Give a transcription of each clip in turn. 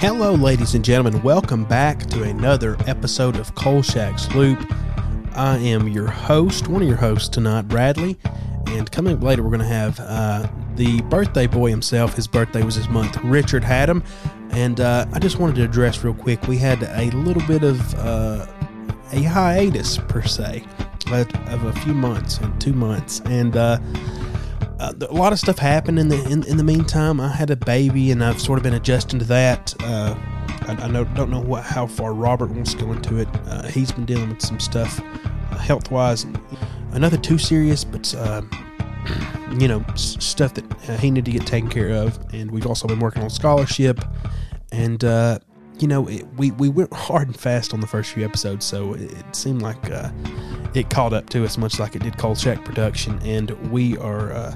Hello, ladies and gentlemen. Welcome back to another episode of Kolchak's Loop. I am your host, one of your hosts tonight, Bradley. And coming up later, we're going to have uh, the birthday boy himself. His birthday was this month, Richard Hatem. And uh, I just wanted to address real quick we had a little bit of uh, a hiatus, per se, of a few months and two months. And uh, a lot of stuff happened in the in, in the meantime. I had a baby, and I've sort of been adjusting to that. Uh, I, I know, don't know what how far Robert wants to go into it. Uh, he's been dealing with some stuff uh, health wise, another too serious, but uh, you know s- stuff that uh, he needed to get taken care of. And we've also been working on scholarship, and you know it, we we went hard and fast on the first few episodes, so it, seemed like it caught up to us much like it did Cold Kolchak production, and we are uh,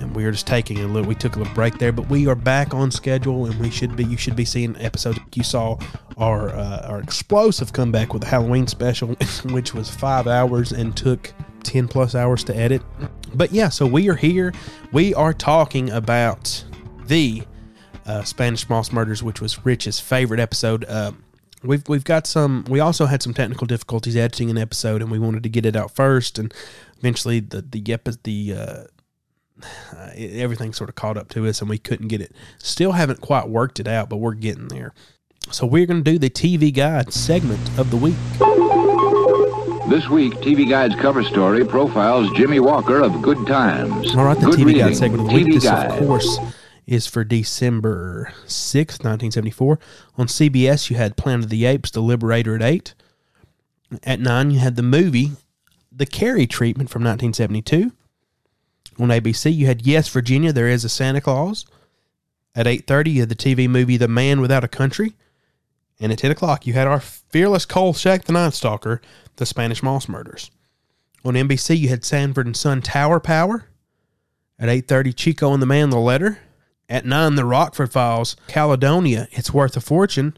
and we are just taking a little. We took a little break there, but we are back on schedule, and we should be. You should be seeing episodes. You saw our uh, our explosive comeback with the Halloween special, which was five hours and took ten plus hours to edit. But yeah, so we are here. We are talking about the uh, Spanish Moss Murders, which was Rich's favorite episode. Uh, we've we've got some. We also had some technical difficulties editing an episode, and we wanted to get it out first, and eventually the the yep the uh, everything sort of caught up to us, and we couldn't get it. Still haven't quite worked it out, but we're getting there. So we're going to do the TV Guide segment of the week. This week, TV Guide's cover story profiles Jimmie Walker of Good Times. All right, the Good TV reading. Guide segment of the TV week. This, Guide. of course, is for December 6th, 1974. On CBS, you had Planet of the Apes, The Liberator at 8. At 9, you had the movie The Carey Treatment from 1972. On ABC, you had Yes, Virginia, There is a Santa Claus. At 8.30, you had the TV movie The Man Without a Country. And at 10 o'clock, you had our fearless Kolchak the Night Stalker, The Spanish Moss Murders. On NBC, you had Sanford and Son Tower Power. At 8.30, Chico and the Man, The Letter. At 9, The Rockford Files, Caledonia, It's Worth a Fortune.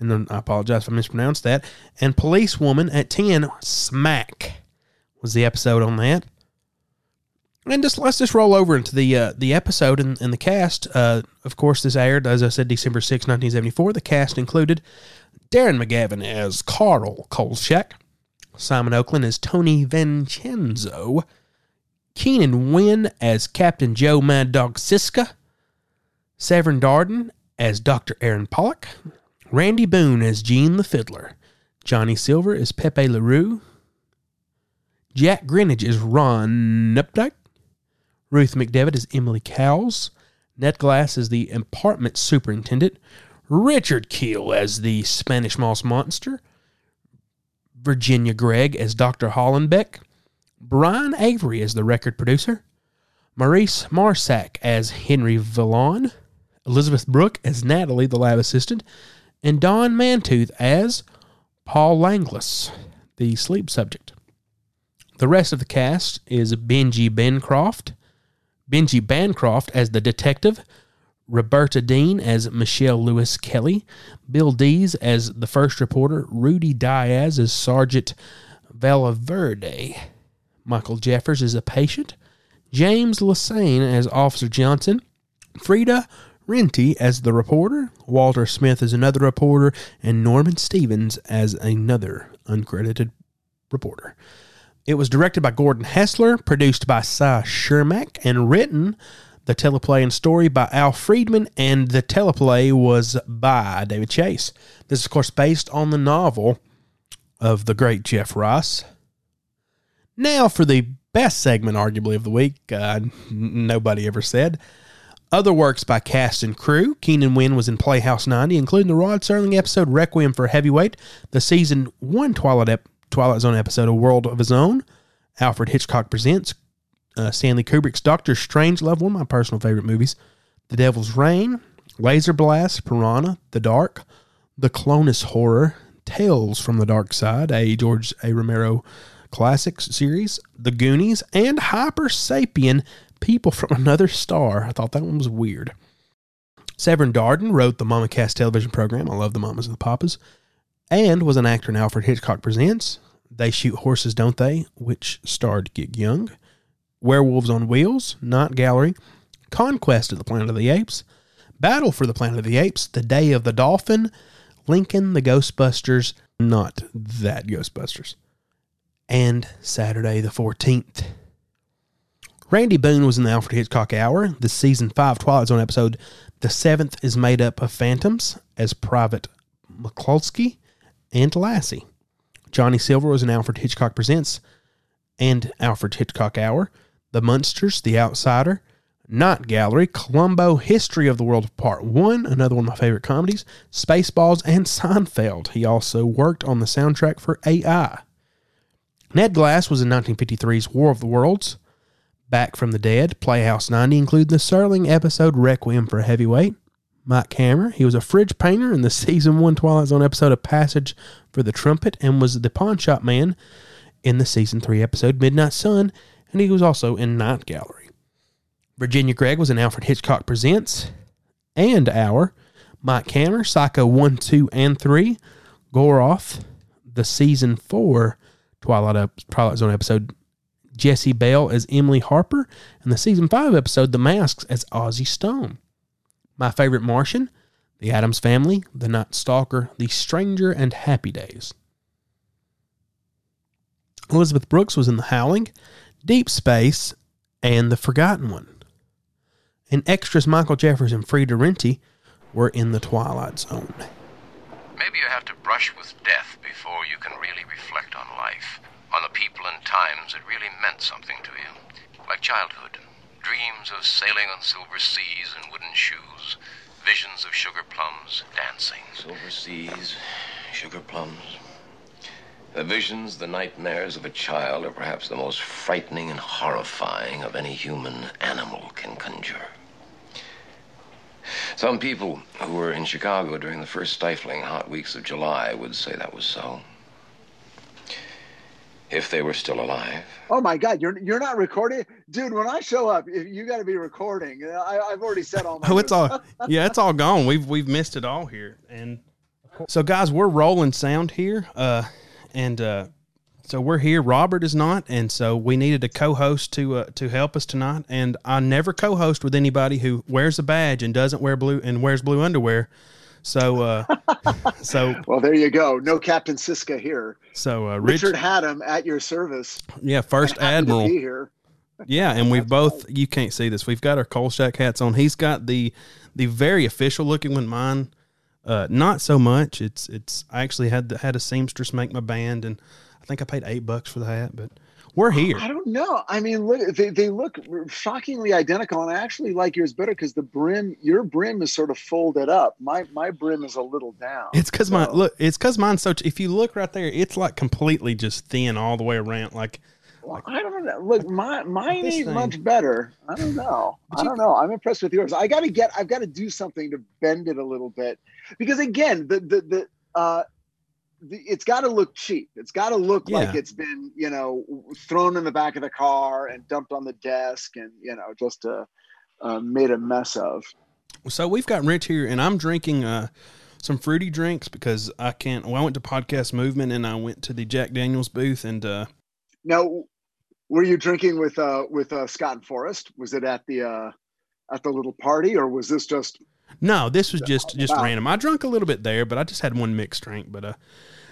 And then I apologize if I mispronounced that. And Police Woman at 10, Smack was the episode on that. And just let's just roll over into the uh, the episode and, and the cast. Uh, of course, this aired, as I said, December 6, 1974. The cast included Darren McGavin as Carl Kolchak, Simon Oakland as Tony Vincenzo, Keenan Wynn as Captain Joe Mad Dog Siska, Severn Darden as Dr. Aaron Pollock, Randy Boone as Gene the Fiddler, Johnny Silver as Pepe LaRue, Jack Grinnage as Ron Updike, Ruth McDevitt as Emily Cowles, Ned Glass as the apartment superintendent, Richard Kiel as the Spanish Moss Monster, Virginia Gregg as Dr. Hollenbeck, Brian Avery as the record producer, Maurice Marsac as Henry Vallon, Elizabeth Brooks as Natalie, the lab assistant, and Don Mantooth as Paul Langless, the sleep subject. The rest of the cast is Benji Bancroft, Benji Bancroft as the detective, Roberta Dean as Michelle Lewis Kelly, Bill Dees as the first reporter, Rudy Diaz as Sergeant Valaverde, Michael Jeffers as a patient, James Lassane as Officer Johnson, Frida Renty as the reporter, Walter Smith as another reporter, and Norman Stevens as another uncredited reporter. It was directed by Gordon Hessler, produced by Cy Chermak, and written the teleplay and story by Al Friedman, and the teleplay was by David Chase. This is, of course, based on the novel of the great Jeff Ross. Now for the best segment, arguably, of the week. Uh, nobody ever said. Other works by cast and crew. Keenan Wynn was in Playhouse 90, including the Rod Serling episode Requiem for Heavyweight, the season one Twilight, ep- Twilight Zone episode A World of His Own, Alfred Hitchcock Presents, uh, Stanley Kubrick's Doctor Strangelove, one of my personal favorite movies, The Devil's Rain, Laser Blast, Piranha, The Dark, The Clonus Horror, Tales from the Dark Side, a George A. Romero classics series, The Goonies, and Hyper Sapien, People from Another Star. I thought that one was weird. Severn Darden wrote the Mama Cass television program. I love the Mamas and the Papas. And was an actor in Alfred Hitchcock Presents. They Shoot Horses, Don't They? which starred Gig Young. Werewolves on Wheels, Night Gallery, Conquest of the Planet of the Apes, Battle for the Planet of the Apes, The Day of the Dolphin, Lincoln, The Ghostbusters, not that Ghostbusters, and Saturday the 14th. Randy Boone was in the Alfred Hitchcock Hour. The season five Twilight Zone episode, The Seventh, is made up of phantoms as Private McCluskey and Lassie. Johnny Silver was in Alfred Hitchcock Presents and Alfred Hitchcock Hour. The Munsters, The Outsider, Night Gallery, Columbo, History of the World Part 1, another one of my favorite comedies, Spaceballs, and Seinfeld. He also worked on the soundtrack for AI. Ned Glass was in 1953's War of the Worlds. Back from the Dead, Playhouse 90 include the Serling episode Requiem for a Heavyweight. Mike Hammer, he was a fridge painter in the season 1 Twilight Zone episode of Passage for the Trumpet and was the pawn shop man in the season 3 episode Midnight Sun, and he was also in Night Gallery. Virginia Gregg was in Alfred Hitchcock Presents and Hour. Mike Hammer, Psycho 1, 2, and 3. Goroth, the season 4 Twilight, Twilight Zone episode Jess-Belle as Emily Harper, and the season 5 episode The Masks as Ossie Stone. My favorite Martian, The Addams Family, The Night Stalker, The Stranger, and Happy Days. Elizabeth Brooks was in The Howling, Deep Space, and The Forgotten One. And extras Michael Jeffers and Frida Renti were in The Twilight Zone. Maybe you have to brush with death before you can really life, on the people and times that really meant something to you. Like childhood, dreams of sailing on silver seas and wooden shoes, visions of sugar plums dancing. Silver seas, sugar plums. The visions, the nightmares of a child are perhaps the most frightening and horrifying of any human animal can conjure. Some people who were in Chicago during the first stifling hot weeks of July would say that was so. If they were still alive. Oh my God, you're you're not recording, dude. When I show up, you got to be recording. I, I've already said all my. Oh, it's all yeah, it's all gone. We've we've missed it all here, and so guys, we're rolling sound here, uh, and uh, so we're here. Robert is not, and so we needed a co-host to uh, to help us tonight. And I never co-host with anybody who wears a badge and doesn't wear blue and wears blue underwear. So, uh, so well, there you go. No Captain Siska here. So uh, Rich, Richard Hatem at your service. Yeah, first admiral here. yeah, and we've both. You can't see this. We've got our Kolchak hats on. He's got the the very official looking one. Mine, uh, not so much. It's it's. I actually had the, had a seamstress make my band, and I think I paid eight bucks for the hat, but we're here. I don't know. I mean, look, they, they look shockingly identical, and I actually like yours better because the brim, your brim is sort of folded up. My my brim is a little down. It's because so. my look. It's because mine's so. If you look right there, it's like completely just thin all the way around. Like, well, I don't know. Look, my mine ain't thing. much better. I don't know. I don't know. I'm impressed with yours. I got to get. I've got to do something to bend it a little bit because again, the the the. Uh, it's got to look cheap. It's got to look yeah. like it's been, you know, thrown in the back of the car and dumped on the desk and, you know, just uh, uh, made a mess of. So we've got Rich here, and I'm drinking uh, some fruity drinks because I can't. Well, I went to Podcast Movement and I went to the Jack Daniels booth. And uh, now, were you drinking with uh, with uh, Scott and Forrest? Was it at the uh, at the little party, or was this just no, this was just just wow. random. I drank a little bit there, but I just had one mixed drink. But uh,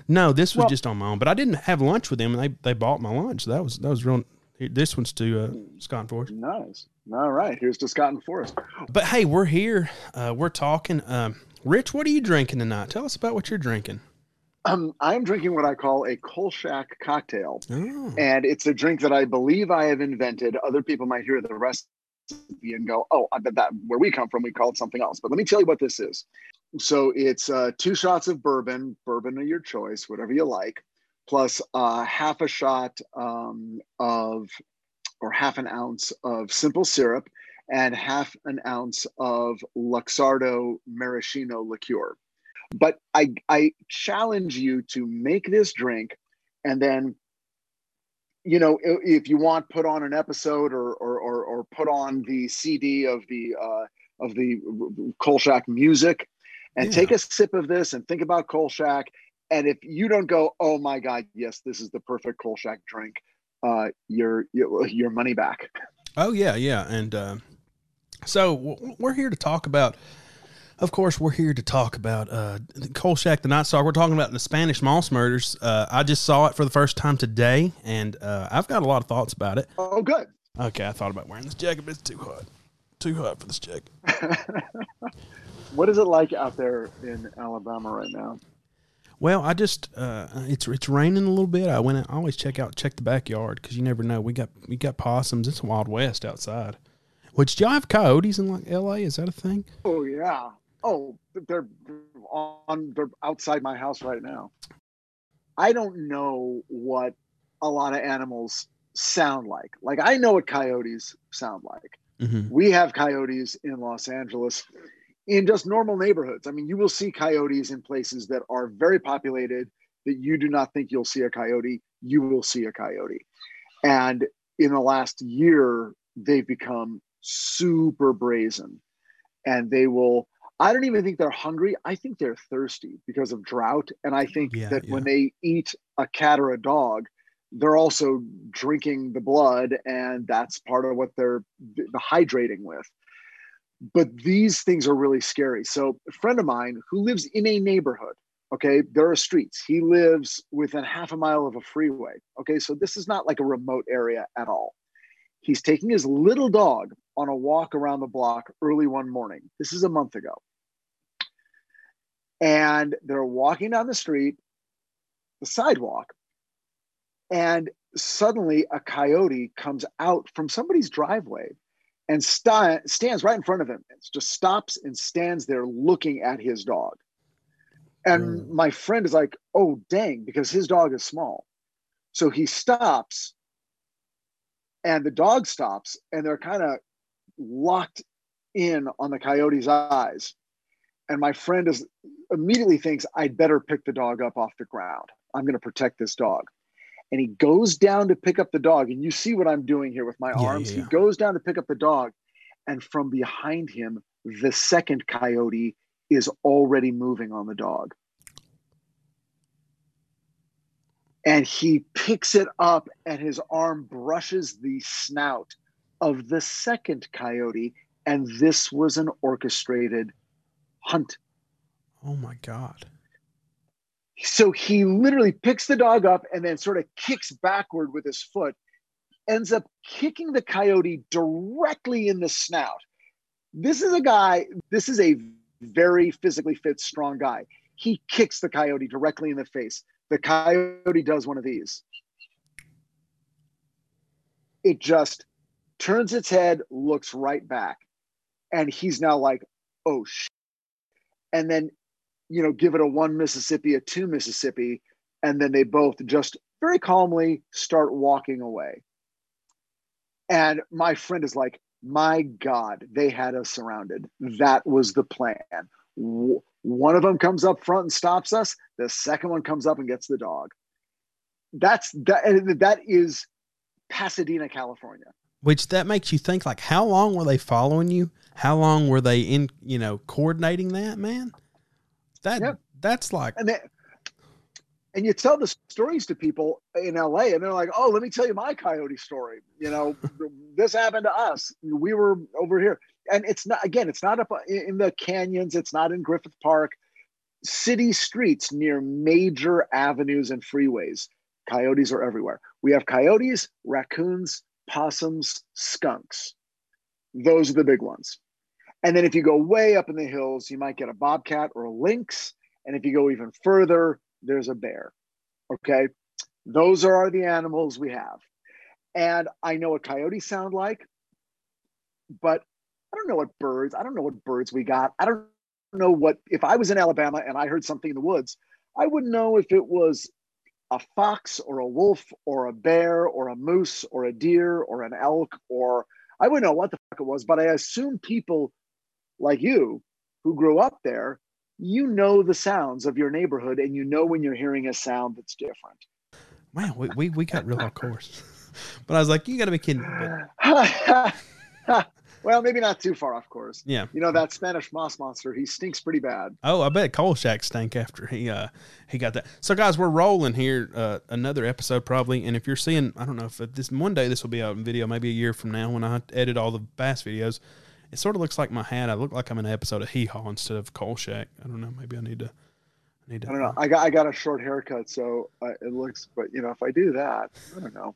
no, this was well, just on my own. But I didn't have lunch with them, and they they bought my lunch. So that was that was real. This one's to uh, Scott and Forrest. Nice. All right, here's to Scott and Forrest. But hey, we're here. Uh, we're talking. Um, Rich, what are you drinking tonight? Tell us about what you're drinking. Um, I'm drinking what I call a Kolchak cocktail, oh. and it's a drink that I believe I have invented. Other people might hear the rest and go, oh, bet that where we come from, we call it something else. But let me tell you what this is. So it's uh, two shots of bourbon, bourbon of your choice, whatever you like, plus uh, half a shot um, of, or half an ounce of simple syrup, and half an ounce of Luxardo maraschino liqueur. But I, I challenge you to make this drink and then you know, if you want, put on an episode or or or, or put on the CD of the uh, of the Kolchak music, and yeah. take a sip of this and think about Kolchak. And if you don't go, oh my God, yes, this is the perfect Kolchak drink, uh, your your money back. Oh yeah, yeah, and uh, so we're here to talk about Of course, we're here to talk about uh, Kolchak the Night Stalker. We're talking about the Spanish Moss murders. Uh, I just saw it for the first time today, and uh, I've got a lot of thoughts about it. Oh, good. Okay, I thought about wearing this jacket, but it's too hot. Too hot for this jacket. What is it like out there in Alabama right now? Well, I just uh, it's it's raining a little bit. I went. I always check out check the backyard because you never know. We got we got possums. It's Wild West outside. Which do y'all have coyotes in like L.A.? Is that a thing? Oh yeah. Oh, they're on. They're outside my house right now. I don't know what a lot of animals sound like. Like I know what coyotes sound like. Mm-hmm. We have coyotes in Los Angeles in just normal neighborhoods. I mean, you will see coyotes in places that are very populated that you do not think you'll see a coyote. You will see a coyote. And in the last year, they've become super brazen and they will. I don't even think they're hungry. I think they're thirsty because of drought. And I think Yeah, that yeah. when they eat a cat or a dog, they're also drinking the blood, and that's part of what they're the hydrating with. But these things are really scary. So, a friend of mine who lives in a neighborhood, okay, there are streets. He lives within half a mile of a freeway. Okay, so this is not like a remote area at all. He's taking his little dog on a walk around the block early one morning. This is a month ago. And they're walking down the street, the sidewalk, and suddenly a coyote comes out from somebody's driveway and sta- stands right in front of him. It just stops and stands there looking at his dog. And Mm. my friend is like, oh, dang, because his dog is small. So he stops and the dog stops and they're kind of locked in on the coyote's eyes. And my friend is immediately thinks, I'd better pick the dog up off the ground. I'm going to protect this dog and he goes down to pick up the dog. And you see what I'm doing here with my Yeah, arms. yeah. He goes down to pick up the dog, and from behind him, the second coyote is already moving on the dog. And he picks it up, and his arm brushes the snout of the second coyote. And this was an orchestrated hunt Oh my god. so he literally picks the dog up and then sort of kicks backward with his foot, ends up kicking the coyote directly in the snout. This is a guy, this is a very physically fit, strong guy. He kicks the coyote directly in the face. The coyote does one of these. It just turns its head, looks right back, and he's now like, oh, sh-. and then you know, give it a one Mississippi, a two Mississippi, and then they both just very calmly start walking away. And my friend is like, my God, they had us surrounded. That was the plan. One of them comes up front and stops us. The second one comes up and gets the dog. That's that. That is Pasadena, California. Which that makes you think like how long were they following you? How long were they in you know coordinating that man? That Yeah. that's like and and you tell the stories to people in LA, and they're like, "Oh, let me tell you my coyote story. You know, this happened to us. We were over here, and it's not again. It's not up in the canyons. It's not in Griffith Park. City streets near major avenues and freeways. Coyotes are everywhere. We have coyotes, raccoons, possums, skunks. Those are the big ones. And then if you go way up in the hills, you might get a bobcat or a lynx. And if you go even further, there's a bear. Okay. Those are the animals we have. And I know what coyotes sound like, but I don't know what birds, I don't know what birds we got. I don't know what, if I was in Alabama and I heard something in the woods, I wouldn't know if it was a fox or a wolf or a bear or a moose or a deer or an elk or I wouldn't know what the fuck it was, but I assume people like you who grew up there, you know the sounds of your neighborhood and you know when you're hearing a sound that's different. wow, we, we, we got real off course. but I was like, you gotta be kidding. But well, maybe not too far off course. yeah. You know that Spanish moss monster, he stinks pretty bad. Oh, I bet Kolchak stank after he uh he got that. So guys, we're rolling here uh, another episode probably, and if you're seeing, I don't know if this one day this will be out in video, maybe a year from now when I edit all the bass videos, It sort of looks like my hat. I look like I'm in an episode of Hee Haw instead of Kolchak. I don't know. Maybe I need to. I need to. I don't know. I got I got a short haircut, so uh, it looks. But you know, if I do that, I don't know.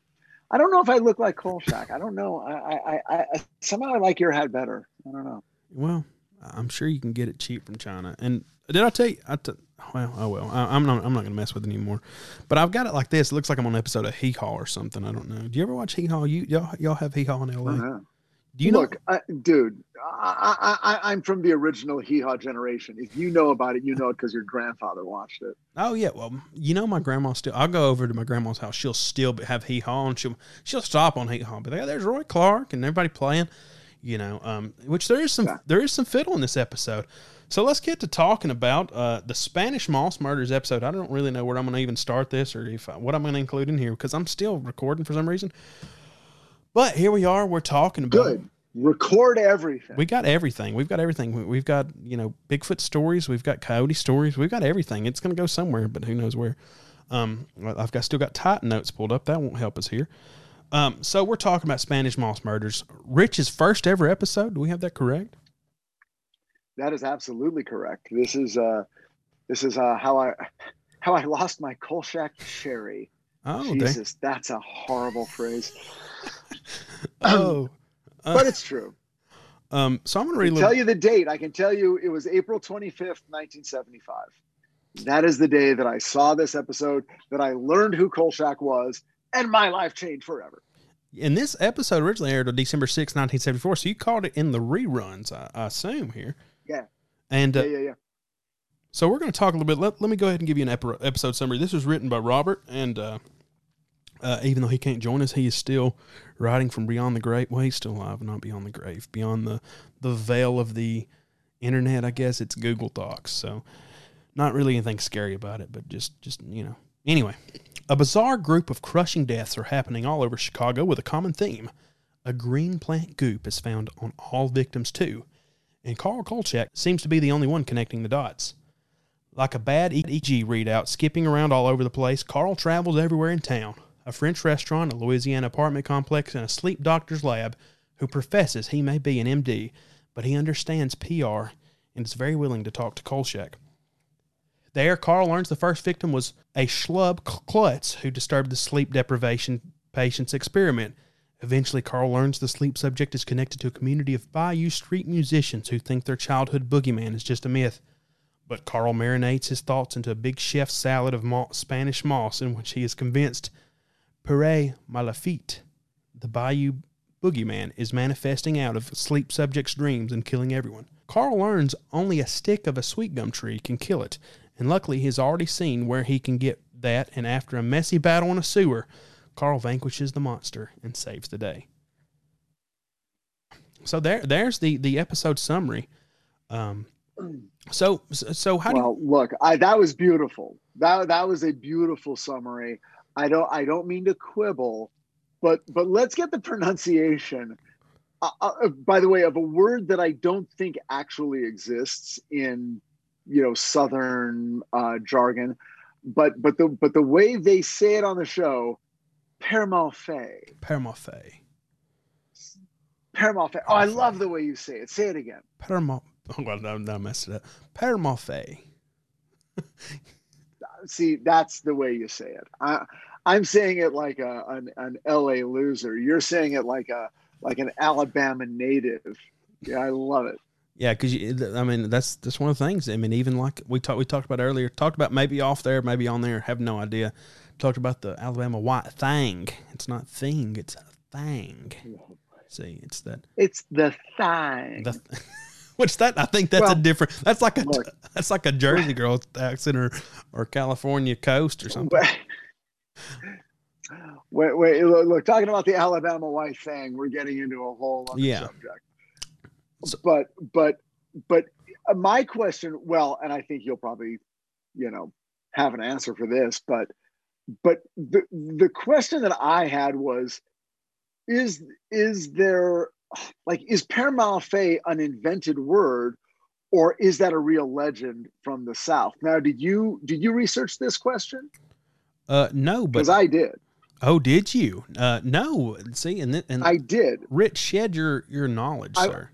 I don't know if I look like Kolchak. I don't know. I, I, I, I somehow I like your hat better. I don't know. Well, I'm sure you can get it cheap from China. And did I tell you? I t- well, oh well. I, am not. I'm not going to mess with it anymore. But I've got it like this. It looks like I'm on an episode of Hee Haw or something. I don't know. Do you ever watch Hee Haw? You y'all, y'all have Hee Haw in L.A. Do you Look? I, dude, I, I, I, I'm from the original Hee Haw generation. If you know about it, you know it because your grandfather watched it. Oh yeah. Well, you know my grandma still. I'll go over to my grandma's house. She'll still have Hee Haw, and she'll she'll stop on Hee Haw. But there's Roy Clark and everybody playing. You know, um, which there is some Yeah. there is some fiddle in this episode. So let's get to talking about uh, the Spanish Moss Murders episode. I don't really know where I'm going to even start this or if I, what I'm going to include in here because I'm still recording for some reason. But here we are. We're talking about Good. Record everything. we got everything. We've got everything. We- We've got you know Bigfoot stories. We've got coyote stories. We've got everything. It's going to go somewhere, but who knows where. Um, I've got still got Titan notes pulled up. That won't help us here. Um, so we're talking about Spanish moss murders. Rich's first ever episode. Do we have that correct? that is absolutely correct. This is uh, this is uh, how I how I lost my Kolchak cherry. Oh, Jesus, that's a horrible phrase, oh. but it's true. Um, so I'm going to read little. tell you the date. I can tell you it was April 25th, 1975. That is the day that I saw this episode, that I learned who Kolchak was, and my life changed forever. And this episode originally aired on December 6, 1974. So you caught it in the reruns, I, I assume here. Yeah. And uh, Yeah, yeah, yeah. So we're going to talk a little bit. Let, let me go ahead and give you an episode summary. This was written by Robert, and uh, uh, even though he can't join us, he is still writing from beyond the grave. Well, he's still alive, not beyond the grave, beyond the the veil of the internet. I guess it's Google Docs. So not really anything scary about it, but just just you know. Anyway, a bizarre group of crushing deaths are happening all over Chicago with a common theme. A green plant goop is found on all victims too, and Carl Kolchak seems to be the only one connecting the dots. Like a bad EEG readout skipping around all over the place, Carl travels everywhere in town. A French restaurant, a Louisiana apartment complex, and a sleep doctor's lab who professes he may be an MD, but he understands PR and is very willing to talk to Kolchak. There, Carl learns the first victim was a schlub klutz who disturbed the sleep deprivation patient's experiment. Eventually, Carl learns the sleep subject is connected to a community of Bayou Street musicians who think their childhood boogeyman is just a myth. But Carl marinates his thoughts into a big chef salad of Spanish moss in which he is convinced Pere Malfait, the Bayou boogeyman, is manifesting out of sleep subjects' dreams and killing everyone. Carl learns only a stick of a sweet gum tree can kill it, and luckily he has already seen where he can get that, and after a messy battle in a sewer, Carl vanquishes the monster and saves the day. So there, there's the the episode summary. Um, so so how do you, well, look, I that was beautiful. That that was a beautiful summary. I don't I don't mean to quibble, but but let's get the pronunciation. Uh, uh, by the way, of a word that I don't think actually exists in you know Southern uh, jargon, but but the but the way they say it on the show, permalfait, Permafe. permalfait. Oh, I love the way you say it. Say it again. Perma. Oh, well, no, no, I messed it up. Permafe. see that's the way you say it i i'm saying it like a an, an la loser you're saying it like a like an alabama native yeah i love it Yeah, because I mean that's that's one of the things. I mean, even like we talked we talked about earlier, talked about maybe off there, maybe on there, have no idea. Talked about the Alabama white thing. It's not thing, it's a thing. See, it's that it's the thing the which that I think that's a different. That's like a look. that's like a Jersey girl accent or or California coast or something. wait, wait look, look talking about the alabama white thing we're getting into a whole other Yeah. subject So- but but but uh, my question well and i think you'll probably you know have an answer for this but but the the question that i had was is is there like is permalfait an invented word or is that a real legend from the south now did you did you research this question Uh, no, but because i did oh, did you? Uh, no. See, and then, and i did Rich, shed your your knowledge, I- sir.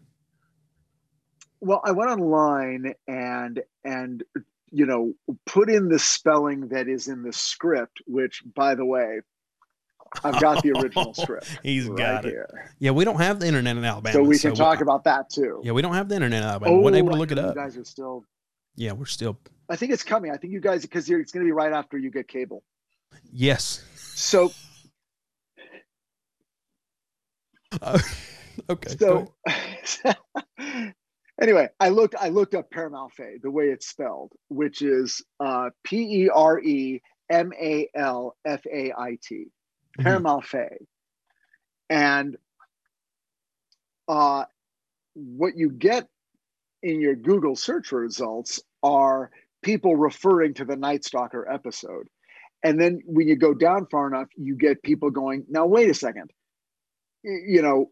Well, I went online and and you know put in the spelling that is in the script, which by the way, I've got the original script. He's right got it. here. Yeah, we don't have the internet in Alabama, So we can talk about that too. Yeah, we don't have the internet in Alabama. we're able to look it up. You guys are still. Yeah, we're still. I think it's coming. I think you guys because it's going to be right after you get cable. Yes. So Uh, okay. so anyway i looked i looked up Permalfay, the way it's spelled which is uh, p-e-r-e-m-a-l-f-a-i-t Mhm. Permalfay. and uh, what you get in your google search results are people referring to the night stalker episode and then when you go down far enough you get people going now wait a second you know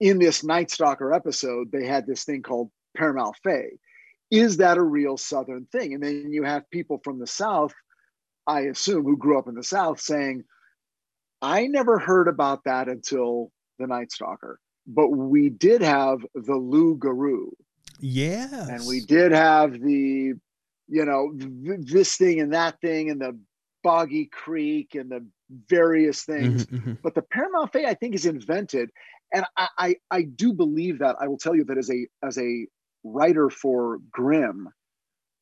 in this Night Stalker episode, they had this thing called Paramount Fay. Is that a real Southern thing? And then you have people from the South, I assume, who grew up in the South saying, I never heard about that until the Night Stalker. But we did have the Lou Garou, Yes. and we did have the, you know, th- this thing and that thing, and the Boggy Creek, and the various things Mhm, mhm. but the Paramount Fay I think is invented, and I, I I do believe that. I will tell you that as a as a writer for Grimm,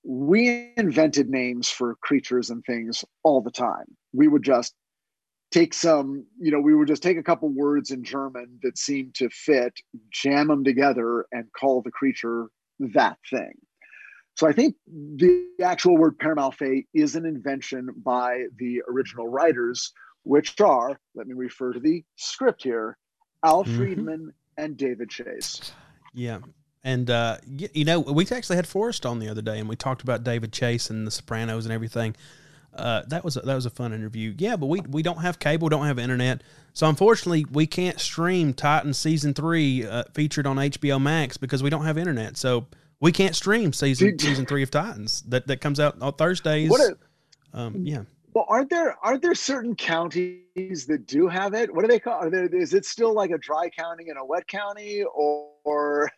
we invented names for creatures and things all the time. We would just take some, you know, we would just take a couple words in German that seemed to fit, jam them together, and call the creature that thing. So I think the actual word Paramalphay is an invention by the original writers, which are, let me refer to the script here, Al Mhm. Friedman and David Chase. Yeah. And uh, you know, we actually had Forrest on the other day, and we talked about David Chase and The Sopranos and everything. Uh, that was a, that was a fun interview. Yeah, but we we don't have cable, don't have internet, so unfortunately we can't stream Titan season three uh, featured on HBO Max because we don't have internet. So we can't stream season Dude. season three of Titans that that comes out on Thursdays. What a, um, yeah. well, aren't there aren't there certain counties that do have it? What do they call? Are there is it still like a dry county and a wet county, or, or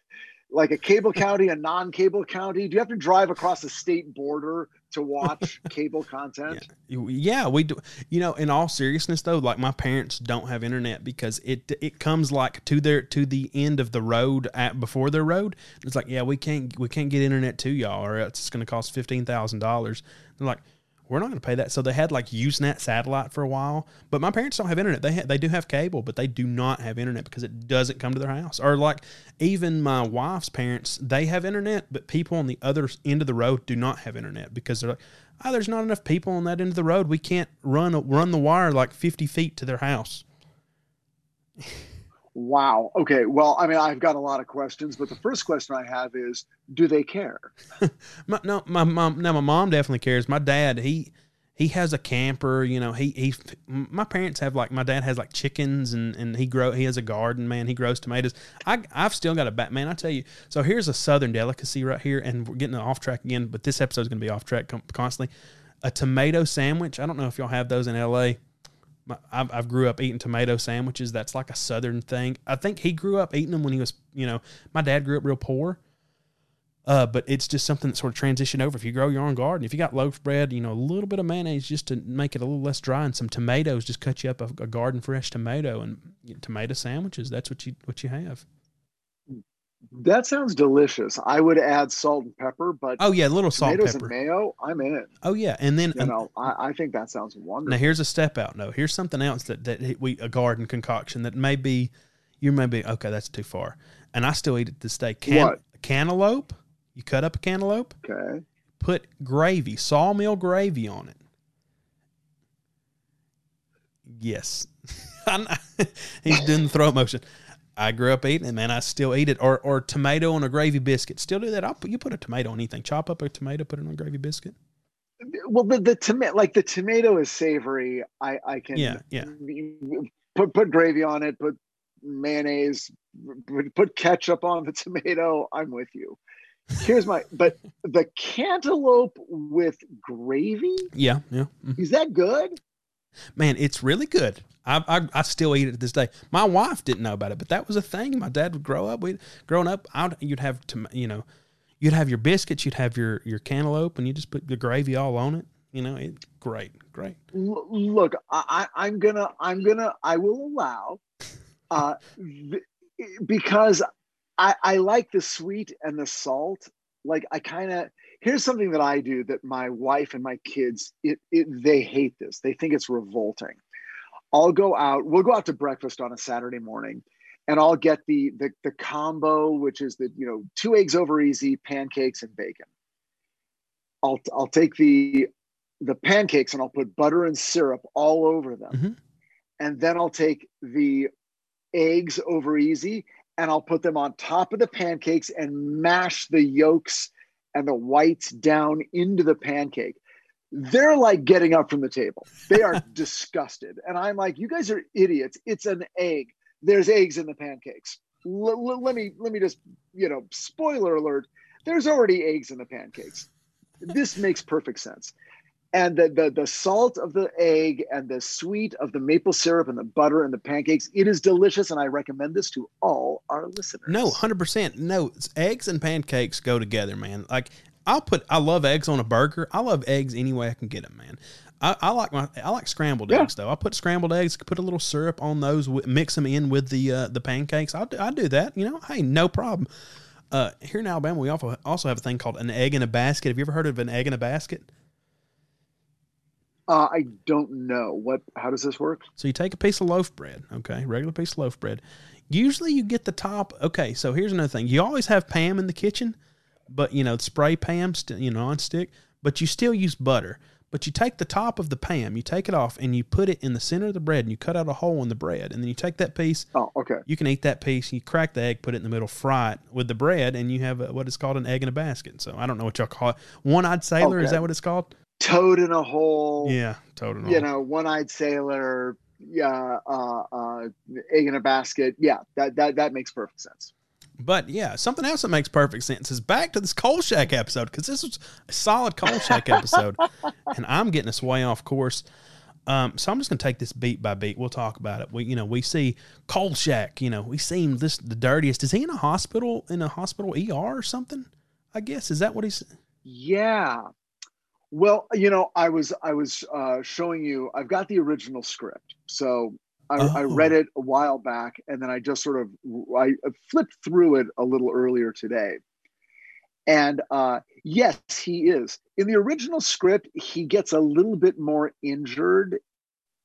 like a cable county, a non-cable county? Do you have to drive across a state border to watch cable content? You- Yeah, we do. You know, in all seriousness though, like my parents don't have internet because it it comes like to their to the end of the road at before their road. It's like, yeah, we can't we can't get internet to y'all, or else it's going to cost fifteen thousand dollars. They're like, we're not going to pay that. So they had like HughesNet satellite for a while, but my parents don't have internet. They ha- they do have cable, but they do not have internet because it doesn't come to their house. Or like even my wife's parents, they have internet, but people on the other end of the road do not have internet because they're like, oh, there's not enough people on that end of the road. We can't run run the wire like 50 feet to their house. Wow. Okay. Well, I mean, I've got a lot of questions, but the first question I have is, do they care? My, no, my mom. No, my mom definitely cares. My dad, he he has a camper. You know, he he. My parents have like my dad has like chickens and and he grow he has a garden. Man, he grows tomatoes. I I've still got a bat. Man, I tell you. So here's a southern delicacy right here, and we're getting off track again. But this episode's gonna be off track constantly. A tomato sandwich. I don't know if y'all have those in L.A. I've, I've grew up eating tomato sandwiches. That's like a southern thing. I think he grew up eating them when he was, you know, my dad grew up real poor. Uh, but it's just something that sort of transitioned over. If you grow your own garden, if you got loaf bread, you know, a little bit of mayonnaise just to make it a little less dry, and some tomatoes, just cut you up a, a garden fresh tomato and you know, tomato sandwiches. That's what you what you have. That sounds delicious. I would add salt and pepper, but Oh yeah, a little salt tomatoes pepper. and mayo, I'm in. Oh yeah, and then You know, I, I think that sounds wonderful. Now here's a step out. No, here's something else that that we a garden concoction that may be you may be okay. That's too far, and I still eat it this day. Can, What? Cantaloupe. You cut up a cantaloupe, Okay. put gravy, sawmill gravy on it. Yes, he's doing the throat motion. I grew up eating it, man. I still eat it. Or or tomato on a gravy biscuit. Still do that. I'll put you put a tomato on anything. Chop up a tomato, put it on a gravy biscuit. Well, the the tomato, like the tomato is savory. I I can Yeah, yeah. put put gravy on it. Put mayonnaise. Put, put ketchup on the tomato. I'm with you. Here's my but the cantaloupe with gravy Yeah, yeah. mhm. is that good? Man, it's really good. I, I, I still eat it to this day. My wife didn't know about it, but that was a thing. My dad would grow up. We growing up, I'd, you'd have to you know, you'd have your biscuits, you'd have your your cantaloupe, and you just put the gravy all on it. You know, it great, great. Look, I, I'm gonna, I'm gonna, I will allow, uh, because I, I like the sweet and the salt. Like I kind of here's something that I do that my wife and my kids it, it they hate this. They think it's revolting. I'll go out. We'll go out to breakfast on a Saturday morning, and I'll get the the the combo, which is the you know two eggs over easy, pancakes and bacon. I'll I'll take the the pancakes and I'll put butter and syrup all over them, Mhm. and then I'll take the eggs over easy and I'll put them on top of the pancakes and mash the yolks and the whites down into the pancake. They're like getting up from the table. They are disgusted. And I'm like, you guys are idiots. It's an egg. There's eggs in the pancakes. L- l- let me let me just, you know, spoiler alert, there's already eggs in the pancakes. This makes perfect sense. And the, the the salt of the egg and the sweet of the maple syrup and the butter and the pancakes, it is delicious. And I recommend this to all our listeners. No, hundred percent. No, it's eggs and pancakes go together, man. Like I'll put, I love eggs on a burger. I love eggs any way I can get them, man. I, I like my, I like scrambled Yeah. eggs though. I put scrambled eggs, put a little syrup on those, mix them in with the uh, the pancakes. I do, I do that. You know, hey, no problem. Uh, here in Alabama, we also also have a thing called an egg in a basket. Have you ever heard of an egg in a basket? Uh, I don't know what. How does this work? So you take a piece of loaf bread, okay, regular piece of loaf bread. Usually you get the top. Okay, so here's another thing. You always have Pam in the kitchen, but you know spray Pam, st- you know non-stick, but you still use butter. But you take the top of the Pam, you take it off, and you put it in the center of the bread, and you cut out a hole in the bread, and then you take that piece. Oh, okay. You can eat that piece. You crack the egg, put it in the middle, fry it with the bread, and you have a, what is called an egg in a basket. So I don't know what y'all call it. One-eyed sailor is that what it's called? Toad in a hole. Yeah, totally. You know, one-eyed sailor. Yeah. Uh, uh, egg in a basket. Yeah. That that that makes perfect sense. But yeah, something else that makes perfect sense is back to this Kolchak episode because this was a solid Kolchak episode, and I'm getting us way off course. Um, so I'm just gonna take this beat by beat. We'll talk about it. We, you know, we see Kolchak. You know, we see him this the dirtiest. Is he in a hospital in a hospital ER or something? I guess is that what he's. Yeah. Well, you know, I was I was uh, showing you. I've got the original script, so I, I Oh. read it a while back, and then I just sort of I flipped through it a little earlier today. And uh, yes, he is in the original script. He gets a little bit more injured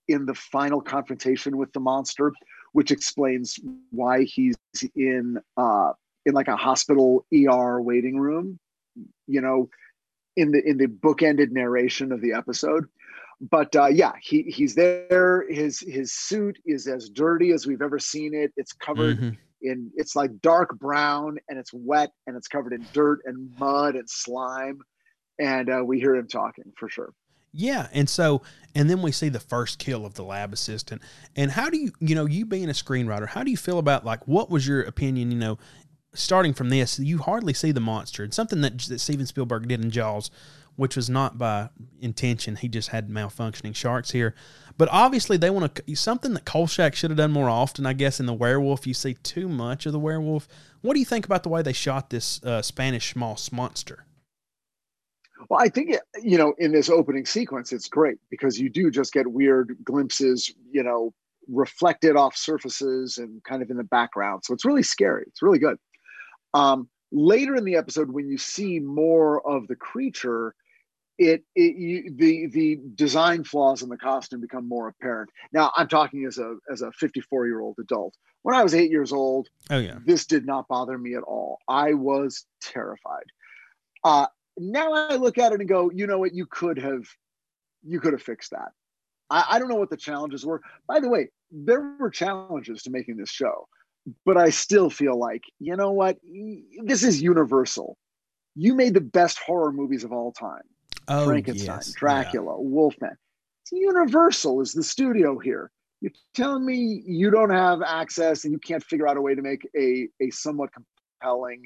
in the final confrontation with the monster, which explains why he's in uh, in like a hospital ER waiting room. You know, in the in the bookended narration of the episode. But uh, yeah, he he's there. His his suit is as dirty as we've ever seen it. It's covered Mhm. in it's like dark brown and it's wet and it's covered in dirt and mud and slime. And uh, we hear him talking for sure. Yeah, and so and then we see the first kill of the lab assistant. And how do you, you know, you being a screenwriter, how do you feel about like what was your opinion? You know, starting from this, you hardly see the monster. It's something that, that Steven Spielberg did in Jaws, which was not by intention. He just had malfunctioning sharks here. But obviously, they want to something that Kolchak should have done more often. I guess in the werewolf, you see too much of the werewolf. What do you think about the way they shot this uh, Spanish moss monster? Well, I think you know in this opening sequence, it's great because you do just get weird glimpses, you know, reflected off surfaces and kind of in the background. So it's really scary. It's really good. Um, later in the episode, when you see more of the creature, it, it you, the the design flaws in the costume become more apparent. Now, I'm talking as a as a 54 year old adult. When I was eight years old, Oh yeah, this did not bother me at all. I was terrified. Uh, now I look at it and go, you know what? You could have, you could have fixed that. I, I don't know what the challenges were. By the way, there were challenges to making this show, but I still feel like, you know what? This is universal. You made the best horror movies of all time. oh Frankenstein, yes. Dracula, Wolfman. It's Universal is the studio here. You're telling me you don't have access and you can't figure out a way to make a, a somewhat compelling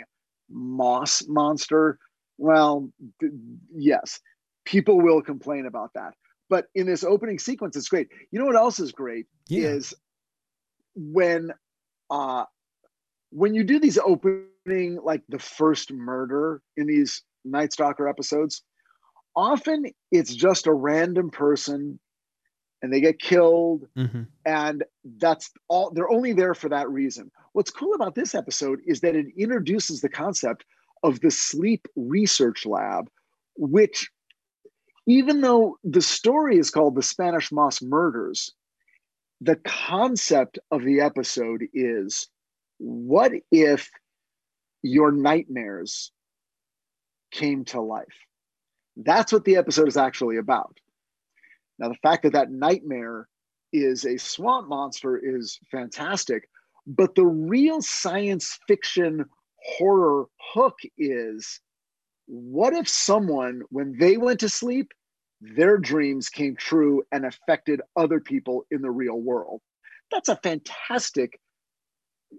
moss monster? Well, th- yes, people will complain about that. but in this opening sequence, it's great. You know what else is great Yeah. is when uh when you do these opening like the first murder in these Night Stalker episodes, often it's just a random person and they get killed hmm and that's all they're only there for that reason. What's cool about this episode is that it introduces the concept of the sleep research lab which even though the story is called the spanish moss murders the concept of the episode is what if your nightmares came to life that's what the episode is actually about now the fact that that nightmare is a swamp monster is fantastic. But the real science fiction horror hook is what if someone, when they went to sleep, their dreams came true and affected other people in the real world? That's a fantastic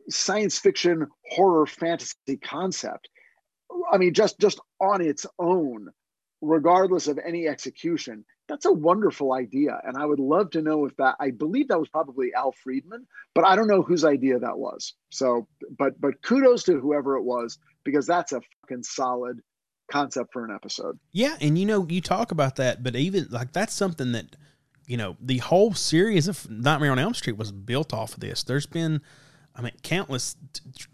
science fiction horror fantasy concept. I mean, just just on its own, regardless of any execution, that's a wonderful idea. And I would love to know if that, I believe that was probably Al Friedman, but I don't know whose idea that was. So, but, but kudos to whoever it was, because that's a fucking solid concept for an episode. Yeah, and you know, you talk about that, but even like that's something that you know, the whole series of Nightmare on Elm Street was built off of this. There's been I mean, countless.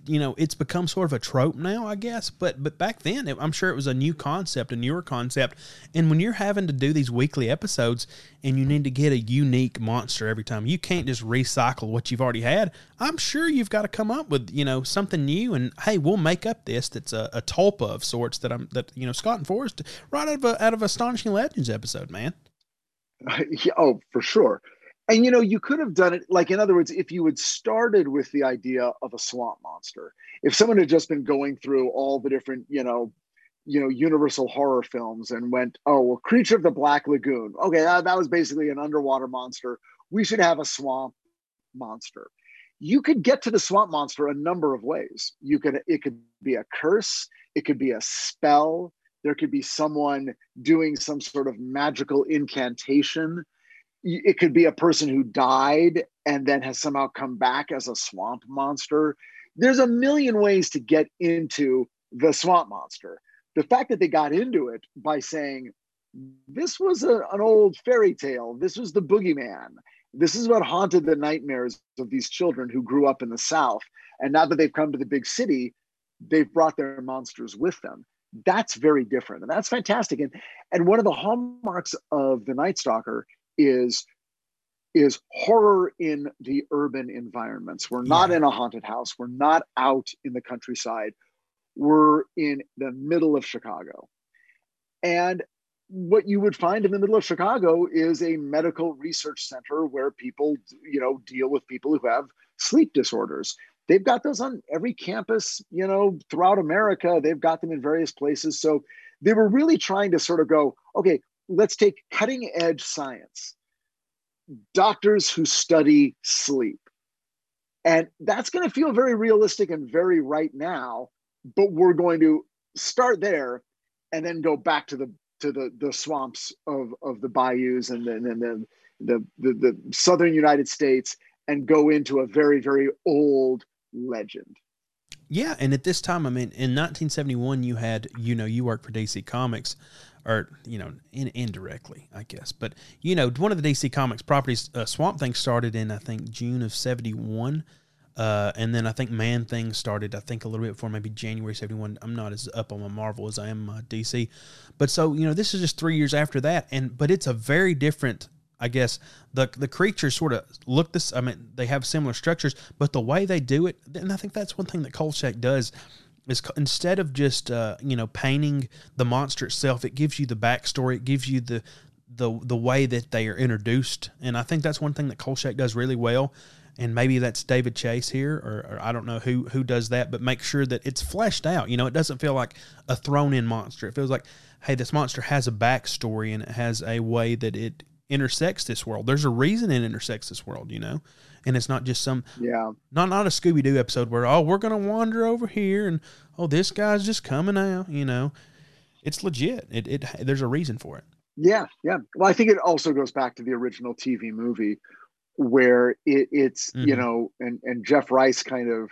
You know, it's become sort of a trope now, I guess. But but back then, it, I'm sure it was a new concept, a newer concept. And when you're having to do these weekly episodes, and you need to get a unique monster every time, you can't just recycle what you've already had. I'm sure you've got to come up with you know something new. And hey, we'll make up this that's a, a tulpa of sorts that I'm that you know Scott and Forrest right out of a, out of Astonishing Legends episode, man. Oh, for sure. And you know, you could have done it like, in other words, if you had started with the idea of a swamp monster, if someone had just been going through all the different, you know, you know, Universal horror films and went, oh, well, Creature of the Black Lagoon. Okay, that, that was basically an underwater monster. We should have a swamp monster. You could get to the swamp monster a number of ways. You could, it could be a curse, it could be a spell, there could be someone doing some sort of magical incantation it could be a person who died and then has somehow come back as a swamp monster. There's a million ways to get into the swamp monster. The fact that they got into it by saying, this was a, an old fairy tale, this was the boogeyman, this is what haunted the nightmares of these children who grew up in the South. And now that they've come to the big city, they've brought their monsters with them. That's very different. And that's fantastic. And, and one of the hallmarks of the Night Stalker is is horror in the urban environments. We're not in a haunted house. We're not out in the countryside. We're in the middle of Chicago. And what you would find in the middle of Chicago is a medical research center where people, you know, deal with people who have sleep disorders. They've got those on every campus, you know, throughout America. They've got them in various places. So they were really trying to sort of go, okay, let's take cutting edge science, doctors who study sleep. And that's going to feel very realistic and very right now, but we're going to start there and then go back to the to the the swamps of of the bayous and then and then the, the the southern United States and go into a very very old legend. Yeah, and at this time, I mean, in 1971, you had, you know, you worked for DC Comics, or you know, in, indirectly, I guess. But you know, one of the DC Comics properties, uh, Swamp Thing, started in I think June of '71, uh, and then I think Man Thing started, I think, a little bit before, maybe January '71. I'm not as up on my Marvel as I am uh, DC, but so you know, this is just three years after that, and but it's a very different I guess the the creatures sort of look this. I mean, they have similar structures, but the way they do it, and I think that's one thing that Kolchak does is instead of just uh, you know painting the monster itself, it gives you the backstory. It gives you the the the way that they are introduced, and I think that's one thing that Kolchak does really well. And maybe that's David Chase here, or, or I don't know who who does that, but make sure that it's fleshed out. You know, it doesn't feel like a thrown in monster. It feels like, hey, this monster has a backstory and it has a way that it intersects this world. There's a reason it intersects this world, you know, and it's not just some Yeah. not not a Scooby Doo episode where oh we're gonna wander over here and oh this guy's just coming out, you know. It's legit. It it there's a reason for it. Yeah, yeah. Well, I think it also goes back to the original TV movie where it, it's mm-hmm. you know, and and Jeff Rice kind of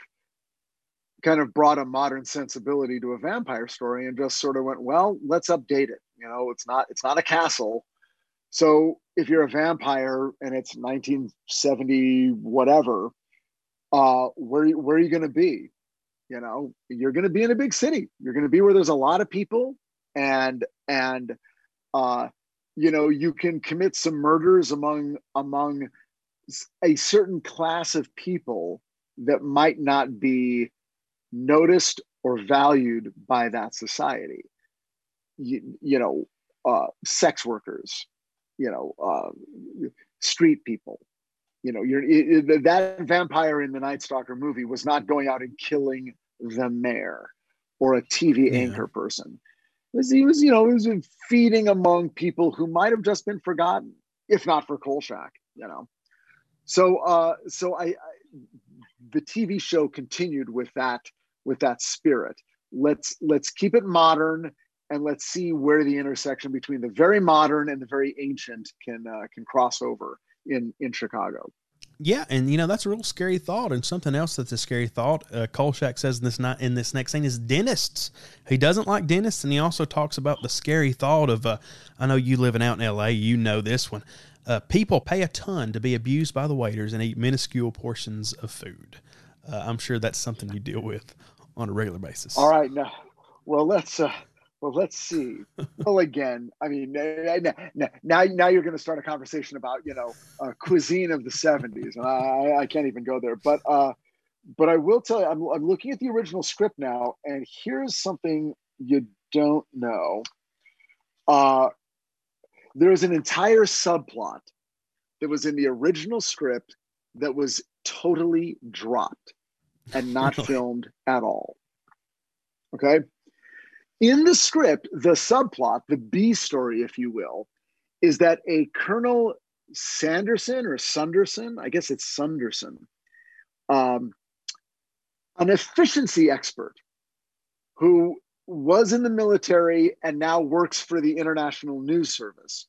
kind of brought a modern sensibility to a vampire story and just sort of went, well, let's update it. You know, it's not it's not a castle. So if you're a vampire and it's 1970 whatever, uh, where where are you going to be? You know, you're going to be in a big city. You're going to be where there's a lot of people, and and uh, you know you can commit some murders among among a certain class of people that might not be noticed or valued by that society. You, you know, uh, sex workers, you know, uh, street people. You know, you're it, that vampire in the Night Stalker movie was not going out and killing the mayor or a TV yeah. anchor person. Was, he was, you know, he was feeding among people who might have just been forgotten, if not for Kolchak, you know. So, uh, so I, I the TV show continued with that with that spirit. Let's let's keep it modern and let's see where the intersection between the very modern and the very ancient can uh, can cross over in in Chicago. Yeah, and you know that's a real scary thought. And something else that's a scary thought. Uh, Kolchak says in this not in this next scene is dentists. He doesn't like dentists, and he also talks about the scary thought of. Uh, I know you living out in L.A. You know this one. Uh, people pay a ton to be abused by the waiters and eat minuscule portions of food. Uh, I'm sure that's something you deal with on a regular basis. All right, now, well, let's uh, well, let's see. well, again, I mean, now now, now you're going to start a conversation about you know uh, cuisine of the '70s, and I, I can't even go there. But uh, but I will tell you, I'm, I'm looking at the original script now, and here's something you don't know. Uh, there is an entire subplot that was in the original script that was totally dropped and not filmed at all. Okay. In the script, the subplot, the B story, if you will, is that a Colonel Sanderson or Sunderson, I guess it's Sunderson, um, an efficiency expert who was in the military and now works for the International News Service,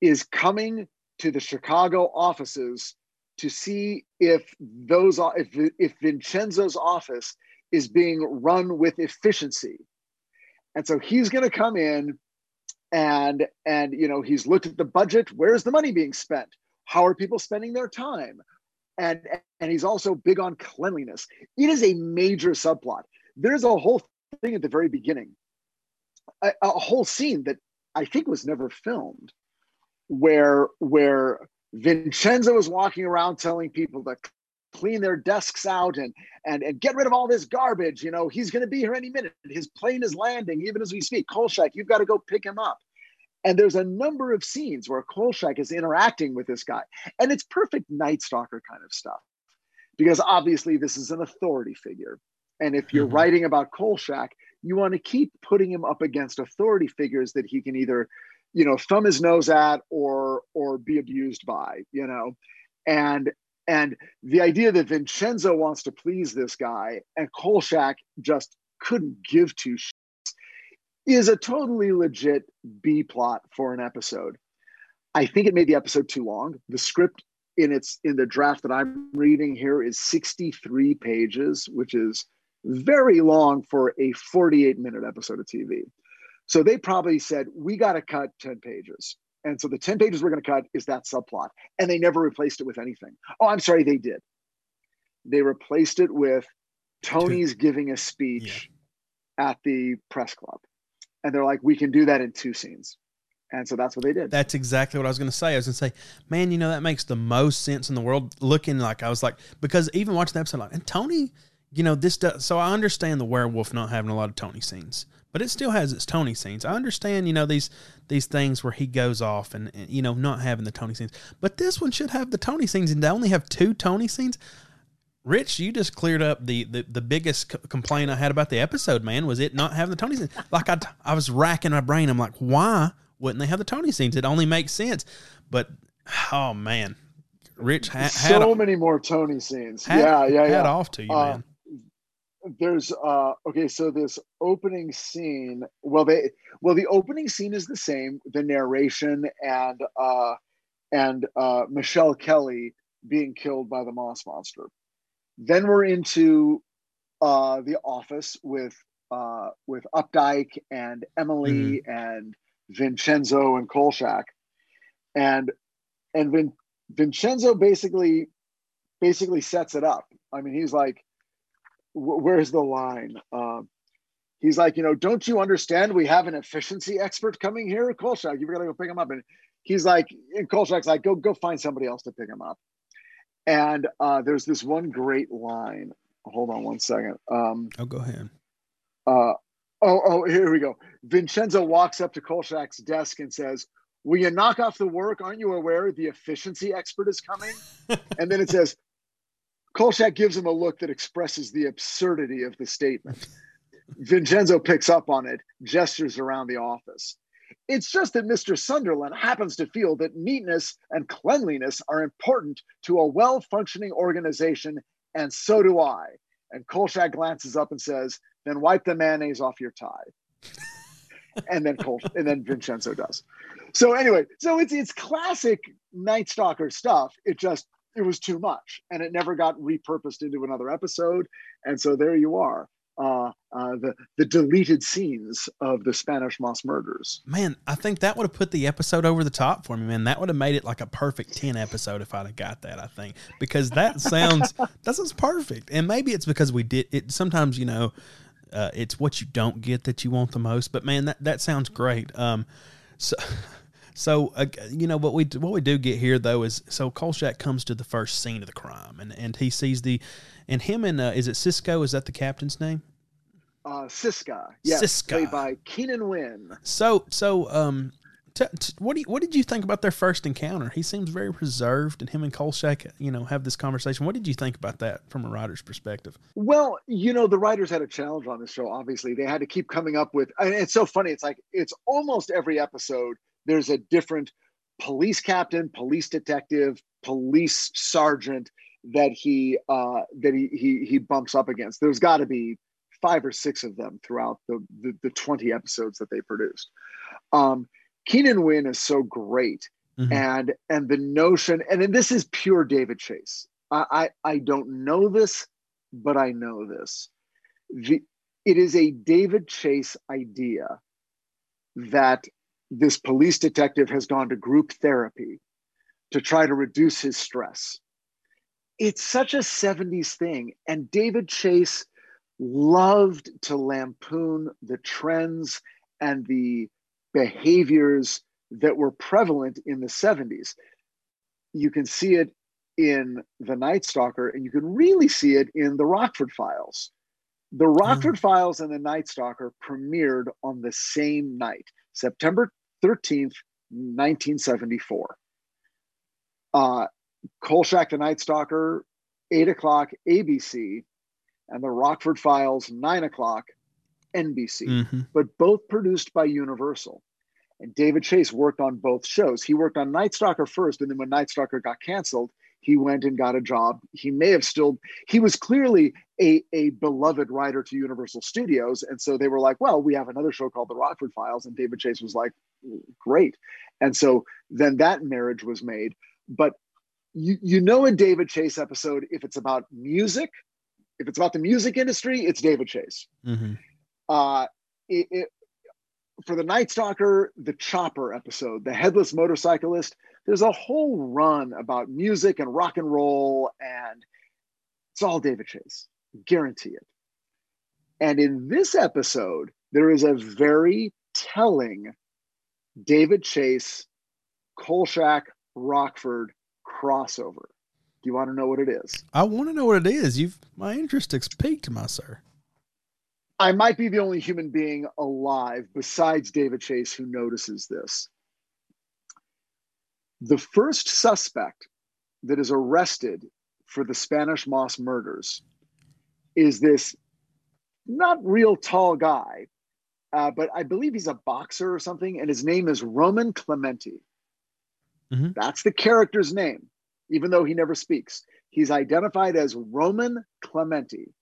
is coming to the Chicago offices to see if those if, if Vincenzo's office is being run with efficiency. And so he's going to come in and and you know he's looked at the budget where's the money being spent? How are people spending their time? And and he's also big on cleanliness. It is a major subplot. There's a whole thing at the very beginning a, a whole scene that i think was never filmed where where Vincenzo is walking around telling people to clean their desks out and and and get rid of all this garbage. You know, he's going to be here any minute. His plane is landing even as we speak. Kolchak, you've got to go pick him up. And there's a number of scenes where Kolchak is interacting with this guy, and it's perfect Night Stalker kind of stuff, because obviously this is an authority figure. And if you're mm-hmm. writing about Kolchak, you want to keep putting him up against authority figures that he can either you know thumb his nose at or or be abused by you know and and the idea that vincenzo wants to please this guy and kolchak just couldn't give two shits is a totally legit b plot for an episode. I think it made the episode too long. The script in its in the draft that i'm reading here is 63 pages which is very long for a 48 minute episode of tv so they probably said, we got to cut 10 pages. And so the 10 pages we're going to cut is that subplot. And they never replaced it with anything. Oh, I'm sorry, they did. They replaced it with Tony's giving a speech yeah. at the press club. And they're like, we can do that in two scenes. And so that's what they did. That's exactly what I was going to say. I was going to say, man, you know, that makes the most sense in the world. Looking like I was like, because even watching the episode, like, and Tony, you know, this does, so I understand the werewolf not having a lot of Tony scenes but it still has its Tony scenes. I understand, you know, these these things where he goes off and, and, you know not having the Tony scenes, but this one should have the Tony scenes, and they only have two Tony scenes. Rich, you just cleared up the the, the biggest c- complaint I had about the episode. Man, was it not having the Tony scenes? Like I I was racking my brain. I'm like, why wouldn't they have the Tony scenes? It only makes sense. But oh man, Rich, ha- so many more Tony scenes. Had, yeah, yeah, yeah. Had off to you, uh, man there's uh okay so this opening scene well they well the opening scene is the same the narration and uh and uh michelle kelly being killed by the moss monster. Then we're into uh the office with uh with updike and emily and vincenzo and kolchak. And and Vin, vincenzo basically basically sets it up. I mean he's like where's the line? Um, he's like, you know, don't you understand? We have an efficiency expert coming here, Kolchak. You've got to go pick him up. And he's like, and Kolchak's like, go go find somebody else to pick him up. And uh, there's this one great line. Hold on one second. Um, Oh, go ahead. uh, oh, oh, here we go. Vincenzo walks up to Kolchak's desk and says, Will you knock off the work? Aren't you aware the efficiency expert is coming? and then it says, Kolchak gives him a look that expresses the absurdity of the statement. Vincenzo picks up on it, gestures around the office. It's just that Mr. Sunderland happens to feel that neatness and cleanliness are important to a well functioning organization, and so do I. And Kolchak glances up and says, Then wipe the mayonnaise off your tie. and then Col- and then Vincenzo does. So anyway, so it's it's classic Night Stalker stuff. It just it was too much, and it never got repurposed into another episode. And so there you are, uh, uh, the the deleted scenes of the Spanish Moss murders. Man, I think that would have put the episode over the top for me, man. That would have made it like a perfect 10 episode if I'd have got that, I think. Because that sounds that sounds perfect. And maybe it's because we did it sometimes, you know, uh, it's what you don't get that you want the most. But man, that, that sounds great. Um so so uh, you know what we what we do get here though is so Kolchak comes to the first scene of the crime and and he sees the and him and uh, is it Cisco is that the captain's name? Uh, Siska, yes, Siska. played by Keenan Wynn. So so um, t- t- what do you, what did you think about their first encounter? He seems very reserved, and him and Kolchak, you know, have this conversation. What did you think about that from a writer's perspective? Well, you know, the writers had a challenge on this show. Obviously, they had to keep coming up with. And it's so funny. It's like it's almost every episode. There's a different police captain, police detective, police sergeant that he uh, that he he he bumps up against. There's got to be five or six of them throughout the, the the 20 episodes that they produced. Um, Keenan Wynn is so great, Mhm. and and the notion, and then this is pure David Chase. I I, I don't know this, but I know this. The, it is a David Chase idea that this police detective has gone to group therapy to try to reduce his stress. It's such a 70s thing. And David Chase loved to lampoon the trends and the behaviors that were prevalent in the 70s. You can see it in The Night Stalker, and you can really see it in The Rockford Files. The Rockford mm. Files and The Night Stalker premiered on the same night, September 13th, 1974. Uh, Kolchak, The Night Stalker, 8 o'clock ABC, and The Rockford Files, 9 o'clock NBC Mm-hmm. but both produced by Universal. And David Chase worked on both shows. He worked on Night Stalker first, and then when Night Stalker got canceled, he went and got a job. He may have still, he was clearly a, a beloved writer to Universal Studios. And so they were like, well, we have another show called The Rockford Files. And David Chase was like, great. And so then that marriage was made. But you, you know, a David Chase episode, if it's about music, if it's about the music industry, it's David Chase Mm-hmm. uh, it, it, for the Night Stalker, the Chopper episode, the headless motorcyclist, there's a whole run about music and rock and roll, and it's all David Chase, guarantee it. And in this episode, there is a very telling David Chase, Kolchak, Rockford crossover. Do you want to know what it is? I want to know what it is. You've my interest is piqued, my sir. I might be the only human being alive besides David Chase who notices this. The first suspect that is arrested for the Spanish Moss murders is this not real tall guy, uh, but I believe he's a boxer or something, and his name is Roman Clementi. Mhm. That's the character's name, even though he never speaks. He's identified as Roman Clementi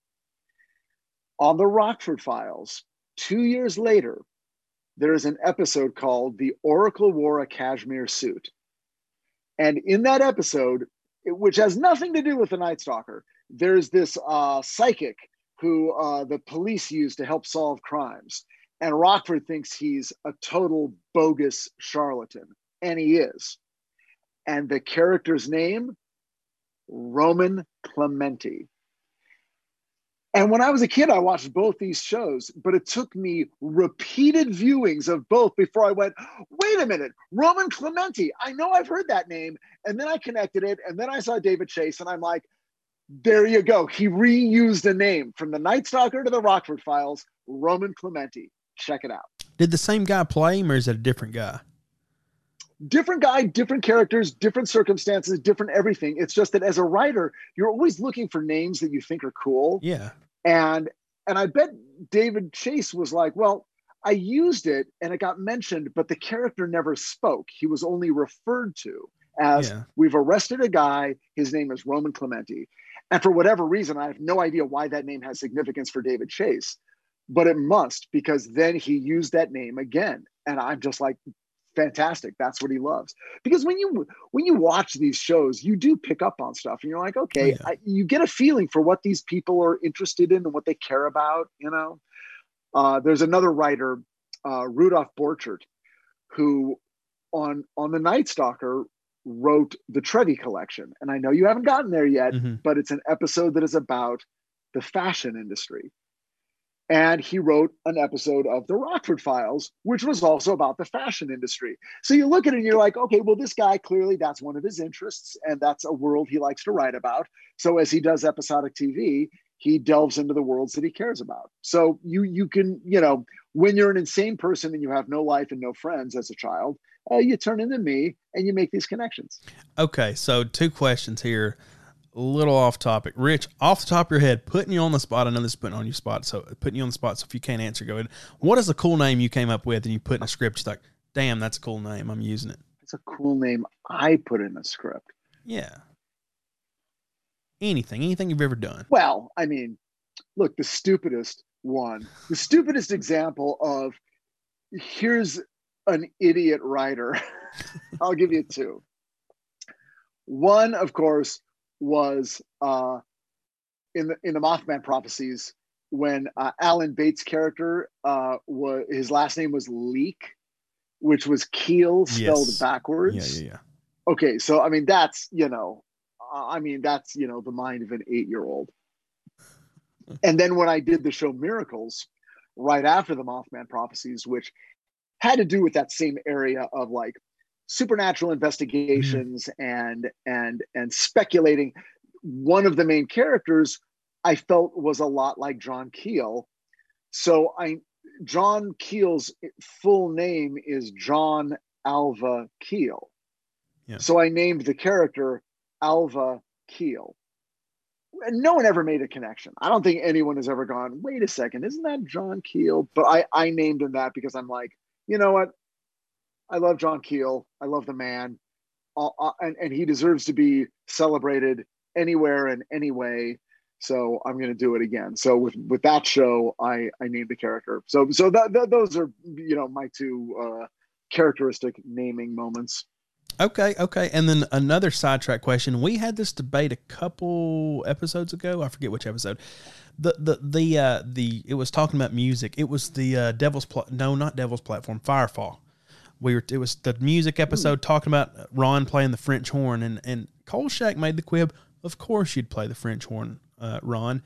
On the Rockford Files, two years later, there is an episode called The Oracle Wore a Cashmere Suit. And in that episode, which has nothing to do with the Night Stalker, there's this uh, psychic who uh, the police use to help solve crimes. And Rockford thinks he's a total bogus charlatan, and he is. And the character's name, Roman Clemente. And when I was a kid, I watched both these shows, but it took me repeated viewings of both before I went, wait a minute, Roman Clemente. I know I've heard that name. And then I connected it. And then I saw David Chase, and I'm like, there you go. He reused a name from the Night Stalker to the Rockford Files, Roman Clemente. Check it out. Did the same guy play him, or is it a different guy? different guy, different characters, different circumstances, different everything. It's just that as a writer, you're always looking for names that you think are cool. Yeah. And and I bet David Chase was like, well, I used it and it got mentioned, but the character never spoke. He was only referred to as yeah. we've arrested a guy. His name is Roman Clementi. And for whatever reason, I have no idea why that name has significance for David Chase, but it must because then he used that name again. And I'm just like, fantastic. That's what he loves. Because when you when you watch these shows you do pick up on stuff and you're like okay oh, yeah. I, you get a feeling for what these people are interested in and what they care about you know? Uh, there's another writer uh, rudolph borchert who on on the night stalker wrote the trevi collection. And i know you haven't gotten there yet mm-hmm. but it's an episode that is about the fashion industry and he wrote an episode of the Rockford Files, which was also about the fashion industry. So you look at it and you're like, okay, well, this guy clearly that's one of his interests, and that's a world he likes to write about. So as he does episodic TV, he delves into the worlds that he cares about. So you you can you know when you're an insane person and you have no life and no friends as a child, uh, you turn into me and you make these connections. Okay, so two questions here little off topic. Rich, off the top of your head, putting you on the spot. I know this is putting on your spot, so putting you on the spot. So if you can't answer, go ahead. What is a cool name you came up with and you put in a script? You're like, damn, that's a cool name. I'm using it. It's a cool name I put in a script. Yeah. Anything, anything you've ever done. Well, I mean, look, the stupidest one, the stupidest example of here's an idiot writer. I'll give you two. One, of course, was uh, in the in the Mothman prophecies when uh, Alan Bates' character uh, was his last name was Leek, which was Keel spelled yes. backwards. Yeah, yeah, yeah. Okay, so I mean that's you know, I mean that's you know the mind of an eight year old. and then when I did the show Miracles, right after the Mothman prophecies, which had to do with that same area of like supernatural investigations mm-hmm. and and and speculating. One of the main characters i felt was a lot like john keel. So i john keel's full name is john alva keel. Yeah. so i named the character alva keel. And no one ever made a connection. I don't think anyone has ever gone wait a second isn't that john keel? But i i named him that because i'm like you know what I love John Keel. I love the man, uh, uh, and and he deserves to be celebrated anywhere and any way. So I'm going to do it again. So with with that show, I I named the character. So so that, that those are you know my two uh, characteristic naming moments. Okay, okay. And then another sidetrack question. We had this debate a couple episodes ago. I forget which episode. The the the uh the it was talking about music. It was the uh Devil's no, not Devil's platform, Firefall we were it was the music episode talking about Ron playing the French horn and and Kolchak made the quib, of course you'd play the French horn, uh, Ron.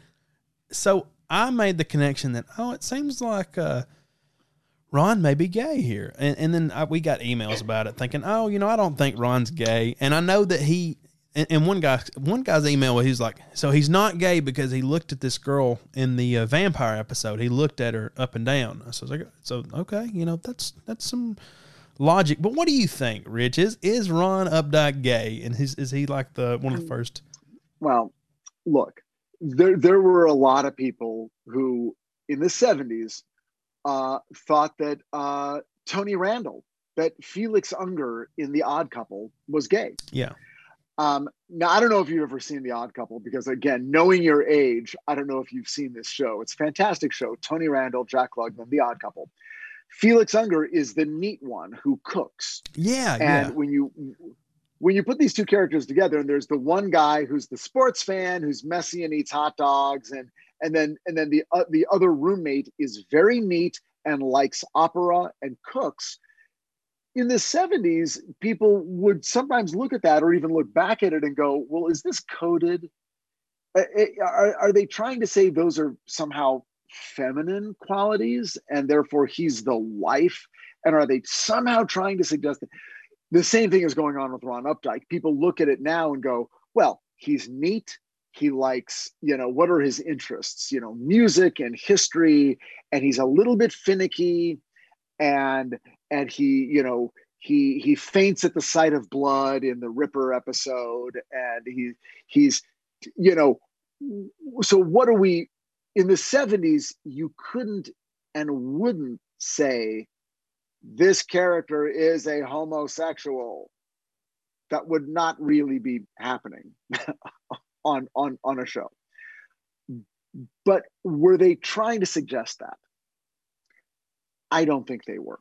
So I made the connection that oh, it seems like uh, Ron may be gay here, and and then I, we got emails about it, thinking oh, you know I don't think Ron's gay, and I know that he. And, and one guy, one guy's email, he's like, so he's not gay because he looked at this girl in the uh, vampire episode. He looked at her up and down. So I was like, so okay, you know, that's that's some logic. But what do you think, Rich? Is is Ron Updike gay, and is is he like the one of the first? Well, look, there there were a lot of people who in the seventies uh, thought that uh, Tony Randall, that Felix Unger in The Odd Couple was gay. Yeah. Um, now I don't know if you've ever seen The Odd Couple because again, knowing your age, I don't know if you've seen this show. It's a fantastic show. Tony Randall, Jack Klugman, The Odd Couple. Felix Unger is the neat one who cooks. Yeah, And yeah. when you when you put these two characters together, and there's the one guy who's the sports fan who's messy and eats hot dogs, and and then and then the uh, the other roommate is very neat and likes opera and cooks. In the 70s, people would sometimes look at that or even look back at it and go, "Well, is this coded? Uh, uh, Are, are they trying to say those are somehow feminine qualities and therefore he's the wife? And are they somehow trying to suggest that the same thing is going on with Ron Updike? People look at it now and go, well, he's neat. He likes, you know, what are his interests? You know, music and history, and he's a little bit finicky, and and he, you know, he he faints at the sight of blood in the Ripper episode, and he he's, you know, so what are we in the 70s you couldn't and wouldn't say this character is a homosexual. That would not really be happening on on on a show. But were they trying to suggest that? I don't think they were.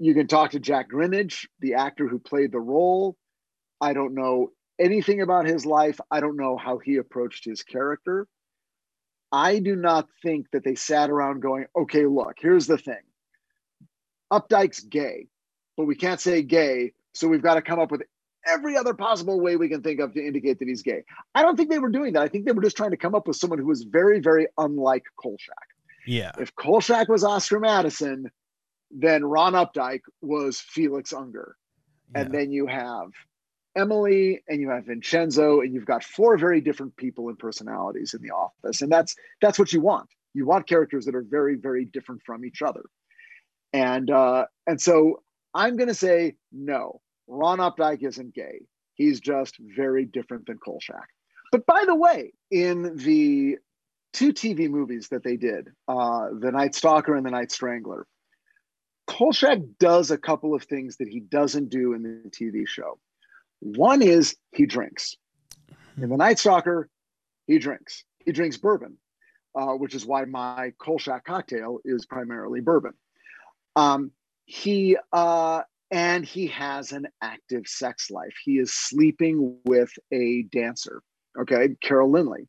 You can talk to jack grinnage the actor who played the role. I don't know anything about his life i don't know how he approached his character I do not think that they sat around going, okay, look, here's the thing. Updike's gay, but we can't say gay. So we've got to come up with every other possible way we can think of to indicate that he's gay. I don't think they were doing that. I think they were just trying to come up with someone who was very, very unlike Kolchak. Yeah. If Kolchak was Oscar Madison, then Ron Updike was Felix Unger. And then you have Emily and you have Vincenzo, and you've got four very different people and personalities in the office. And that's that's what you want. You want characters that are very, very different from each other. And uh, and so I'm gonna say no, Ron Updike isn't gay. He's just very different than Kolchak. But by the way, in the two TV movies that they did, uh, The Night Stalker and The Night Strangler, Kolchak does a couple of things that he doesn't do in the TV show. One is he drinks. In The Night Stalker, he drinks. He drinks bourbon, uh, which is why my Kolchak cocktail is primarily bourbon. Um, he uh, and he has an active sex life. He is sleeping with a dancer, okay, Carol Lynley,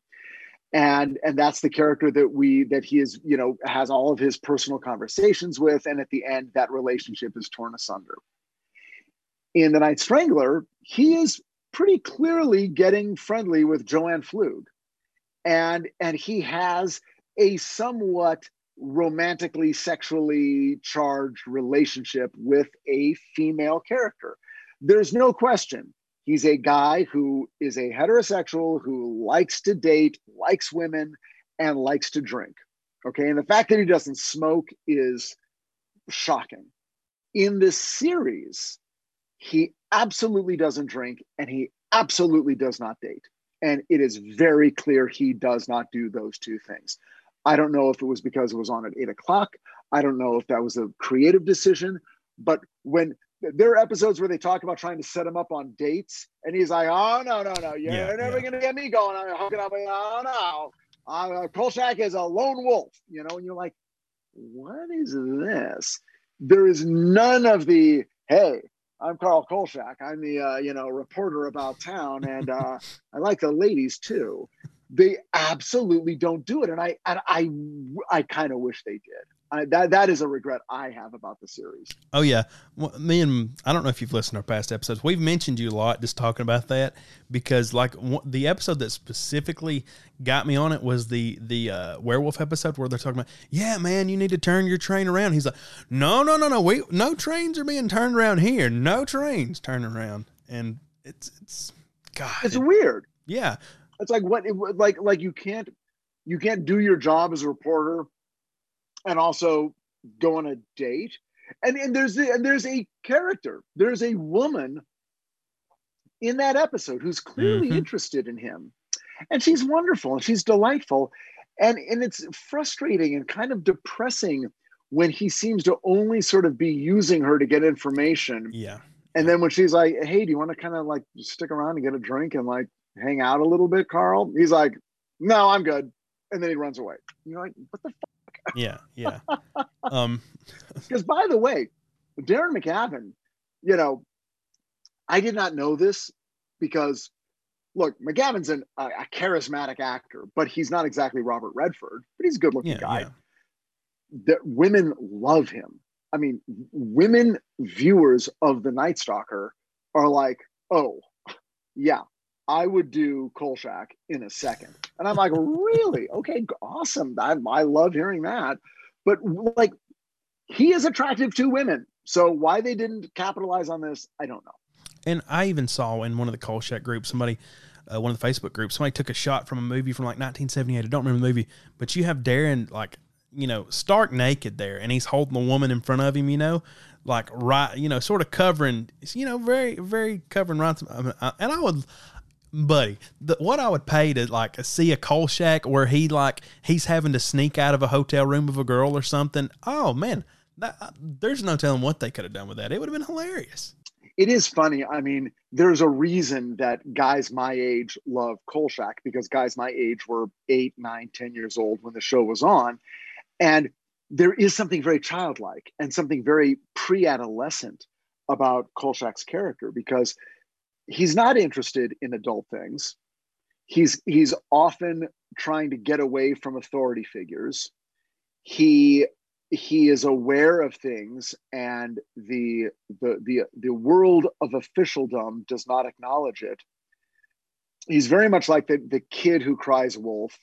and and that's the character that we that he is you know has all of his personal conversations with, and at the end that relationship is torn asunder. In the Night Strangler, he is pretty clearly getting friendly with Jo Ann Pflug, and and he has a somewhat romantically sexually charged relationship with a female character. There's no question. He's a guy who is a heterosexual who likes to date likes women and likes to drink. Okay and the fact that he doesn't smoke is shocking. In this series he absolutely doesn't drink and he absolutely does not date and it is very clear he does not do those two things I don't know if it was because it was on at eight o'clock. I don't know if that was a creative decision. But when there are episodes where they talk about trying to set him up on dates, and he's like, "Oh no, no, no, you're Yeah, never yeah. gonna get me going. I'm hooking up. Oh no, uh, Kolchak is a lone wolf." You know, and you're like, "What is this?" There is none of the hey. I'm Carl Kolchak. I'm the uh, you know reporter about town, and uh, I like the ladies too they absolutely don't do it. And i and i i kind of wish they did. I, that that is a regret i have about the series. Oh yeah, well, me and I don't know if you've listened to our past episodes. We've mentioned you a lot just talking about that because like one- the episode that specifically got me on it was the the uh, werewolf episode where they're talking about, yeah, man, you need to turn your train around. He's like, no, no, no, no, we no trains are being turned around here. No trains turning around, and it's it's God, it's it- weird. Yeah, it's like what it, like like you can't you can't do your job as a reporter and also go on a date. And and there's the, and there's a character there's a woman in that episode who's clearly Mhm. interested in him. And she's wonderful and she's delightful. And and it's frustrating and kind of depressing when he seems to only sort of be using her to get information. Yeah, And then when she's like, "Hey, do you want to kind of like stick around and get a drink and like hang out a little bit, Carl?" He's like, "No, I'm good." And then he runs away. You're like, "What the fuck?" Yeah, yeah. um, Because by the way, Darren McGavin, you know, I did not know this because look, McGavin's an, a, a charismatic actor, but he's not exactly Robert Redford, but he's a good looking yeah, guy. yeah. That women love him. I mean, women viewers of The Night Stalker are like, oh, yeah, I would do Kolchak in a second. And I'm like, really? Okay, awesome. I, I love hearing that. But like, he is attractive to women. So why they didn't capitalize on this, I don't know. And I even saw in one of the Kolchak groups, somebody, uh, one of the Facebook groups, somebody took a shot from a movie from like 1978. I don't remember the movie, but you have Darren like, you know, stark naked there, and he's holding the woman in front of him, you know, like right, you know, sort of covering, you know, very, very covering right. And I would, buddy, the, what I would pay to like see a Kolchak where he like he's having to sneak out of a hotel room of a girl or something. Oh man, that, uh, there's no telling what they could have done with that. It would have been hilarious. it is funny. I mean, there's a reason that guys my age love Kolchak because guys my age were eight, nine, ten years old when the show was on. And there is something very childlike and something very pre adolescent about Kolchak's character because he's not interested in adult things. He's, he's often trying to get away from authority figures. He he is aware of things and the the the the world of officialdom does not acknowledge it he's very much like the the kid who cries wolf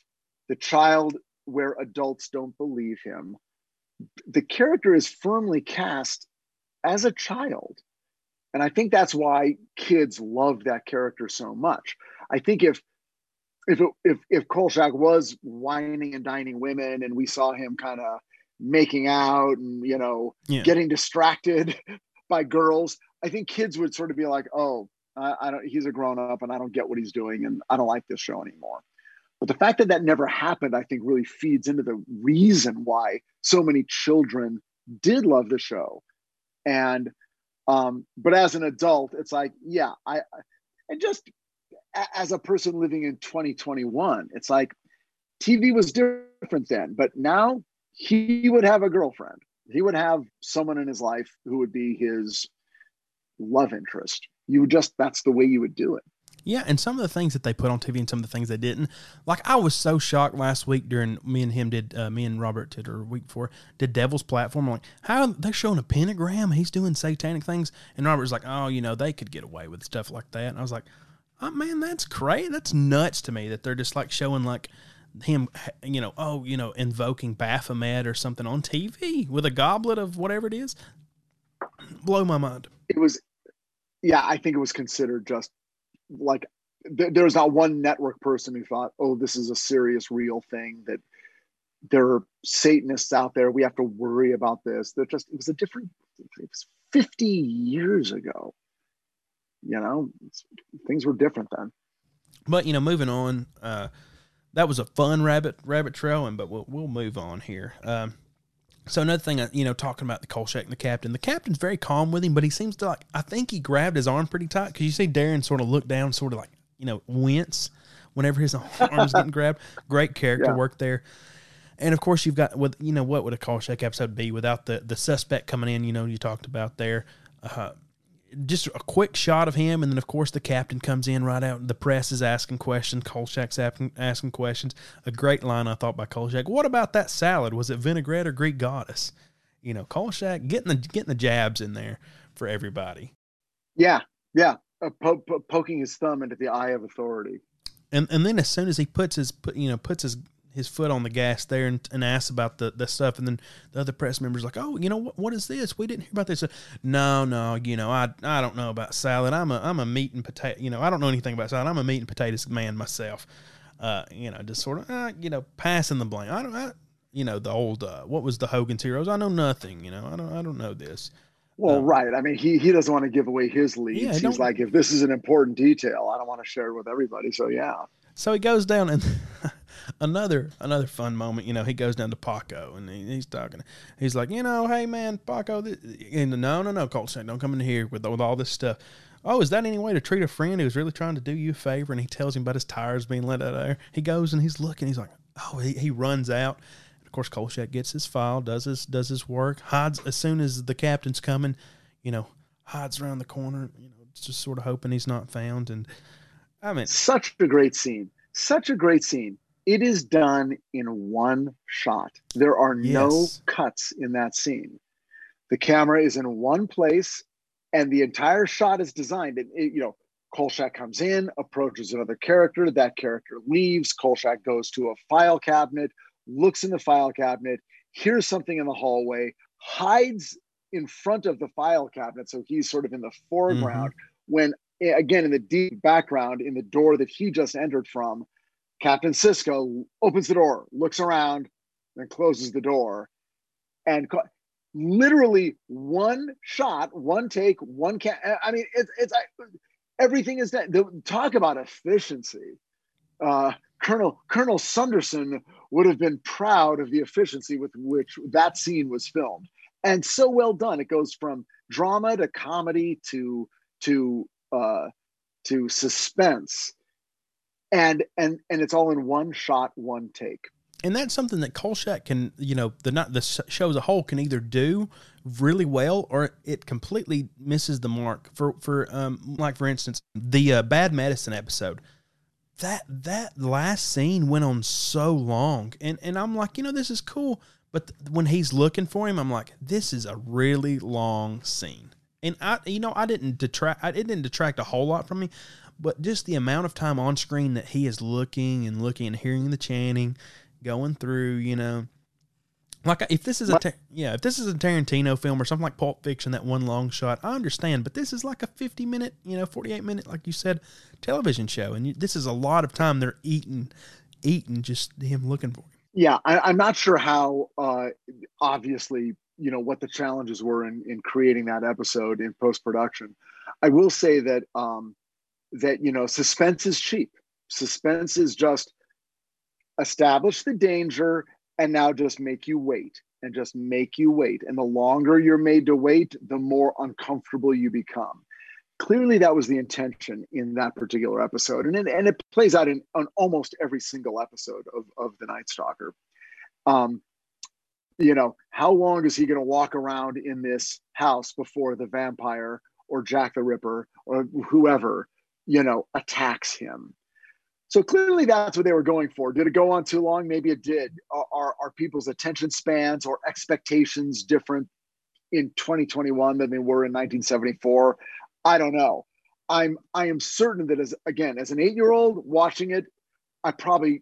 the child where adults don't believe him the character is firmly cast as a child and i think that's why kids love that character so much. I think if if it, if if Kolchak was wining and dining women and we saw him kind of making out and you know Yeah. getting distracted by girls i think kids would sort of be like oh I, I don't he's a grown up and i don't get what he's doing and i don't like this show anymore. But the fact that that never happened i think really feeds into the reason why so many children did love the show. And um but as an adult it's like yeah i and just as a person living in 2021 it's like tv was different then but now he would have a girlfriend. He would have someone in his life who would be his love interest. You just, that's the way you would do it. Yeah, and some of the things that they put on TV and some of the things they didn't. Like I was so shocked last week during me and him did uh, me and Robert did or week before did Devil's Platform. I'm like, how are they showing a pentagram? He's doing satanic things, and Robert was like, oh, you know, they could get away with stuff like that. And I was like, oh man, that's crazy. That's nuts to me that they're just like showing like him, you know, oh, you know, invoking Baphomet or something on TV with a goblet of whatever it is. Blow my mind. It was, yeah, I think it was considered just like th- there was not one network person who thought, oh, this is a serious, real thing that there are Satanists out there. We have to worry about this. That just, it was a different, it was 50 years ago. You know, things were different then. But you know, moving on, uh, that was a fun rabbit rabbit trail, and but we'll we'll move on here. Um, so another thing, uh, you know, talking about the Kolchak and the captain. The captain's very calm with him, but he seems to like. I think he grabbed his arm pretty tight because you see Darren sort of look down, sort of like you know wince whenever his arm's getting grabbed. Great character Yeah. work there. And of course, you've got with you know what would a Kolchak episode be without the the suspect coming in? You know, you talked about there. Uh, just a quick shot of him, and then of course the captain comes in right out. The press is asking questions. Kolchak's asking, questions. A great line I thought by Kolchak. What about that salad? Was it vinaigrette or Greek goddess? You know, Kolchak getting the getting the jabs in there for everybody. Yeah. Yeah. Uh, po- po- poking his thumb into the eye of authority. And and then as soon as he puts his you know puts his his foot on the gas there and, and asks about the, the stuff. And then the other press members like oh you know what, what is this? We didn't hear about this. No no you know I I don't know about salad. I'm a I'm a meat and potato you know I don't know anything about salad. I'm a meat and potatoes man myself. Uh you know just sort of uh, you know passing the blame. I don't I, you know the old uh, what was the Hogan's Heroes? I know nothing you know I don't I don't know this. Well, Um, right. I mean, he he doesn't want to give away his leads. Yeah, He's like, if this is an important detail, I don't want to share it with everybody. So yeah, So he goes down and another another fun moment. You know, he goes down to Paco and he, he's talking. He's like, you know, hey man, Paco, and no, no, no, Kolchak, don't come in here with with all this stuff. Oh, is that any way to treat a friend who's really trying to do you a favor? And he tells him about his tires being let out of there. He goes and he's looking. He's like, oh, he, he runs out. And Of course, Kolchak gets his file, does his does his work, hides as soon as the captain's coming. You know, hides around the corner. You know, just sort of hoping he's not found. And I mean, such a great scene. Such a great scene. It is done in one shot. There are Yes. no cuts in that scene. The camera is in one place, and the entire shot is designed. And it, you know, Kolchak comes in, approaches another character. That character leaves. Kolchak goes to a file cabinet, looks in the file cabinet, hears something in the hallway, hides in front of the file cabinet, so he's sort of in the foreground. When eh, again in the deep background, in the door that he just entered from, Captain Siska opens the door, looks around, and closes the door. And co- literally one shot, one take, one can. I mean, it's it's I- everything is that. the- Talk about efficiency. Uh, Colonel Colonel Sunderson would have been proud of the efficiency with which that scene was filmed, and so well done. It goes from drama to comedy to to uh, to suspense, and and and it's all in one shot, one take. and that's something that Kolchak can, you know, the not the show as a whole can either do really well or it completely misses the mark. For for um, like for instance, the uh, bad medicine episode. That that last scene went on so long, and and I'm like, you know, this is cool. But th- when he's looking for him, I'm like, this is a really long scene. And I, you know, I didn't detract. I, it didn't detract a whole lot from me, but just the amount of time on screen that he is looking and looking and hearing the chanting, going through, you know, like if this is a ta- yeah, if this is a Tarantino film or something like Pulp Fiction, that one long shot, I understand. But this is like a fifty minute, you know, forty eight minute, like you said, television show, and you, this is a lot of time they're eating, eating just him looking for him. yeah I, i'm not sure how uh obviously you know what the challenges were in in creating that episode in post-production i will say that um that you know suspense is cheap. Suspense is just establish the danger and now just make you wait and just make you wait. And the longer you're made to wait the more uncomfortable you become. Clearly that was the intention in that particular episode. And it, and it plays out in on almost every single episode of, of the night stalker. Um you know how long is he going to walk around in this house before the vampire or jack the ripper or whoever you know attacks him so clearly that's what they were going for did it go on too long maybe it did are, are, are people's attention spans or expectations different in 2021 than they were in 1974 I don't know. I'm I am certain that as again as an eight year old watching it, I probably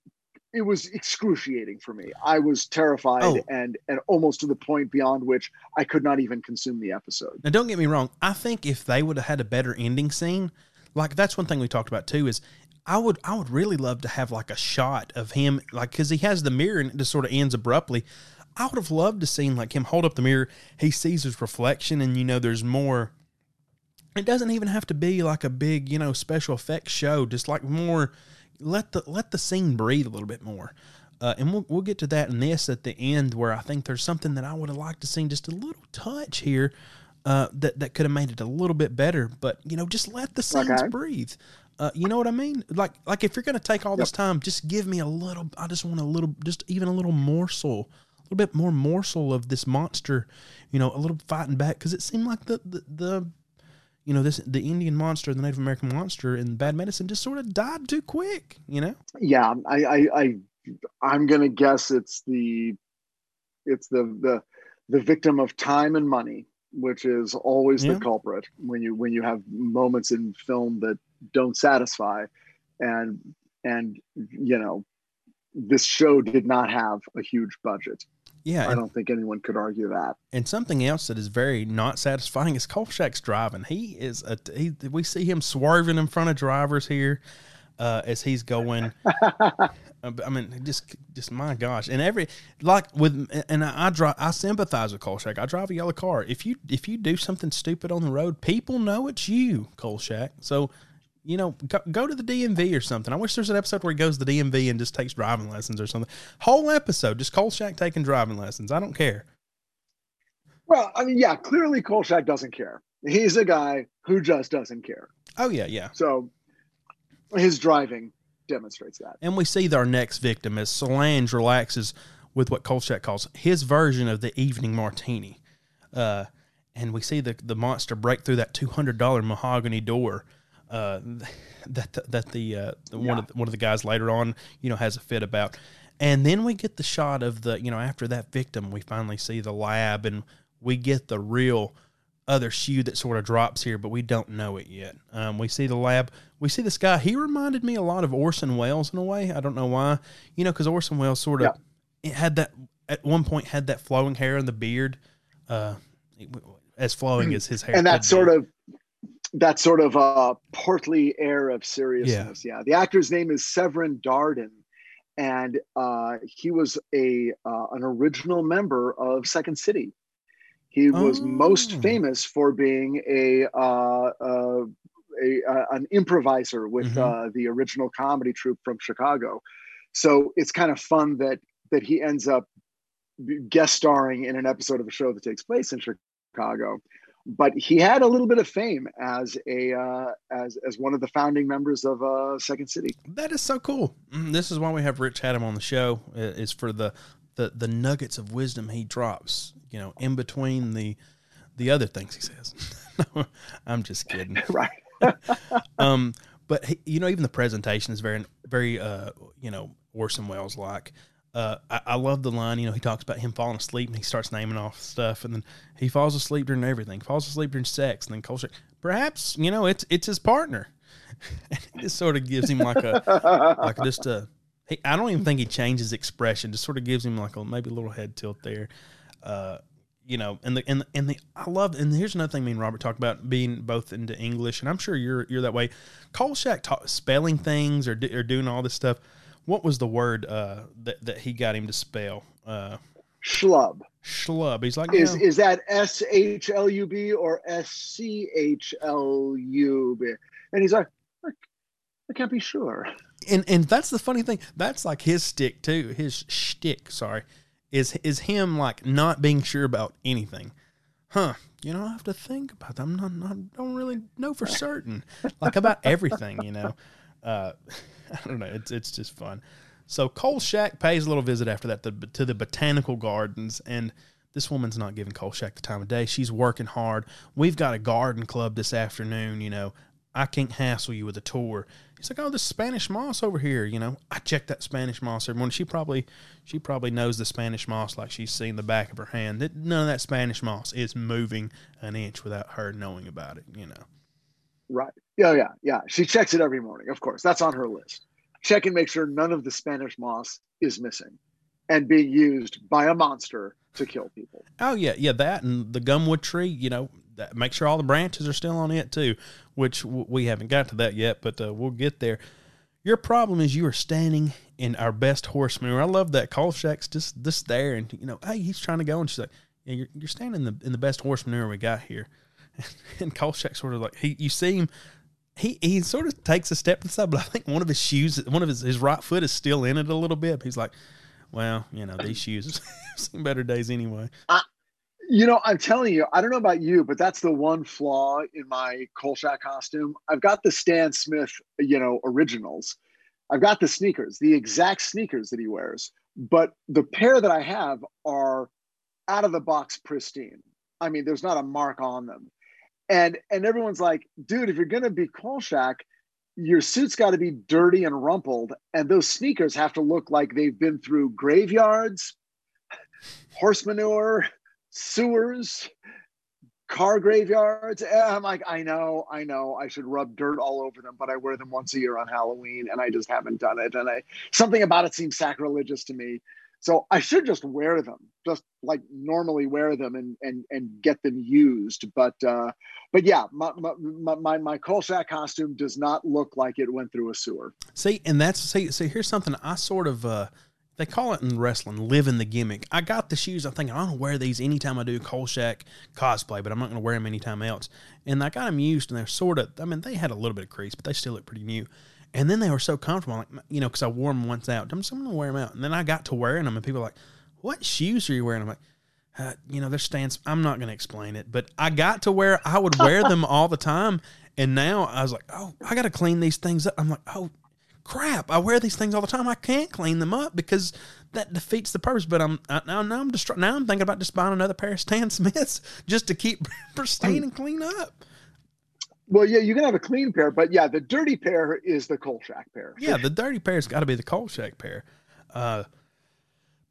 it was excruciating for me. I was terrified Oh. and and almost to the point beyond which I could not even consume the episode. Now, don't get me wrong. I think if they would have had a better ending scene, like that's one thing we talked about too, is I would I would really love to have like a shot of him, like because he has the mirror and it just sort of ends abruptly. I would have loved to seen like him hold up the mirror. He sees his reflection, and you know, there's more. It doesn't even have to be like a big, you know, special effects show. Just like more, let the let the scene breathe a little bit more. Uh, and we'll, we'll get to that in this at the end, where I think there's something that I would have liked to seen just a little touch here uh, that that could have made it a little bit better. But you know, just let the scenes Okay. breathe. Uh, you know what I mean? Like like if you're gonna take all this time, just give me a little. I just want a little, just even a little morsel, a little bit more morsel of this monster. You know, a little fighting back because it seemed like the the. the you know this the Indian monster, the Native American monster, in Bad Medicine just sort of died too quick. You know, Yeah, I I, I I'm gonna guess it's the it's the the the victim of time and money, which is always Yeah. the culprit when you when you have moments in film that don't satisfy, and and you know this show did not have a huge budget. yeah. I and- don't think anyone could argue that. And something else that is very not satisfying is Kolchak's driving. He is a he, we see him swerving in front of drivers here uh, as he's going. I mean, just just my gosh, and every like with and I, I drive. I sympathize with Kolchak. I drive a yellow car. If you if you do something stupid on the road, people know it's you, Kolchak. So You know, go, go to the DMV or something. I wish there's an episode where he goes to the DMV and just takes driving lessons or something. Whole episode, just Kolchak taking driving lessons. I don't care. Well, I mean, yeah, clearly Kolchak doesn't care. He's a guy who just doesn't care. Oh yeah, yeah. So his driving demonstrates that. And we see our next victim as Solange relaxes with what Kolchak calls his version of the evening martini. Uh, and we see the the monster break through that two hundred dollar mahogany door. Uh, that the, that the, uh, the yeah. one of the, one of the guys later on, you know, has a fit about. And then we get the shot of the, you know, after that victim, we finally see the lab and we get the real other shoe that sort of drops here, but we don't know it yet. Um, we see the lab. We see this guy. He reminded me a lot of Orson Welles in a way. I don't know why. You know, because Orson Welles sort of yeah. had that at one point had that flowing hair and the beard, uh, as flowing as his hair, and that sort of that sort of uh, portly air of seriousness. Yeah. yeah. The actor's name is Severn Darden, and uh, he was a uh, an original member of Second City. He was oh. most famous for being a, uh, uh, a an improviser with mm-hmm. Uh, the original comedy troupe from Chicago. So it's kind of fun that that he ends up guest starring in an episode of a show that takes place in Chicago. But he had a little bit of fame as a uh, as as one of the founding members of uh, Second City. That is so cool. Mm, this is why we have Rich Hatem on the show. Is for the the the nuggets of wisdom he drops you know, in between the the other things he says. no, I'm just kidding. right. um, but he, you know, even the presentation is very, very, uh, you know, Orson Welles like. Uh, I, I, love the line. You know, he talks about him falling asleep, and he starts naming off stuff, and then he falls asleep during everything. Falls asleep during sex, and then Kolchak. Perhaps you know it's it's his partner. and it just sort of gives him like a like just a. He, I don't even think he changes expression. Just sort of gives him like a maybe a little head tilt there uh, you know, and the and the, and the I love and here's another thing me and Robert talked about being both into English, and I'm sure you're you're that way. Kolchak ta- spelling things or or doing all this stuff. What was the word uh, that that he got him to spell? Uh, Schlub. Schlub. He's like, is is that S H L U B or S C H L U B? And he's like, I can't be sure. And and that's the funny thing. That's like his stick too. His shtick. Sorry is is him like not being sure about anything. Huh? You know, I have to think about that. I'm not, not don't really know for certain, like about everything. You know, uh, I don't know. It's it's just fun. So Cole Kolchak pays a little visit after that to, to the botanical gardens, and this woman's not giving Kolchak the time of day. She's working hard. We've got a garden club this afternoon. You know, I can't hassle you with a tour. He's like, oh, the Spanish moss over here. You know, I checked that Spanish moss every morning. She probably, she probably knows the Spanish moss like she's seen the back of her hand. That None of that Spanish moss is moving an inch without her knowing about it. You know. Right. Yeah. Yeah. Yeah. She checks it every morning. Of course, that's on her list. Check and make sure none of the Spanish moss is missing, and being used by a monster to kill people. Oh yeah, yeah. That and the gumwood tree. You know, that, make sure all the branches are still on it too, which we haven't got to that yet, but uh, we'll get there. Your problem is you are standing in our best horse manure. I love that. Kolchak's just just there, and you know, hey, he's trying to go, and she's like, "Yeah, you're, you're standing in the in the best horse manure we got here." and Kolchak sort of like he, you see him, he he sort of takes a step to the side, but I think one of his shoes, one of his his right foot is still in it a little bit. He's like, "Well, you know, these shoes have seen better days anyway." I, you know, I'm telling you, I don't know about you, but that's the one flaw in my Kolchak costume. I've got the Stan Smith, you know, originals. I've got the sneakers, the exact sneakers that he wears, but the pair that I have are out of the box pristine. I mean, there's not a mark on them. And and everyone's like, dude, if you're gonna be Kolchak, your suit's got to be dirty and rumpled, and those sneakers have to look like they've been through graveyards, horse manure, sewers, car graveyards. I'm like, I know, I know, I should rub dirt all over them, but I wear them once a year on Halloween, and I just haven't done it. And I something about it seems sacrilegious to me. So I should just wear them, just like normally wear them and and and get them used. But uh, but yeah, my my my, my Kolchak costume does not look like it went through a sewer. See, and that's see see here's something I sort of uh they call it in wrestling living the gimmick. I got the shoes. I'm thinking I'm gonna wear these anytime I do Kolchak cosplay, but I'm not gonna wear them anytime else. And I got them used, and they're sort of. I mean, they had a little bit of crease, but they still look pretty new. And then they were so comfortable, like you know, because I wore them once out. I'm just gonna wear them out, and then I got to wearing them, and people were like, "What shoes are you wearing?" I'm like. Uh, you know, their stance. I'm not going to explain it, but I got to where I would wear them all the time, and now I was like, oh, I got to clean these things up. I'm like, oh, crap! I wear these things all the time. I can't clean them up because that defeats the purpose. But I'm I, now now I'm just now I'm thinking about just buying another pair of Stan Smiths just to keep pristine and clean up. Well, yeah, you can have a clean pair, but yeah, the dirty pair is the Kolchak pair. Yeah, the dirty pair's got to be the Kolchak pair. Uh,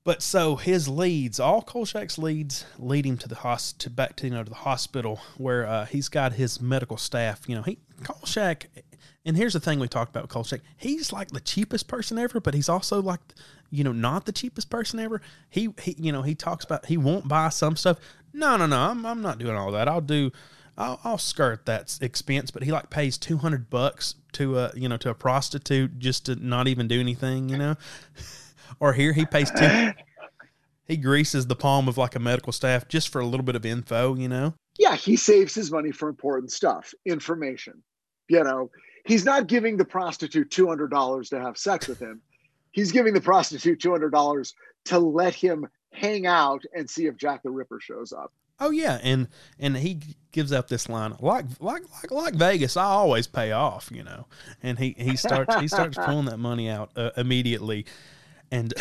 but so his leads, all Kolchak's leads, lead him to the host to back to you know to the hospital where uh, he's got his medical staff. You know, he Kolchak, and here's the thing we talked about Kolchak. He's like the cheapest person ever, but he's also like, you know, not the cheapest person ever. He he, you know, he talks about he won't buy some stuff. No, no, no, I'm I'm not doing all that. I'll do. I'll, I'll skirt that expense, but he like pays two hundred bucks to a you know to a prostitute just to not even do anything, you know. or here he pays two. he greases the palm of like a medical staff just for a little bit of info, you know. Yeah, he saves his money for important stuff, information. You know, he's not giving the prostitute two hundred dollars to have sex with him. he's giving the prostitute two hundred dollars to let him hang out and see if Jack the Ripper shows up. Oh yeah, and and he gives up this line like like like like Vegas. I always pay off, you know. And he he starts he starts pulling that money out uh, immediately and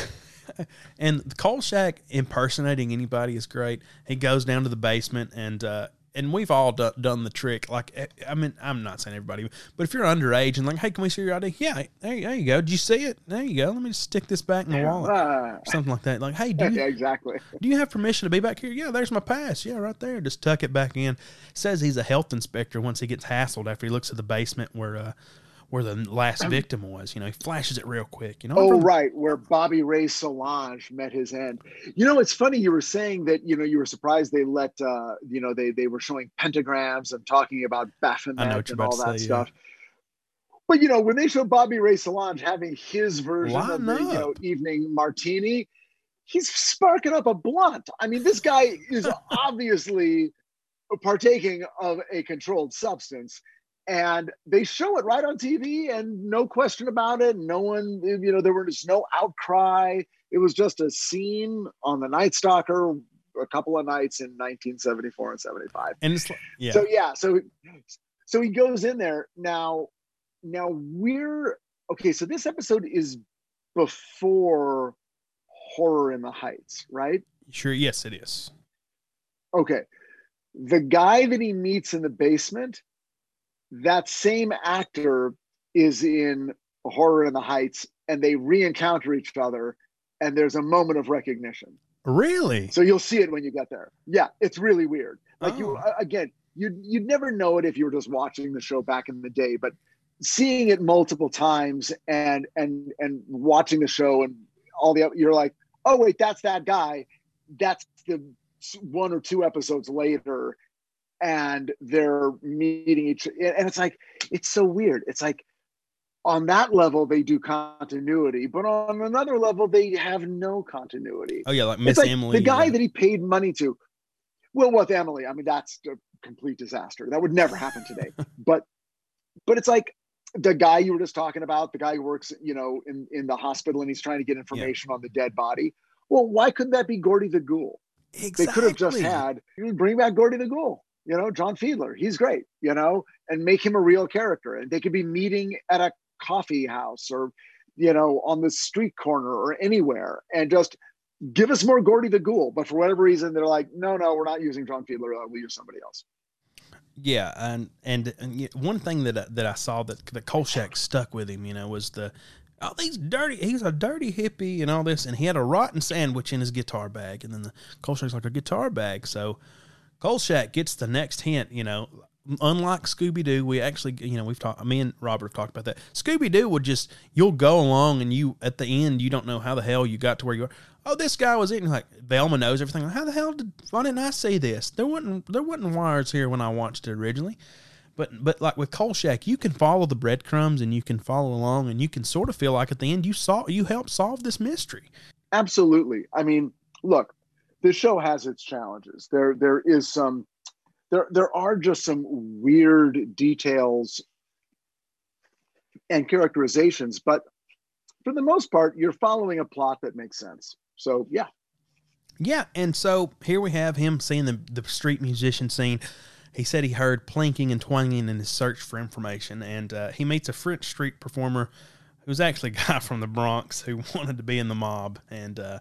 and Kolchak impersonating anybody is great. He goes down to the basement and uh, and we've all do, done the trick. Like eh, I mean, I'm not saying everybody, but if you're underage and like, hey, can we see your ID? Yeah, there, there you go. Did you see it? There you go. Let me just stick this back in the wallet, uh, something like that. Like, hey, do you, yeah, exactly? Do you have permission to be back here? Yeah, there's my pass. Yeah, right there. Just tuck it back in. Says he's a health inspector once he gets hassled after he looks at the basement where. Uh, where the last victim was. You know, he flashes it real quick. You know. Oh, right, where Bobby Ray Solange met his end. You know, it's funny you were saying that. You know, you were surprised they let. uh You know, they they were showing pentagrams and talking about Baphomet and all that say, stuff. Yeah. But you know, when they show Bobby Ray Solange having his version of the you know, evening martini, he's sparking up a blunt. I mean, this guy is obviously partaking of a controlled substance and they show it right on TV, and no question about it. No one, you know, there was no outcry. It was just a scene on the Night Stalker a couple of nights in 1974 and 75. And it's yeah. So yeah, so so he goes in there now. Now we're okay. So this episode is before Horror in the Heights, right? Sure. Yes, it is. Okay. The guy that he meets in the basement that same actor is in Horror in the Heights and they re-encounter each other and there's a moment of recognition. Really? So you'll see it when you get there. Yeah, it's really weird. Like oh. you again, you'd you'd never know it if you were just watching the show back in the day, but seeing it multiple times and and and watching the show and all the you're like, oh wait, that's that guy. That's the one or two episodes later and they're meeting each and it's like it's so weird. It's like on that level they do continuity but on another level they have no continuity. Oh yeah like miss like emily the guy yeah. that he paid money to well with emily i mean that's a complete disaster. That would never happen today. But but it's like the guy you were just talking about the guy who works you know in in the hospital and he's trying to get information yeah. on the dead body. Well why couldn't that be gordy the ghoul? Exactly. They could have just had bring back Gordy the Ghoul you know, John Fiedler, he's great, you know, and make him a real character. And they could be meeting at a coffee house or, you know, on the street corner or anywhere and just give us more Gordy the Ghoul. But for whatever reason, they're like, no, no, we're not using John Fiedler. We'll use somebody else. Yeah, and and, and one thing that that I saw that that Kolchak stuck with him, you know, was the oh these dirty he's a dirty hippie and all this, and he had a rotten sandwich in his guitar bag, and then the Kolchak's like a guitar bag, so Kolchak gets the next hint, you know, unlike Scooby Doo, we actually, you know, we've talked, me and Robert have talked about that. Scooby Doo would just, you'll go along and you, at the end, you don't know how the hell you got to where you are. Oh, this guy was eating like Velma knows everything. How the hell did, why didn't I see this? There wasn't, there wasn't wires here when I watched it originally. But, but like with Kolchak, you can follow the breadcrumbs and you can follow along and you can sort of feel like at the end you saw, you helped solve this mystery. Absolutely. I mean, look, this show has its challenges. There, there is some, there, there are just some weird details and characterizations, but for the most part, you're following a plot that makes sense. So yeah. Yeah, and so here we have him seeing the the street musician scene. He said he heard plinking and twanging in his search for information, and uh, he meets a French street performer who's actually a guy from the Bronx who wanted to be in the mob. And uh,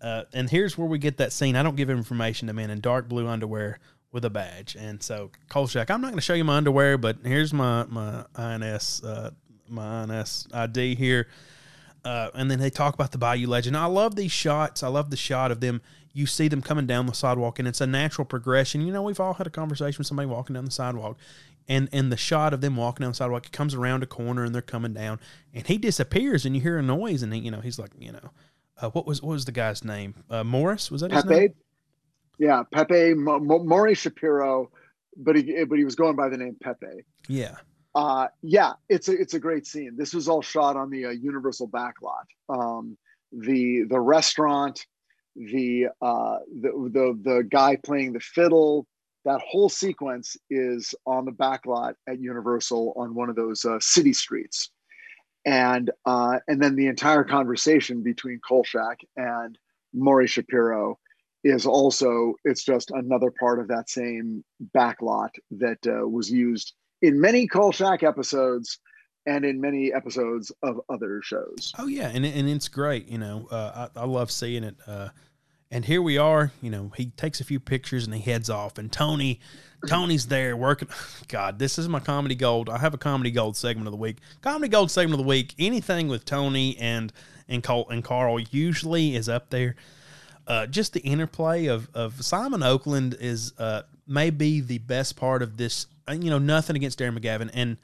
uh, and here's where we get that scene. I don't give information to men in dark blue underwear with a badge. And so Kolchak, I'm not going to show you my underwear, but here's my my INS uh, my INS ID here. Uh, and then they talk about the Bayou Legend. I love these shots. I love the shot of them. You see them coming down the sidewalk, and it's a natural progression. You know, we've all had a conversation with somebody walking down the sidewalk, and and the shot of them walking down the sidewalk it comes around a corner, and they're coming down, and he disappears, and you hear a noise, and he, you know, he's like, you know, uh, what was what was the guy's name? Uh, Morris was that his Pepe? name? Yeah, Pepe Mo- Mo- Maury Shapiro, but he but he was going by the name Pepe. Yeah, Uh, yeah, it's a it's a great scene. This was all shot on the uh, Universal backlot. Um, the the restaurant, the uh, the the the guy playing the fiddle. That whole sequence is on the backlot at Universal on one of those uh, city streets, and uh, and then the entire conversation between Kolchak and Maury Shapiro is also it's just another part of that same backlot that uh, was used in many Kolchak episodes and in many episodes of other shows. Oh yeah, and and it's great. You know, uh, I, I love seeing it. And here we are. You know, he takes a few pictures and he heads off. And Tony, Tony's there working. God, this is my comedy gold. I have a comedy gold segment of the week. Comedy gold segment of the week. Anything with Tony and and Col and Carl usually is up there. Uh, just the interplay of of Simon Oakland is uh, maybe the best part of this. uh, You know, nothing against Darren McGavin and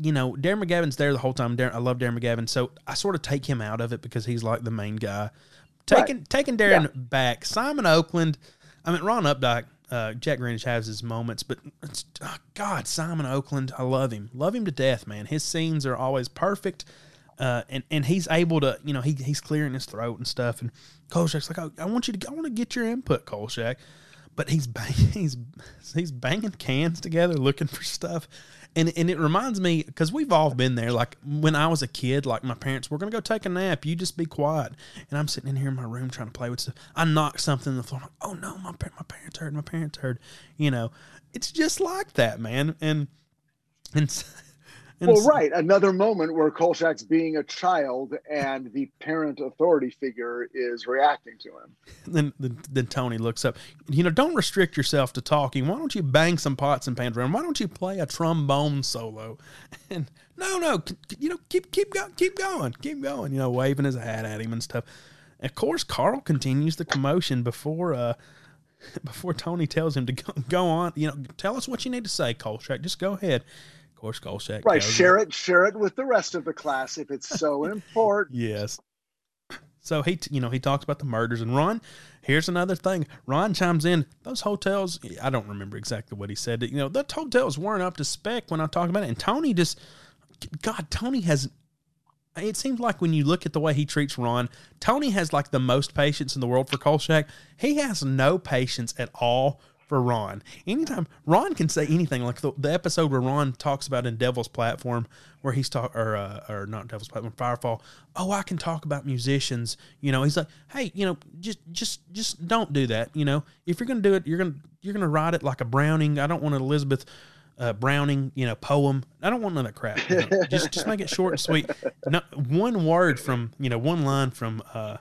you know, Darren McGavin's there the whole time. I love Darren McGavin, so I sort of take him out of it because he's like the main guy. Taking taking Darren Yeah. back, Simon Oakland. I mean, Ron Updike, uh, Jack Grinnage has his moments, but it's, oh, God, Simon Oakland, I love him, love him to death, man. His scenes are always perfect, uh, and and he's able to, you know, he he's clearing his throat and stuff. And Kolchak's like, oh, I want you to, I want to get your input, Kolchak but he's bang, he's he's banging cans together looking for stuff and and it reminds me because we've all been there like when i was a kid like my parents were gonna go take a nap. You just be quiet. And i'm sitting in here in my room trying to play with stuff. I knock something on the floor. Like, oh no my, my parents heard my parents heard. You know it's just like that man. And and, and Well, right. Another moment where Kolchak's being a child and the parent authority figure is reacting to him. then, then then Tony looks up. You know, don't restrict yourself to talking. Why don't you bang some pots and pans around? Why don't you play a trombone solo? And no, no, you know, keep keep going, keep going, keep going. You know, waving his hat at him and stuff. Of course, Carl continues the commotion before uh before Tony tells him to go, go on. You know, tell us what you need to say, Kolchak. Just go ahead. Course, Kolchak. Right. him- Share it. Share it with the rest of the class if it's so important. Yes. So he, t- you know, he talks about the murders, and Ron. Here's another thing. Ron chimes in. Those hotels. I don't remember exactly what he said. You know, the hotels weren't up to spec when I talked about it. And Tony just, God, Tony has. It seems like when you look at the way he treats Ron, Tony has like the most patience in the world for Kolchak. He has no patience at all for Ron. Anytime Ron can say anything, like the, the episode where Ron talks about in Devil's Platform, where he's talk or uh, or not Devil's Platform, Firefall. Oh, I can talk about musicians. You know, he's like, hey, you know, just just just don't do that. You know, if you're gonna do it, you're gonna you're gonna write it like a Browning. I don't want an Elizabeth. Uh, Browning, you know, poem. I don't want none of that crap. you know. just, just make it short and sweet. Not one word from, you know, one line from, uh,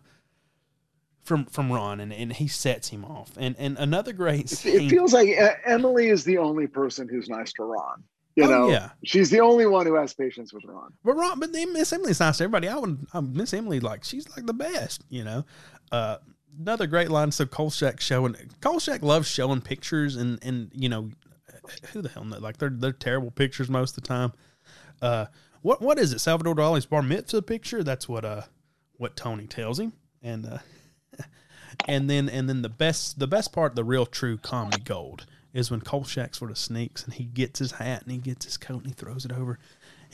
from from Ron, and, and he sets him off. And and another great It scene. feels like Emily is the only person who's nice to Ron. You Oh, know, yeah. she's the only one who has patience with Ron. But Ron, but then Miss Emily's nice to everybody. I would um, Miss Emily like she's like the best, you know. Uh, another great line. So Kolchak showing Kolchak loves showing pictures, and and you know who the hell know like they're they're terrible pictures most of the time. Uh, what what is it? Salvador Dali's bar mitzvah picture. That's what uh what Tony tells him, and uh, and then and then the best the best part, the real true comedy gold is when Kolchak sort of sneaks and he gets his hat and he gets his coat and he throws it over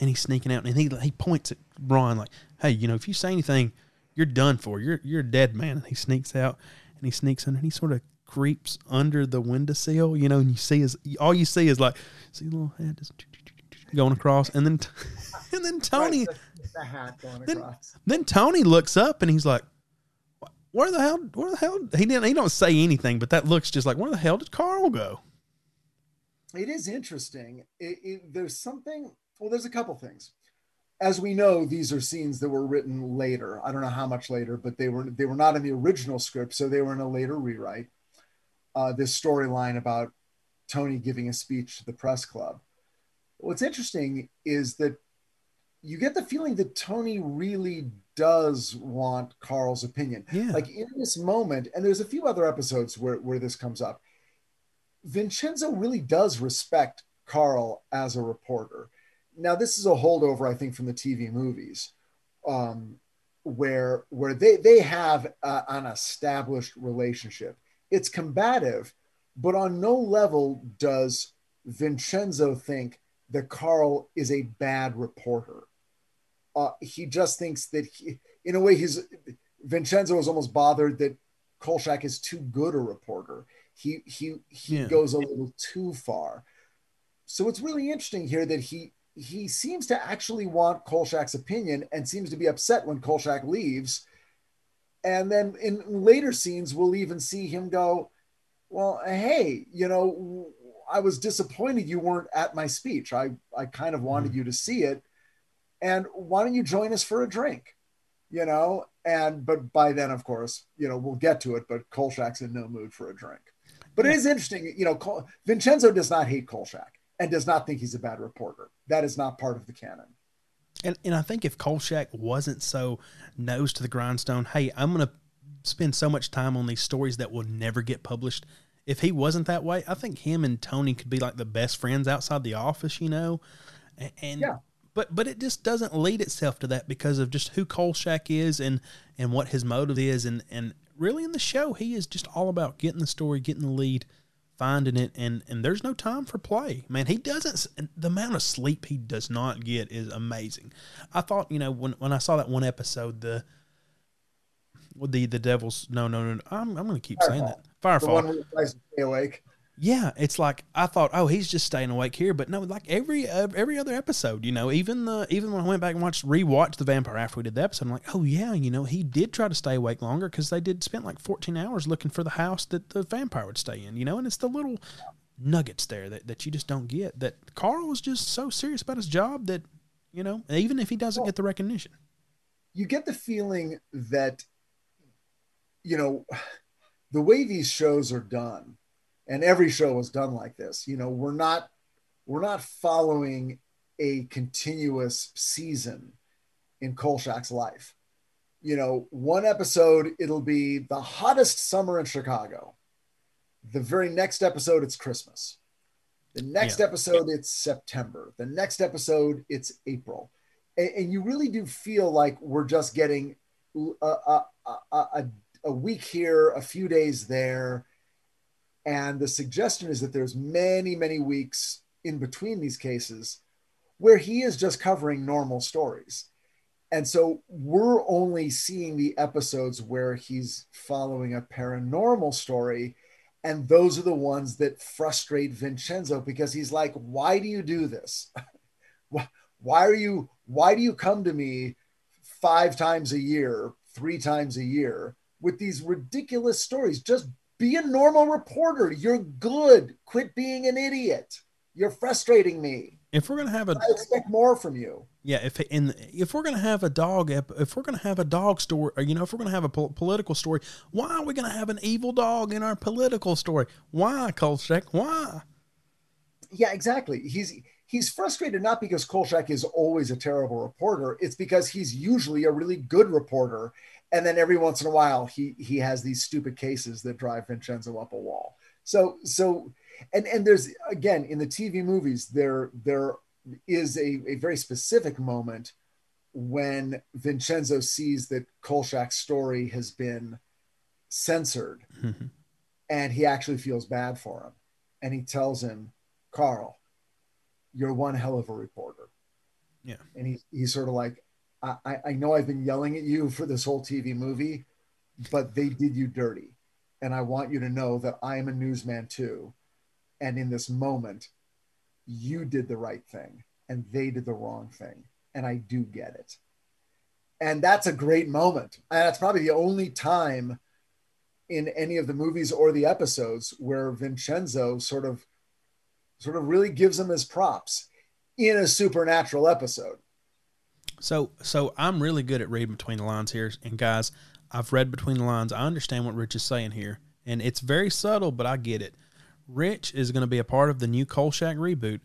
and he's sneaking out and he he points at Ron like, hey, you know, if you say anything, you're done for. You're you're a dead man." And he sneaks out, and he sneaks under, and he sort of creeps under the windowsill, you know, and you see his all you see is like see a little hat just going across, and then and then Tony, Right, the, the hat going then, across. then Tony looks up and he's like, "Where the hell? Where the hell?" He didn't. He don't say anything, but that looks just like, "Where the hell did Carl go?" It is interesting. It, it, there's something. Well, there's a couple things. As we know, these are scenes that were written later. I don't know how much later, but they were they were not in the original script, so they were in a later rewrite. Uh, this storyline about Tony giving a speech to the press club. What's interesting is that you get the feeling that Tony really does want Carl's opinion. Yeah. Like in this moment, and there's a few other episodes where, where this comes up. Vincenzo really does respect Carl as a reporter. Now, this is a holdover, I think, from the TV movies, um, where where they they have uh, an established relationship. It's combative, but on no level does Vincenzo think that Carl is a bad reporter. Uh, he just thinks that, he, in a way, he's Vincenzo is almost bothered that Kolchak is too good a reporter. He he he Yeah. goes a little too far. So it's really interesting here that he he seems to actually want Kolchak's opinion and seems to be upset when Kolchak leaves. And then in later scenes, we'll even see him go, Well, hey, you know, I was disappointed you weren't at my speech. I, I kind of wanted you to see it. And why don't you join us for a drink? You know, and but by then, of course, you know, we'll get to it, but Kolchak's in no mood for a drink. But it is interesting, you know, Kol- Vincenzo does not hate Kolchak and does not think he's a bad reporter. That is not part of the canon. And and I think if Kolchak wasn't so nose to the grindstone, hey, I'm gonna spend so much time on these stories that will never get published. If he wasn't that way, I think him and Tony could be like the best friends outside the office, you know. A- And Yeah. But but it just doesn't lead itself to that because of just who Kolchak is and and what his motive is and and really in the show he is just all about getting the story, getting the lead, finding it, and and there's no time for play. Man, he doesn't. The amount of sleep he does not get is amazing. I thought you know when when I saw that one episode the. The the devil's no no no I'm I'm gonna keep saying that The Firefall one where he tries to stay awake. Yeah, it's like I thought, oh, he's just staying awake here, but no, like every uh, every other episode, you know, even the even when I went back and watched rewatched the vampire after we did the episode, I'm like, oh yeah, you know, he did try to stay awake longer because they did spend like 14 hours looking for the house that the vampire would stay in, you know, and it's the little nuggets there that, that you just don't get. That Carl is just so serious about his job that, you know, even if he doesn't get the recognition, you get the feeling that you know the way these shows are done and every show was done like this. You know we're not we're not following a continuous season in Kolchak's life. You know one episode it'll be the hottest summer in chicago. The very next episode it's christmas. The next Yeah. episode it's september. The next episode it's april. And, and you really do feel like we're just getting a, a, a, a, a week here, a few days there. And the suggestion is that there's many, many weeks in between these cases where he is just covering normal stories. And so we're only seeing the episodes where he's following a paranormal story. And those are the ones that frustrate Vincenzo because he's like, why do you do this? Why- are you why do you come to me five times a year three times a year with these ridiculous stories just be a normal reporter. You're good. Quit being an idiot. You're frustrating me. If we're gonna have a i expect more from you. Yeah, if in if we're gonna have a dog if we're gonna have a dog story, or you know, if we're gonna have a pol- political story, why are we gonna have an evil dog in our political story? Why, Kolchak? Why? yeah exactly. He's he's frustrated not because kolchak is always a terrible reporter. It's because he's usually a really good reporter and then every once in a while he he has these stupid cases that drive vincenzo up a wall. So so and and there's again in the tv movies there there is a, a very specific moment when vincenzo sees that kolchak's story has been censored mm-hmm. and he actually feels bad for him. And he tells him carl you're one hell of a reporter. Yeah. and he, he's sort of like I, I know I've been yelling at you for this whole TV movie, but they did you dirty. And I want you to know that I am a newsman too. And in this moment, you did the right thing and they did the wrong thing. And I do get it. And that's a great moment. And that's probably the only time in any of the movies or the episodes where Vincenzo sort of sort of really gives him his props in a supernatural episode. So so I'm really good at reading between the lines here. And guys, I've read between the lines. I understand what Rich is saying here. And it's very subtle, but I get it. Rich is going to be a part of the new Kolchak reboot,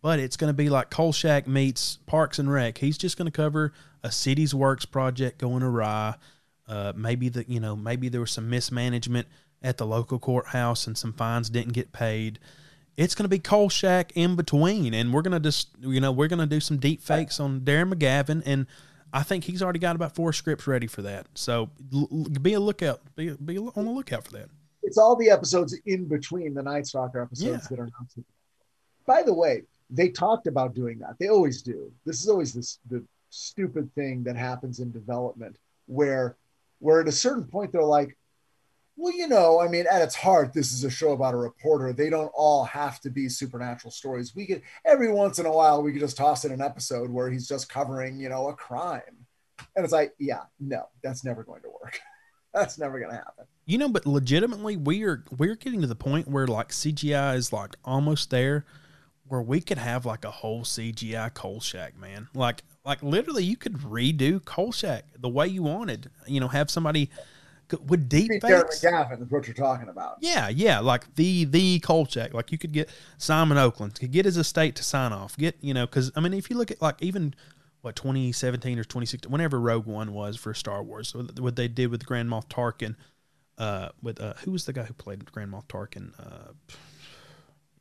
but it's going to be like Kolchak meets Parks and Rec. He's just going to cover a city's works project going awry. Uh, maybe the you know maybe there was some mismanagement at the local courthouse and some fines didn't get paid. It's going to be Kolchak in between, and we're going to just you know we're going to do some deep fakes on Darren McGavin, and I think he's already got about four scripts ready for that. So l- be a lookout, be, be on the lookout for that. It's all the episodes in between the Night Stalker episodes Yeah. that are not. By the way, they talked about doing that. They always do. This is always this the stupid thing that happens in development where where at a certain point they're like, well, you know, I mean, at its heart, this is a show about a reporter. They don't all have to be supernatural stories. We could every once in a while we could just toss in an episode where he's just covering, you know, a crime. And it's like, yeah, no, that's never going to work. that's never going to happen. You know, but legitimately, we are we're getting to the point where like CGI is like almost there, where we could have like a whole CGI Kolchak, man. Like like literally, you could redo Kolchak the way you wanted. You know, have somebody with deep fakes. McGavin is what you're talking about. Yeah, yeah, like the the Kolchak. Like you could get Simon Oakland, could get his estate to sign off. Get you know, because I mean, if you look at like even what 2017 or 2016, whenever Rogue One was for Star Wars, so what they did with Grand Moff Tarkin, uh, with uh, who was the guy who played Grand Moff Tarkin? Uh,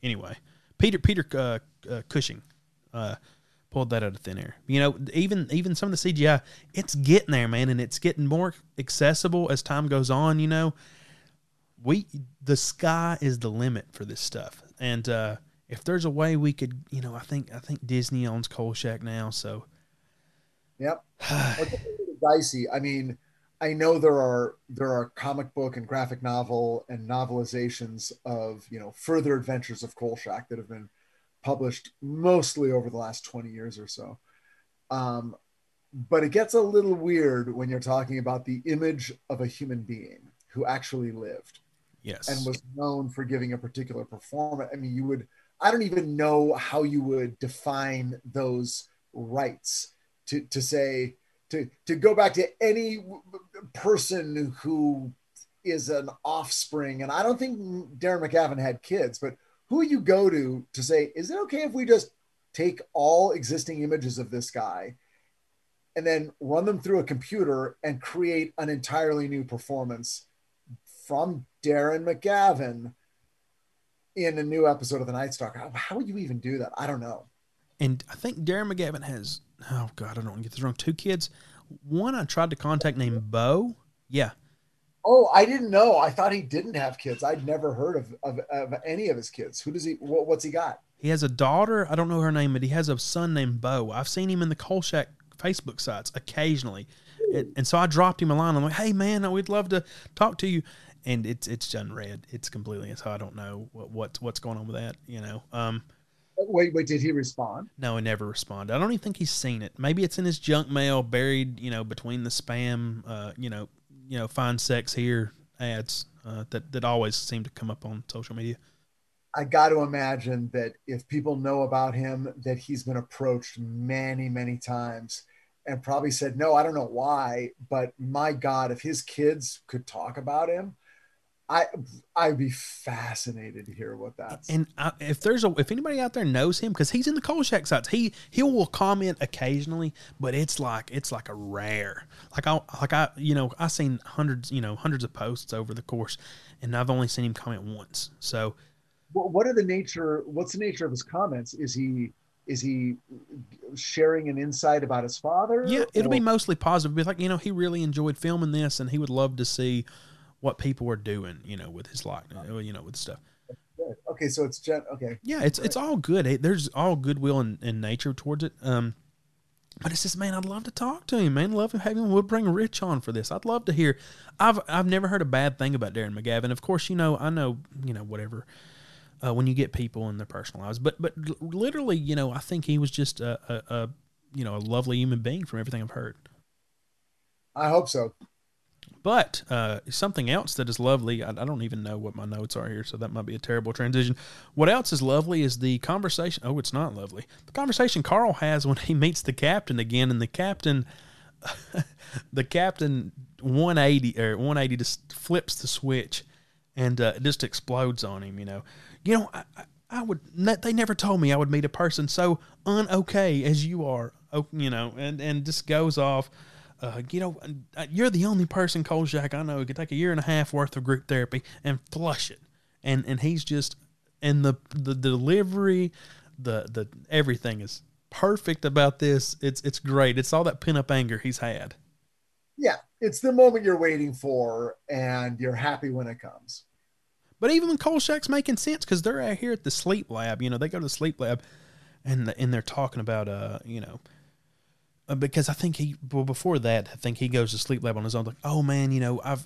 anyway, Peter Peter uh, uh, Cushing. Pulled that out of thin air. You know, even even some of the CGI, it's getting there, man, and it's getting more accessible as time goes on. You know, we the sky is the limit for this stuff, and uh, if there's a way we could, you know, I think I think Disney owns Kolchak now, so Yep. Dicey. I mean, I know there are there are comic book and graphic novel and novelizations of you know further adventures of Kolchak that have been published mostly over the last 20 years or so. Um, but it gets a little weird when you're talking about the image of a human being who actually lived yes, and was known for giving a particular performance. I mean, you would, I don't even know how you would define those rights to, to say, to, to go back to any person who is an offspring. And I don't think Darren McGavin had kids, but who you go to to say, is it okay if we just take all existing images of this guy and then run them through a computer and create an entirely new performance from Darren McGavin in a new episode of The Night Stalker. How, would you even do that? I don't know. and I think Darren McGavin has oh god, I don't want to get this wrong. Two kids. One I tried to contact named Bo. Yeah, Oh, I didn't know. I thought he didn't have kids. I'd never heard of, of, of any of his kids. Who does he? What, what's he got? he has a daughter. I don't know her name, but he has a son named Bo. I've seen him in the Kolchak Facebook sites occasionally, and, and so I dropped him a line. I'm like, hey man, we'd love to talk to you. And it's it's unread. It's completely so I don't know what what's what's going on with that. You know. Um. Wait, wait. Did he respond? No, he never responded. I don't even think he's seen it. Maybe it's in his junk mail, buried, you know, between the spam, uh, you know, you know, find sex here ads uh, that that always seem to come up on social media. I got to imagine that if people know about him, that he's been approached many, many times and probably said, no, I don't know why, but my God, if his kids could talk about him, I, I'd be fascinated to hear what that's. And I, if there's a if anybody out there knows him because he's in the Kolchak sites, he he will comment occasionally, but it's like it's like a rare. Like I like I you know I've seen hundreds you know hundreds of posts over the course, and I've only seen him comment once. So what, what are the nature? What's the nature of his comments? Is he is he sharing an insight about his father? Yeah, it'll be mostly positive. Be like, you know, he really enjoyed filming this, and he would love to see what people are doing, you know, with his life, you know, with stuff. Okay, so it's gen. Okay, Yeah, it's it's all good. It- There's all goodwill and, and nature towards it. Um, But it's just, man, I'd love to talk to him, man. Love having him. We'll bring Rich on for this. I'd love to hear. I've I've never heard a bad thing about Darren McGavin. Of course, you know, I know, you know, whatever. Uh, when you get people in their personal lives, but but literally, you know, I think he was just a, a, a you know a lovely human being from everything I've heard. I hope so. But uh, something else that is lovely, I, I, don't even know what my notes are here, so that might be a terrible transition. What else is lovely is the conversation. Oh, it's not lovely. The conversation Carl has when he meets the captain again, and the captain, the captain 180 or 180 just flips the switch and uh, just explodes on him. You know, you know, I, I would. They never told me I would meet a person so unokay as you are. Oh, you know, and and just goes off uh, you know, uh, you're the only person, Kolchak, I know who could take a year and a half worth of group therapy and flush it. And and he's just and the the delivery, the the everything is perfect about this. It's it's great. It's all that pent up anger he's had. Yeah, it's the moment you're waiting for, and you're happy when it comes. But even when Kolchak's making sense, because they're out here at the sleep lab, you know, they go to the sleep lab, and and they're talking about uh, you know because I think he well before that I think he goes to sleep lab on his own like oh man you know I've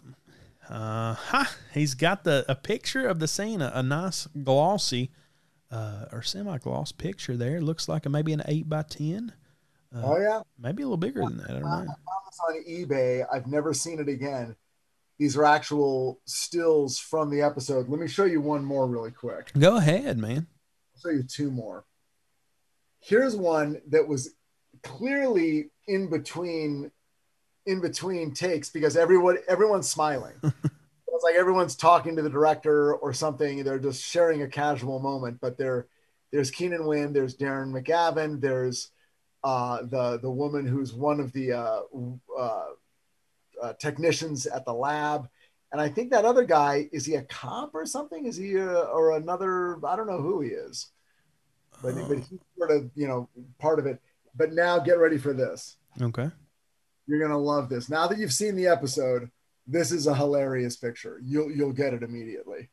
uh huh, he's got the a picture of the scene a, a nice glossy uh or semi gloss picture there. Looks like a, maybe an eight by ten. Uh, oh yeah. maybe a little bigger than that I don't know. I found this on eBay. I've never seen it again. These are actual stills from the episode. Let me show you one more really quick. Go ahead man. I'll show you two more. Here's one that was clearly in between in between takes because everyone everyone's smiling. it's like everyone's talking to the director or something. They're just sharing a casual moment, but there there's Keenan Wynn, there's Darren McGavin, there's uh, the the woman who's one of the uh, uh, uh, technicians at the lab, and I think that other guy is he a cop or something? Is he a, or another? I don't know who he is, but, but he's sort of you know part of it. But now get ready for this. Okay. You're gonna love this. Now that you've seen the episode, this is a hilarious picture. You'll you'll get it immediately.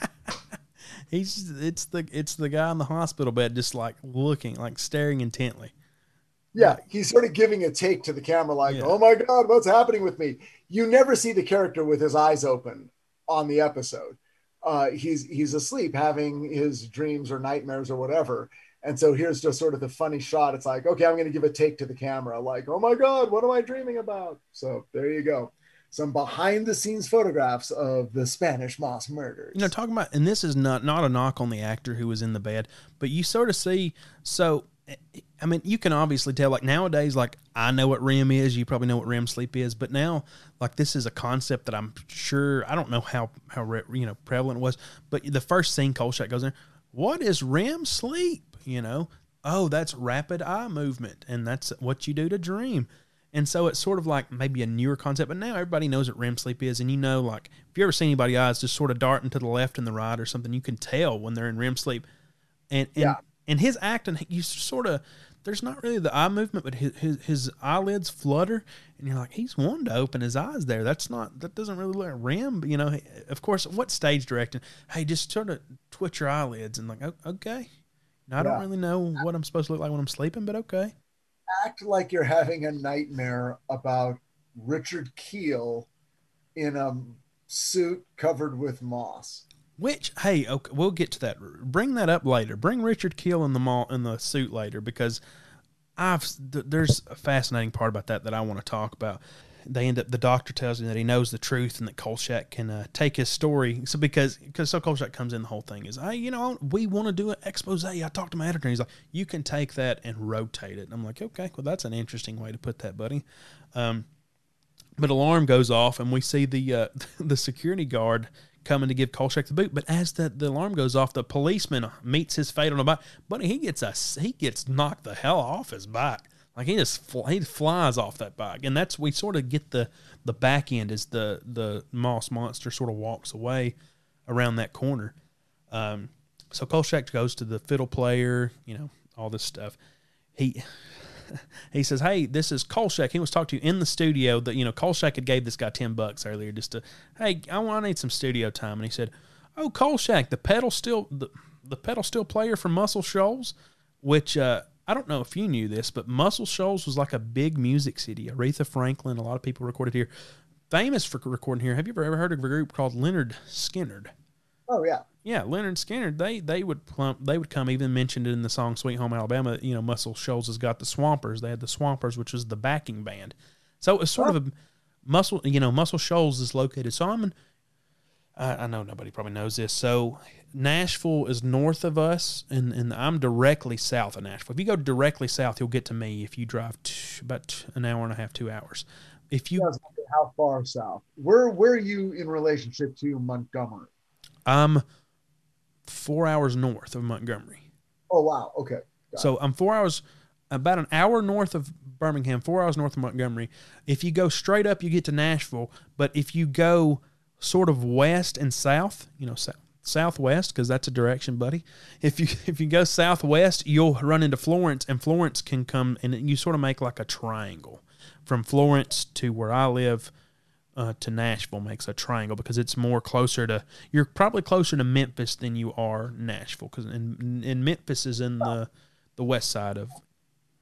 He's it's the it's the guy in the hospital bed just like looking, like staring intently. Yeah, he's sort of giving a take to the camera, like, yeah. "Oh my god, what's happening with me?" You never see the character with his eyes open on the episode. Uh, he's he's asleep, having his dreams or nightmares or whatever, and so here's just sort of the funny shot. It's like, okay, I'm going to give a take to the camera, like, oh my God, what am I dreaming about? So there you go. Some behind the scenes photographs of the Spanish Moss murders. You know, talking about, and this is not not a knock on the actor who was in the bed, but you sort of see. So, I mean, you can obviously tell. Like nowadays, like I know what REM is. You probably know what REM sleep is, but now, like this is a concept that I'm sure I don't know how how you know prevalent it was, but the first scene Kolchak goes in. What is REM sleep? You know, oh, that's rapid eye movement, and that's what you do to dream. And so it's sort of like maybe a newer concept, but now everybody knows what REM sleep is. And you know, like if you ever see anybody eyes just sort of darting to the left and the right or something, you can tell when they're in REM sleep. And and, yeah. and his acting, you sort of there's not really the eye movement, but his, his, his eyelids flutter, and you're like, he's wanting to open his eyes there. That's not that doesn't really look like REM. You know, of course, what stage directing? Hey, just sort of twitch your eyelids and like, okay, I yeah. don't really know what I'm supposed to look like when I'm sleeping, but okay. Act like you're having a nightmare about Richard Kiel in a suit covered with moss. Which, hey, okay, we'll get to that. Bring that up later. Bring Richard Kiel in the mall in the suit later because I've there's a fascinating part about that that I want to talk about they end up the doctor tells him that he knows the truth and that Kolchak can uh, take his story. So because because so Kolchak comes in, the whole thing is, hey, you know, we want to do an expose. I talked to my editor. And he's like, you can take that and rotate it. And I'm like, okay, well that's an interesting way to put that, buddy. Um, but alarm goes off and we see the uh, the security guard coming to give Kolchak the boot. But as the, the alarm goes off, the policeman meets his fate on a bike. Buddy, he gets a he gets knocked the hell off his bike. Like he just fl- he flies off that bike, and that's we sort of get the the back end as the the moss monster sort of walks away around that corner. Um, so Kolchak goes to the fiddle player, you know, all this stuff. He he says, "Hey, this is Kolchak. He was talking to you in the studio. That you know, Kolchak had gave this guy ten bucks earlier just to, hey, I want I need some studio time." And he said, "Oh, Kolchak, the pedal still the the pedal steel player from Muscle Shoals." which uh, I don't know if you knew this, but Muscle Shoals was like a big music city. Aretha Franklin, a lot of people recorded here. Famous for recording here. Have you ever, ever heard of a group called Lynyrd Skynyrd? Oh yeah, yeah. Lynyrd Skynyrd. They they would plump, they would come even mentioned in the song "Sweet Home Alabama." You know, Muscle Shoals has got the Swampers. They had the Swampers, which was the backing band. So it's sort oh. of a muscle. You know, Muscle Shoals is located. So I'm in, I, I know nobody probably knows this. So Nashville is north of us, and, and I'm directly south of Nashville. If you go directly south, you'll get to me if you drive t- about an hour and a half, two hours. If you how far south? Where where are you in relationship to Montgomery? I'm four hours north of Montgomery. Oh wow, okay. Got so it. I'm four hours, about an hour north of Birmingham, four hours north of Montgomery. If you go straight up, you get to Nashville. But if you go sort of west and south, you know, south, southwest because that's a direction, buddy. If you if you go southwest, you'll run into Florence, and Florence can come and you sort of make like a triangle from Florence to where I live. Uh, to Nashville makes a triangle because it's more closer to you're probably closer to Memphis than you are Nashville because in, in Memphis is in the the west side of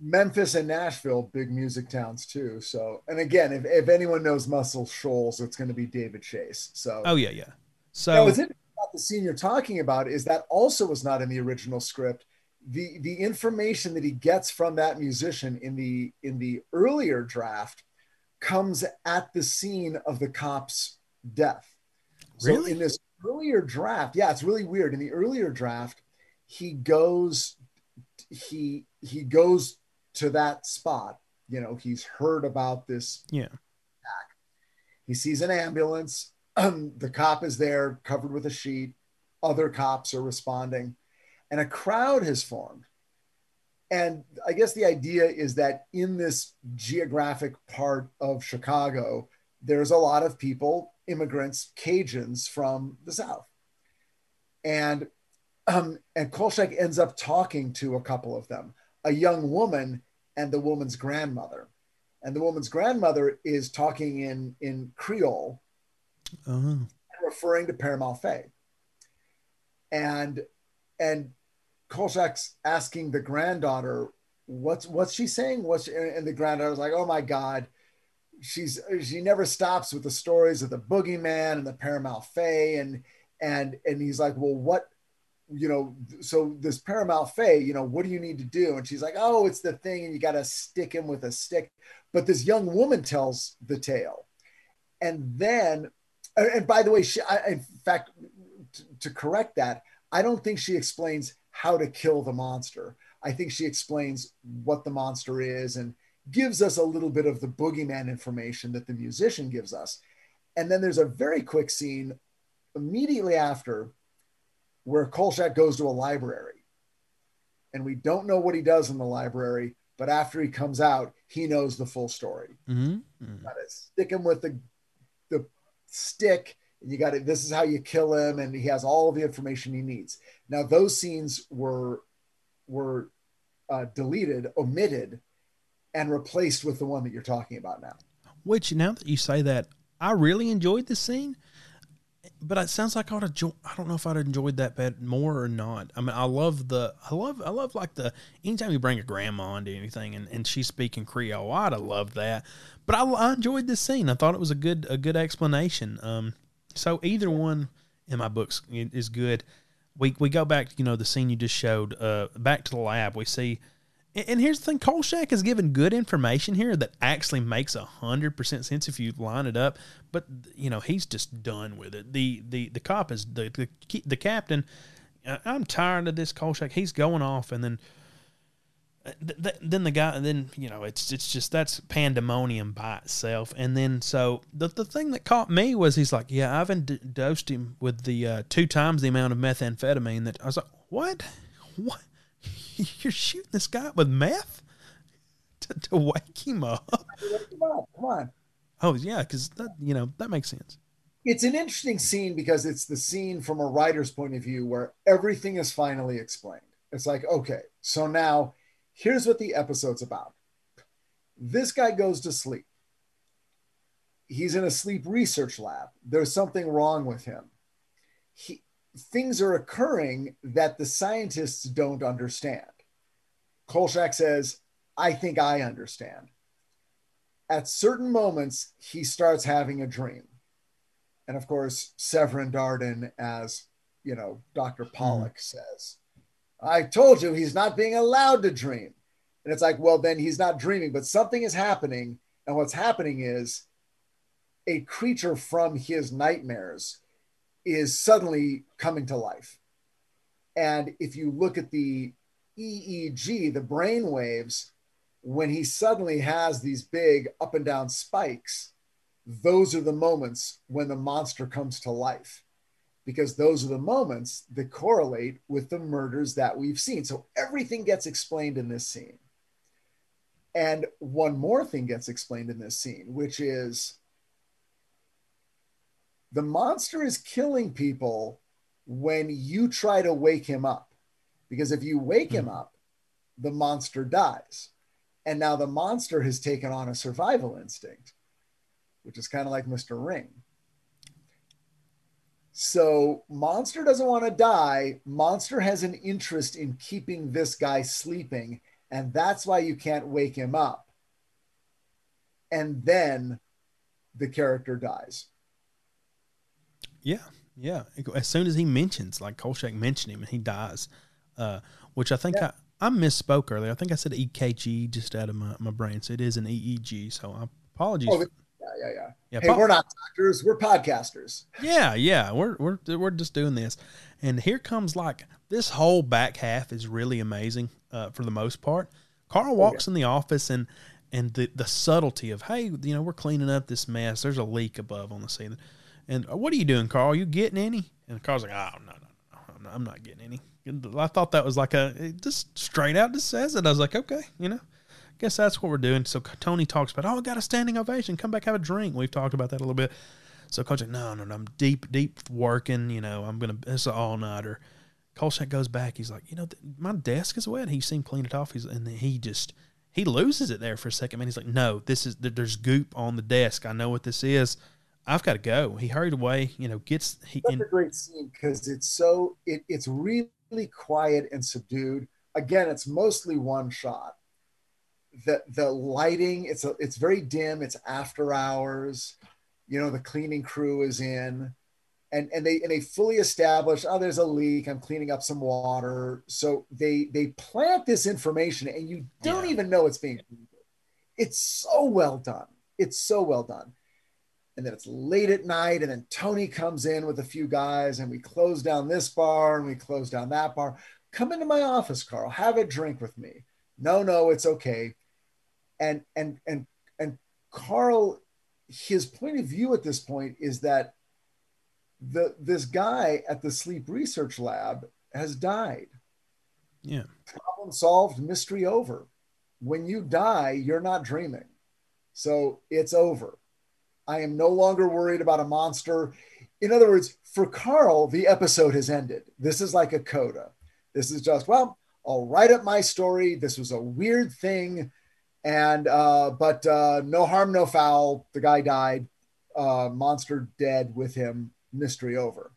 Memphis and Nashville, big music towns too. So, and again, if, if anyone knows Muscle Shoals, it's going to be David Chase. So, oh yeah, yeah. So, now, what's interesting about the scene you're talking about is that also was not in the original script. The the information that he gets from that musician in the in the earlier draft comes at the scene of the cop's death. Really? So in this earlier draft, yeah, it's really weird. In the earlier draft, he goes he he goes to that spot. You know, he's heard about this yeah. attack. He sees an ambulance. the cop is there, covered with a sheet. Other cops are responding, and a crowd has formed. And I guess the idea is that in this geographic part of Chicago, there's a lot of people, immigrants, Cajuns from the South. And um, and Kolchak ends up talking to a couple of them, a young woman and the woman's grandmother. And the woman's grandmother is talking in, in Creole, uh-huh. referring to Père Malfait. And and Kolchak's asking the granddaughter, what's what's she saying? What's and the granddaughter's like, oh my God, she's she never stops with the stories of the boogeyman and the Père Malfait. And and and he's like, well, what you know, so this Père Malfait, you know, what do you need to do? And she's like, oh, it's the thing, and you got to stick him with a stick. But this young woman tells the tale. And then, and by the way, she, I, in fact, to, to correct that, I don't think she explains how to kill the monster. I think she explains what the monster is and gives us a little bit of the boogeyman information that the musician gives us. And then there's a very quick scene immediately after where Kolchak goes to a library. And we don't know what he does in the library, but after he comes out, he knows the full story. Mm-hmm. Mm-hmm. Got to stick him with the, the stick, and you got to, this is how you kill him, and he has all the information he needs. Now, those scenes were, were uh, deleted, omitted, and replaced with the one that you're talking about now. Which, now that you say that, I really enjoyed the scene but it sounds like I would have. I don't know if I'd enjoyed that bad more or not. I mean, I love the. I love. I love like the. Anytime you bring a grandma into anything and, and she's speaking Creole, I'd have loved that. But I, I enjoyed this scene. I thought it was a good a good explanation. Um, so either one in my books is good. We we go back. You know, the scene you just showed. Uh, back to the lab. We see and here's the thing: Kolchak is given good information here that actually makes hundred percent sense if you line it up. But you know, he's just done with it. the the The cop is the the, the captain. I'm tired of this Kolchak. He's going off, and then uh, then the guy, then you know, it's it's just that's pandemonium by itself. And then so the the thing that caught me was he's like, yeah, I've dosed him with the uh, two times the amount of methamphetamine that I was like, what, what you're shooting this guy with meth to, to wake him up. Come on, come on. Oh yeah, because that you know that makes sense. It's an interesting scene because it's the scene from a writer's point of view where everything is finally explained. It's like, okay, so now here's what the episode's about. This guy goes to sleep. He's in a sleep research lab. There's something wrong with him. He, things are occurring that the scientists don't understand. Kolchak says, I think I understand. At certain moments, he starts having a dream. And of course, Severn Darden, as you know, Dr. Pollock mm. says, I told you he's not being allowed to dream. And it's like, well, then he's not dreaming, but something is happening. And what's happening is a creature from his nightmares is suddenly coming to life. And if you look at the EEG, the brain waves, when he suddenly has these big up and down spikes, those are the moments when the monster comes to life because those are the moments that correlate with the murders that we've seen. So everything gets explained in this scene. And one more thing gets explained in this scene, which is the monster is killing people when you try to wake him up. Because if you wake him hmm. up, the monster dies. And now the monster has taken on a survival instinct, which is kind of like Mr. Ring. So Monster doesn't want to die. Monster has an interest in keeping this guy sleeping. And that's why you can't wake him up. And then the character dies. Yeah, yeah. As soon as he mentions, like Kolchak mentioned him, and he dies, uh, which I think yeah. I, I misspoke earlier. I think I said EKG just out of my, my brain. So it is an EEG. So I apologies. Oh, yeah, yeah, yeah. yeah hey, po- we're not doctors. We're podcasters. Yeah, yeah. We're we're we're just doing this, and here comes like this whole back half is really amazing uh, for the most part. Carl walks oh, yeah. in the office and and the the subtlety of hey, you know, we're cleaning up this mess. There's a leak above on the ceiling and uh, what are you doing, Carl? You getting any? And Carl's like, oh, no, no, no, I'm not, I'm not getting any. I thought that was like a, just straight out just says it. I was like, okay, you know, I guess that's what we're doing. So Tony talks about, oh, I got a standing ovation. Come back, have a drink. We've talked about that a little bit. So Coach like, no, no, no, I'm deep, deep working. You know, I'm to, it's an all nighter. Kolchak goes back. He's like, you know, my desk is wet. He seen clean it off. He's, and he just, he loses it there for a second. Man, he's like, no, this is, there's goop on the desk. I know what this is. I've got to go. He hurried away, you know, gets he That's in, a great scene because it's so it, it's really quiet and subdued. Again, it's mostly one shot. The the lighting, it's a, it's very dim, it's after hours. You know, the cleaning crew is in and and they and they fully establish, oh, there's a leak, I'm cleaning up some water. So they they plant this information and you don't yeah. even know it's being it's so well done. It's so well done and then it's late at night and then tony comes in with a few guys and we close down this bar and we close down that bar. Come into my office carl. Have a drink with me. No no it's okay. And and and and carl his point of view at this point is that the this guy at the sleep research lab has died. Yeah. Problem solved mystery over. When you die you're not dreaming. So it's over I am no longer worried about a monster. In other words, for Carl, the episode has ended. This is like a coda. This is just, well, I'll write up my story. This was a weird thing. And, uh, but uh, no harm, no foul. The guy died, uh, monster dead with him, mystery over.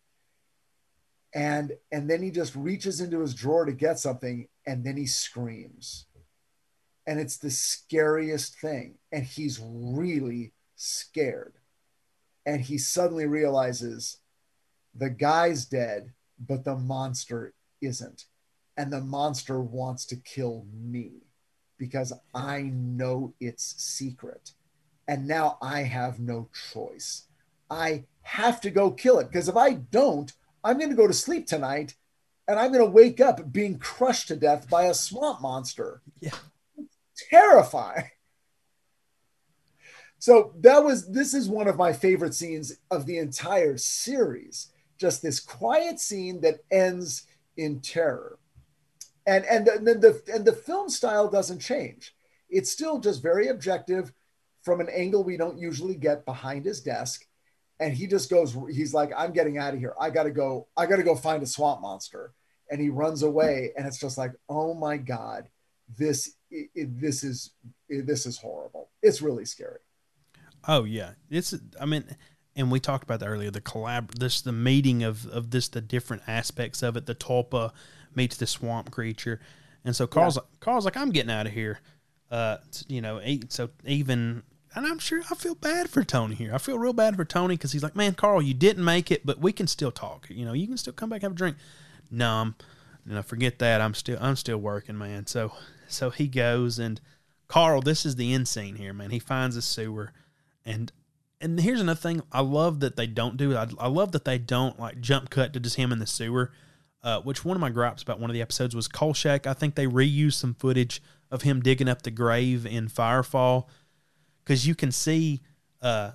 And, and then he just reaches into his drawer to get something and then he screams. And it's the scariest thing. And he's really scared. And he suddenly realizes the guy's dead, but the monster isn't. And the monster wants to kill me because I know its secret. And now I have no choice. I have to go kill it because if I don't, I'm going to go to sleep tonight and I'm going to wake up being crushed to death by a swamp monster. Yeah. Terrifying. So that was this is one of my favorite scenes of the entire series. Just this quiet scene that ends in terror. And and the, the and the film style doesn't change. It's still just very objective from an angle we don't usually get behind his desk. And he just goes, he's like, I'm getting out of here. I gotta go, I gotta go find a swamp monster. And he runs away, and it's just like, oh my God, this it, this is this is horrible. It's really scary. Oh yeah, it's. I mean, and we talked about that earlier. The collab, this the meeting of of this the different aspects of it. The tulpa meets the swamp creature, And so Carl's Carl's like, I'm getting out of here. Uh, you know, so even and I'm sure I feel bad for Tony here. I feel real bad for Tony because he's like, man, Carl, you didn't make it, but we can still talk. You know, you can still come back and have a drink. No, I'm, you know, forget that. I'm still I'm still working, man. So so he goes and Carl, this is the end scene here, man. He finds a sewer, and and here's another thing. I love that they don't do. I, I love that they don't like jump cut to just him in the sewer. Uh, which one of my gripes about one of the episodes was Kolchak. I think they reused some footage of him digging up the grave in Firefall because you can see uh,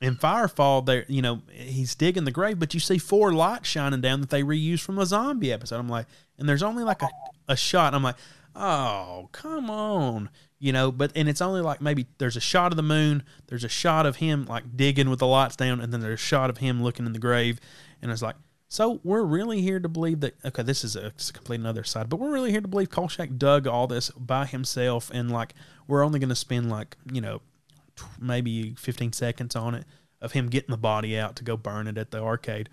in Firefall there, you know, he's digging the grave, but you see four lights shining down that they reused from a zombie episode. I'm like, and there's only like a, a shot. I'm like, oh, come on. You know, but and it's only like maybe there's a shot of the moon, there's a shot of him like digging with the lights down, and then there's a shot of him looking in the grave. And it's like, so we're really here to believe that okay, this is a, a complete another side, but we're really here to believe Kolchak dug all this by himself, and like we're only going to spend like you know maybe 15 seconds on it of him getting the body out to go burn it at the arcade.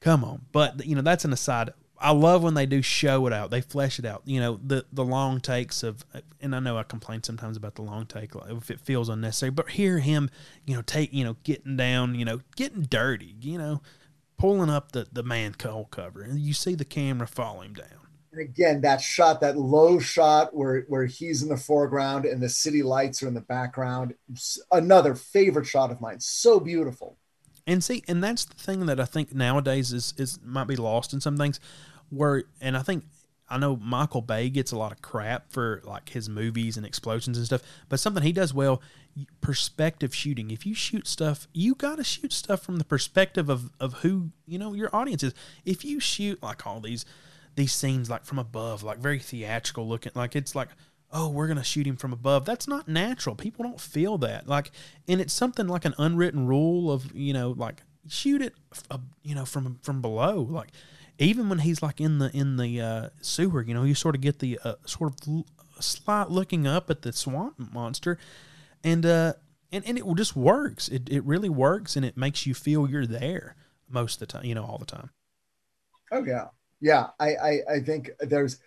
Come on, but you know that's an aside. I love when they do show it out. They flesh it out. You know the the long takes of, and I know I complain sometimes about the long take like, if it feels unnecessary. But hear him, you know, take you know getting down, you know, getting dirty, you know, pulling up the the manhole cover, and you see the camera follow him down. And again, that shot, that low shot where where he's in the foreground and the city lights are in the background. Another favorite shot of mine. So beautiful. And see, and that's the thing that I think nowadays is is might be lost in some things. Where and I think I know Michael Bay gets a lot of crap for like his movies and explosions and stuff, but something he does well, perspective shooting. If you shoot stuff, you got to shoot stuff from the perspective of of who, you know, your audience is. If you shoot like all these these scenes like from above, like very theatrical looking, like it's like oh, we're going to shoot him from above. That's not natural. People don't feel that. Like, and it's something like an unwritten rule of, you know, like shoot it, uh, you know, from, from below. Like, even when he's like in the, in the, uh, sewer, you know, you sort of get the, uh, sort of l- slight looking up at the swamp monster and, uh, and, and it just works. It, it really works and it makes you feel you're there most of the time, you know, all the time. Oh yeah. Yeah. I, I, I think there's,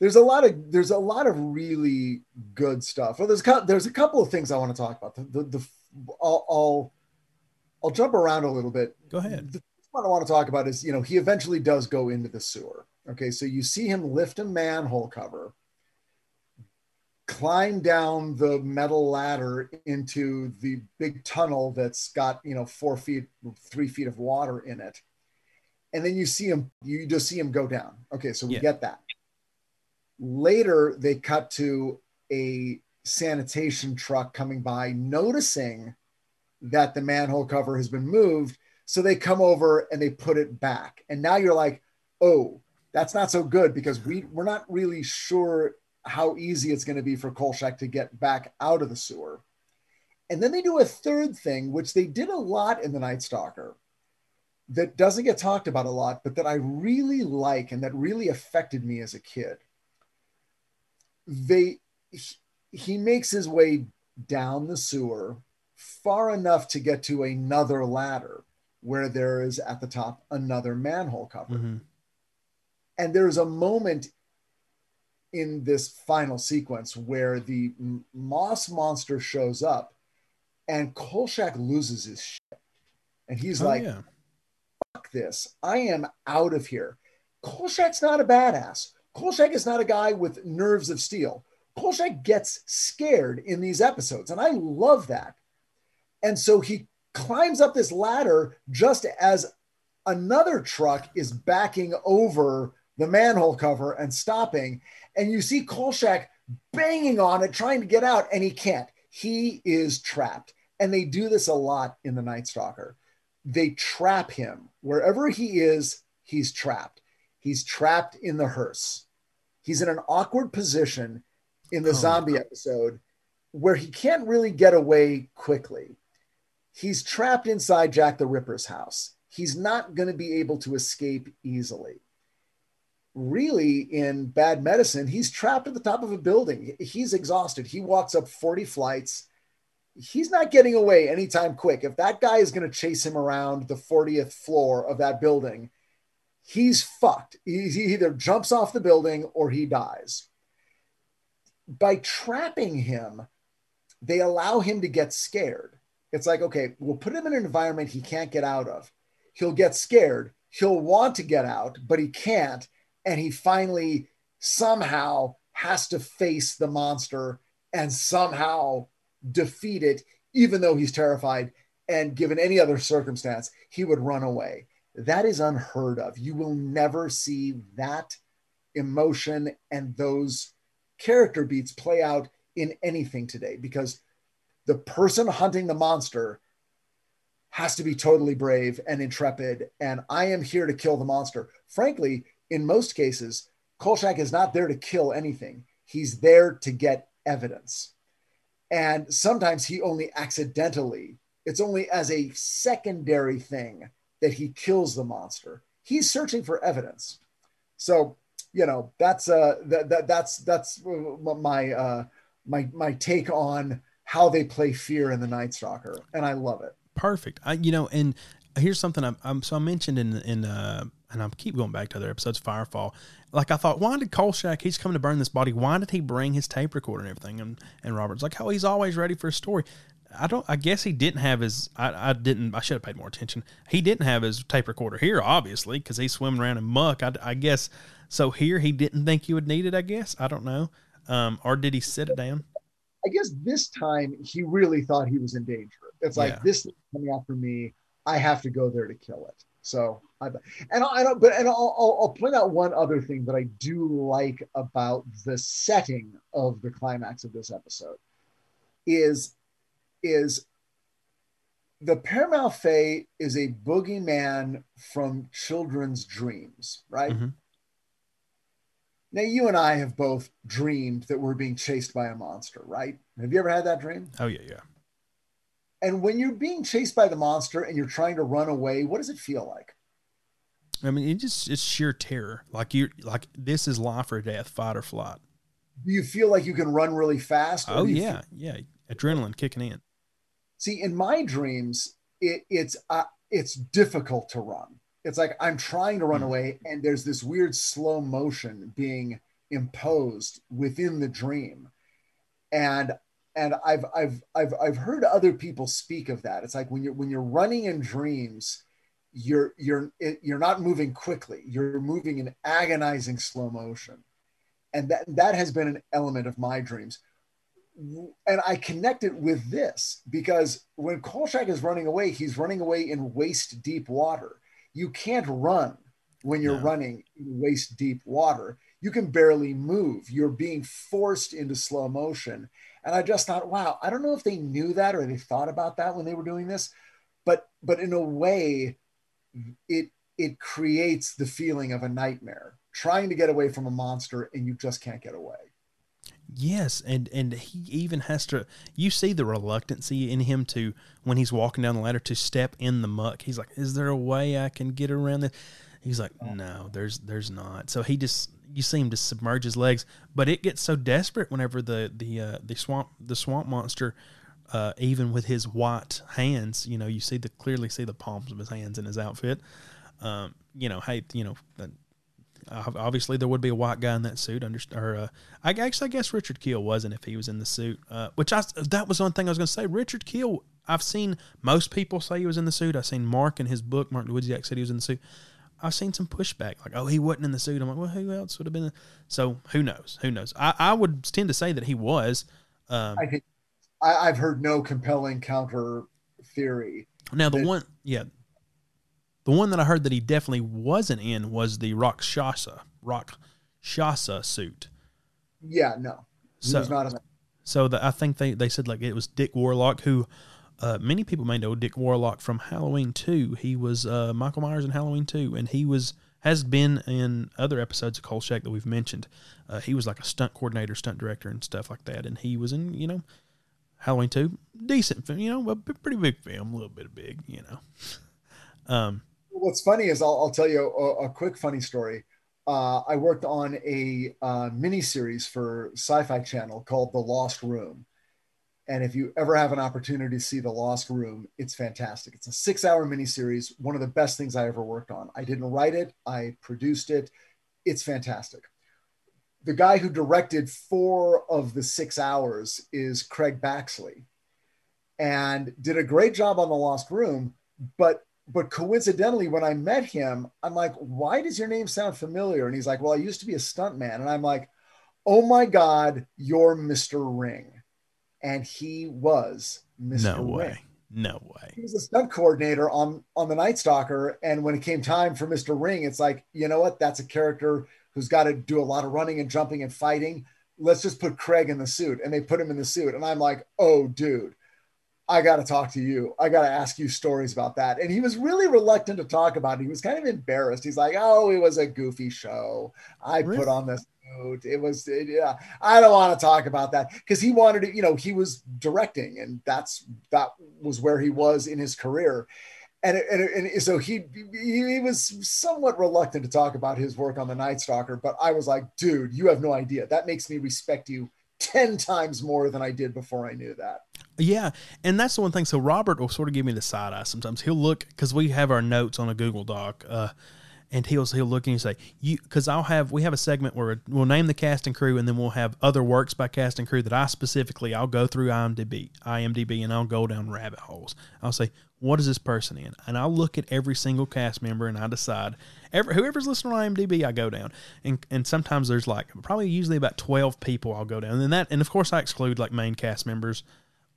there's a lot of there's a lot of really good stuff. Well, there's there's a couple of things I want to talk about. The the, the I'll, I'll, I'll jump around a little bit. Go ahead. The one I want to talk about is you know he eventually does go into the sewer. Okay, so you see him lift a manhole cover, climb down the metal ladder into the big tunnel that's got you know four feet, three feet of water in it, and then you see him. You just see him go down. Okay, so we yeah. get that Later, they cut to a sanitation truck coming by, noticing that the manhole cover has been moved. So they come over and they put it back. And now you're like, oh, that's not so good because we, we're not really sure how easy it's going to be for Kolchak to get back out of the sewer. And then they do a third thing, which they did a lot in The Night Stalker that doesn't get talked about a lot, but that I really like and that really affected me as a kid they he makes his way down the sewer far enough to get to another ladder where there is at the top another manhole cover. Mm-hmm. And there's a moment in this final sequence where the moss monster shows up and Kolchak loses his shit. And he's oh, like, yeah. fuck this. I am out of here. Kolchak's not a badass. Kolchak is not a guy with nerves of steel. Kolchak gets scared in these episodes, and I love that. And so he climbs up this ladder just as another truck is backing over the manhole cover and stopping. And you see Kolchak banging on it, trying to get out, and he can't. He is trapped. And they do this a lot in The Night Stalker. They trap him. Wherever he is, he's trapped. He's trapped in the hearse he's in an awkward position in the oh, zombie episode where he can't really get away quickly. He's trapped inside Jack the Ripper's house. He's not going to be able to escape easily. Really, in Bad Medicine, he's trapped at the top of a building. He's exhausted. He walks up 40 flights. He's not getting away anytime quick. If that guy is going to chase him around the 40th floor of that building, he's fucked. He either jumps off the building or he dies. By trapping him, they allow him to get scared. It's like, okay, we'll put him in an environment he can't get out of. He'll get scared. He'll want to get out, but he can't. And he finally somehow has to face the monster and somehow defeat it, even though he's terrified. And given any other circumstance, he would run away. That is unheard of. You will never see that emotion and those character beats play out in anything today because the person hunting the monster has to be totally brave and intrepid. And I am here to kill the monster. Frankly, in most cases, Kolchak is not there to kill anything. He's there to get evidence. And sometimes he only accidentally, it's only as a secondary thing that he kills the monster. He's searching for evidence. So, you know, that's uh that, that that's that's my uh my my take on how they play fear in the Night Stalker, and I love it. Perfect. I you know, and here's something I'm, I'm so I mentioned in in uh and I keep going back to other episodes, Firefall. Like I thought, why did Kolchak, he's coming to burn this body, why did he bring his tape recorder and everything? And and Robert's like, oh, he's always ready for a story. I don't. I guess he didn't have his. I, I didn't. I should have paid more attention. He didn't have his tape recorder here, obviously, because he's swimming around in muck. I, I, guess so. Here, he didn't think he would need it. I guess I don't know. Um, or did he sit it down? I guess this time he really thought he was in danger. It's like yeah. this coming after me. I have to go there to kill it. So I and I don't. But and I'll, I'll, I'll point out one other thing that I do like about the setting of the climax of this episode is is the Père Malfait is a boogeyman from children's dreams, right? Mm-hmm. Now, you and I have both dreamed that we're being chased by a monster, right? Have you ever had that dream? Oh, yeah, yeah. And when you're being chased by the monster and you're trying to run away, what does it feel like? I mean, it just it's sheer terror. Like you're like this is life or death, fight or flight. Do you feel like you can run really fast? Oh yeah, feel- yeah. Adrenaline kicking in. See, in my dreams, it, it's uh, it's difficult to run it's like I'm trying to run hmm. away, and there's this weird slow motion being imposed within the dream, and and I've I've I've I've heard other people speak of that. It's like when you're when you're running in dreams, you're you're you're not moving quickly. You're moving in agonizing slow motion, and that that has been an element of my dreams. And I connect it with this because when Kolchak is running away, he's running away in waist deep water you can't run when you're no. running waist deep water. You can barely move. You're being forced into slow motion. And I just thought, wow, I don't know if they knew that or they thought about that when they were doing this, but but in a way, it it creates the feeling of a nightmare, trying to get away from a monster and you just can't get away. Yes, and and he even has to. You see the reluctancy in him to when he's walking down the ladder to step in the muck. He's like, "Is there a way I can get around this?" He's like, "No, there's there's not." So he just you see him just submerge his legs, but it gets so desperate whenever the the uh, the swamp the swamp monster, uh, even with his white hands, you know, you see the clearly see the palms of his hands in his outfit. Um, you know, hey, you know, obviously there would be a white guy in that suit. Under, or uh, I actually I guess Richard Kiel wasn't if he was in the suit. Uh, which I that was one thing I was going to say. Richard Kiel. I've seen most people say he was in the suit. I've seen Mark in his book. Mark Dawidziak said he was in the suit. I've seen some pushback, like, "Oh, he wasn't in the suit." I'm like, "Well, who else would have been?" So who knows? Who knows? I, I would tend to say that he was. Um, I think I, have heard no compelling counter theory. Now the that, one, yeah, the one that I heard that he definitely wasn't in was the Rakshasa, Rock Shasa suit. Yeah, no. He so, was not in that. So the, I think they, they said like it was Dick Warlock who uh, many people may know Dick Warlock from Halloween 2. He was uh, Michael Myers in Halloween 2 and he was has been in other episodes of Kolchak that we've mentioned. Uh, he was like a stunt coordinator, stunt director and stuff like that and he was in, you know, Halloween 2, decent film, you know, a pretty big film, a little bit big, you know. Um, what's funny is I'll, I'll tell you a, a, quick funny story. Uh, I worked on a uh, mini series for Sci Fi Channel called The Lost Room. And if you ever have an opportunity to see The Lost Room, it's fantastic. It's a six hour mini series, one of the best things I ever worked on. I didn't write it, I produced it. It's fantastic. The guy who directed four of the six hours is Craig Baxley and did a great job on The Lost Room. But but coincidentally, when I met him, I'm like, why does your name sound familiar? And he's like, well, I used to be a stuntman. And I'm like, oh my God, you're Mr. Ring and he was Mr. Ring. No way. No way. He was a stunt coordinator on on the Night Stalker, and when it came time for Mr. Ring, it's like you know what? That's a character who's got to do a lot of running and jumping and fighting. Let's just put Craig in the suit, and they put him in the suit, and I'm like, oh, dude. I got to talk to you. I got to ask you stories about that. And he was really reluctant to talk about it. He was kind of embarrassed. He's like, oh, it was a goofy show. I really? put on this it was, it, yeah. I don't want to talk about that because he wanted to, you know, he was directing, and that's that was where he was in his career, and and, and so he he was somewhat reluctant to talk about his work on the Night Stalker. But I was like, dude, you have no idea. That makes me respect you ten times more than I did before I knew that. Yeah, and that's the one thing. So Robert will sort of give me the side eye sometimes. He'll look because we have our notes on a Google Doc. Uh, and he'll he'll look and he'll say you because I'll have we have a segment where we'll name the cast and crew and then we'll have other works by cast and crew that I specifically I'll go through IMDb IMDb and I'll go down rabbit holes. I'll say what is this person in and I'll look at every single cast member and I decide every whoever's listening on IMDb I go down and and sometimes there's like probably usually about twelve people I'll go down and then that and of course I exclude like main cast members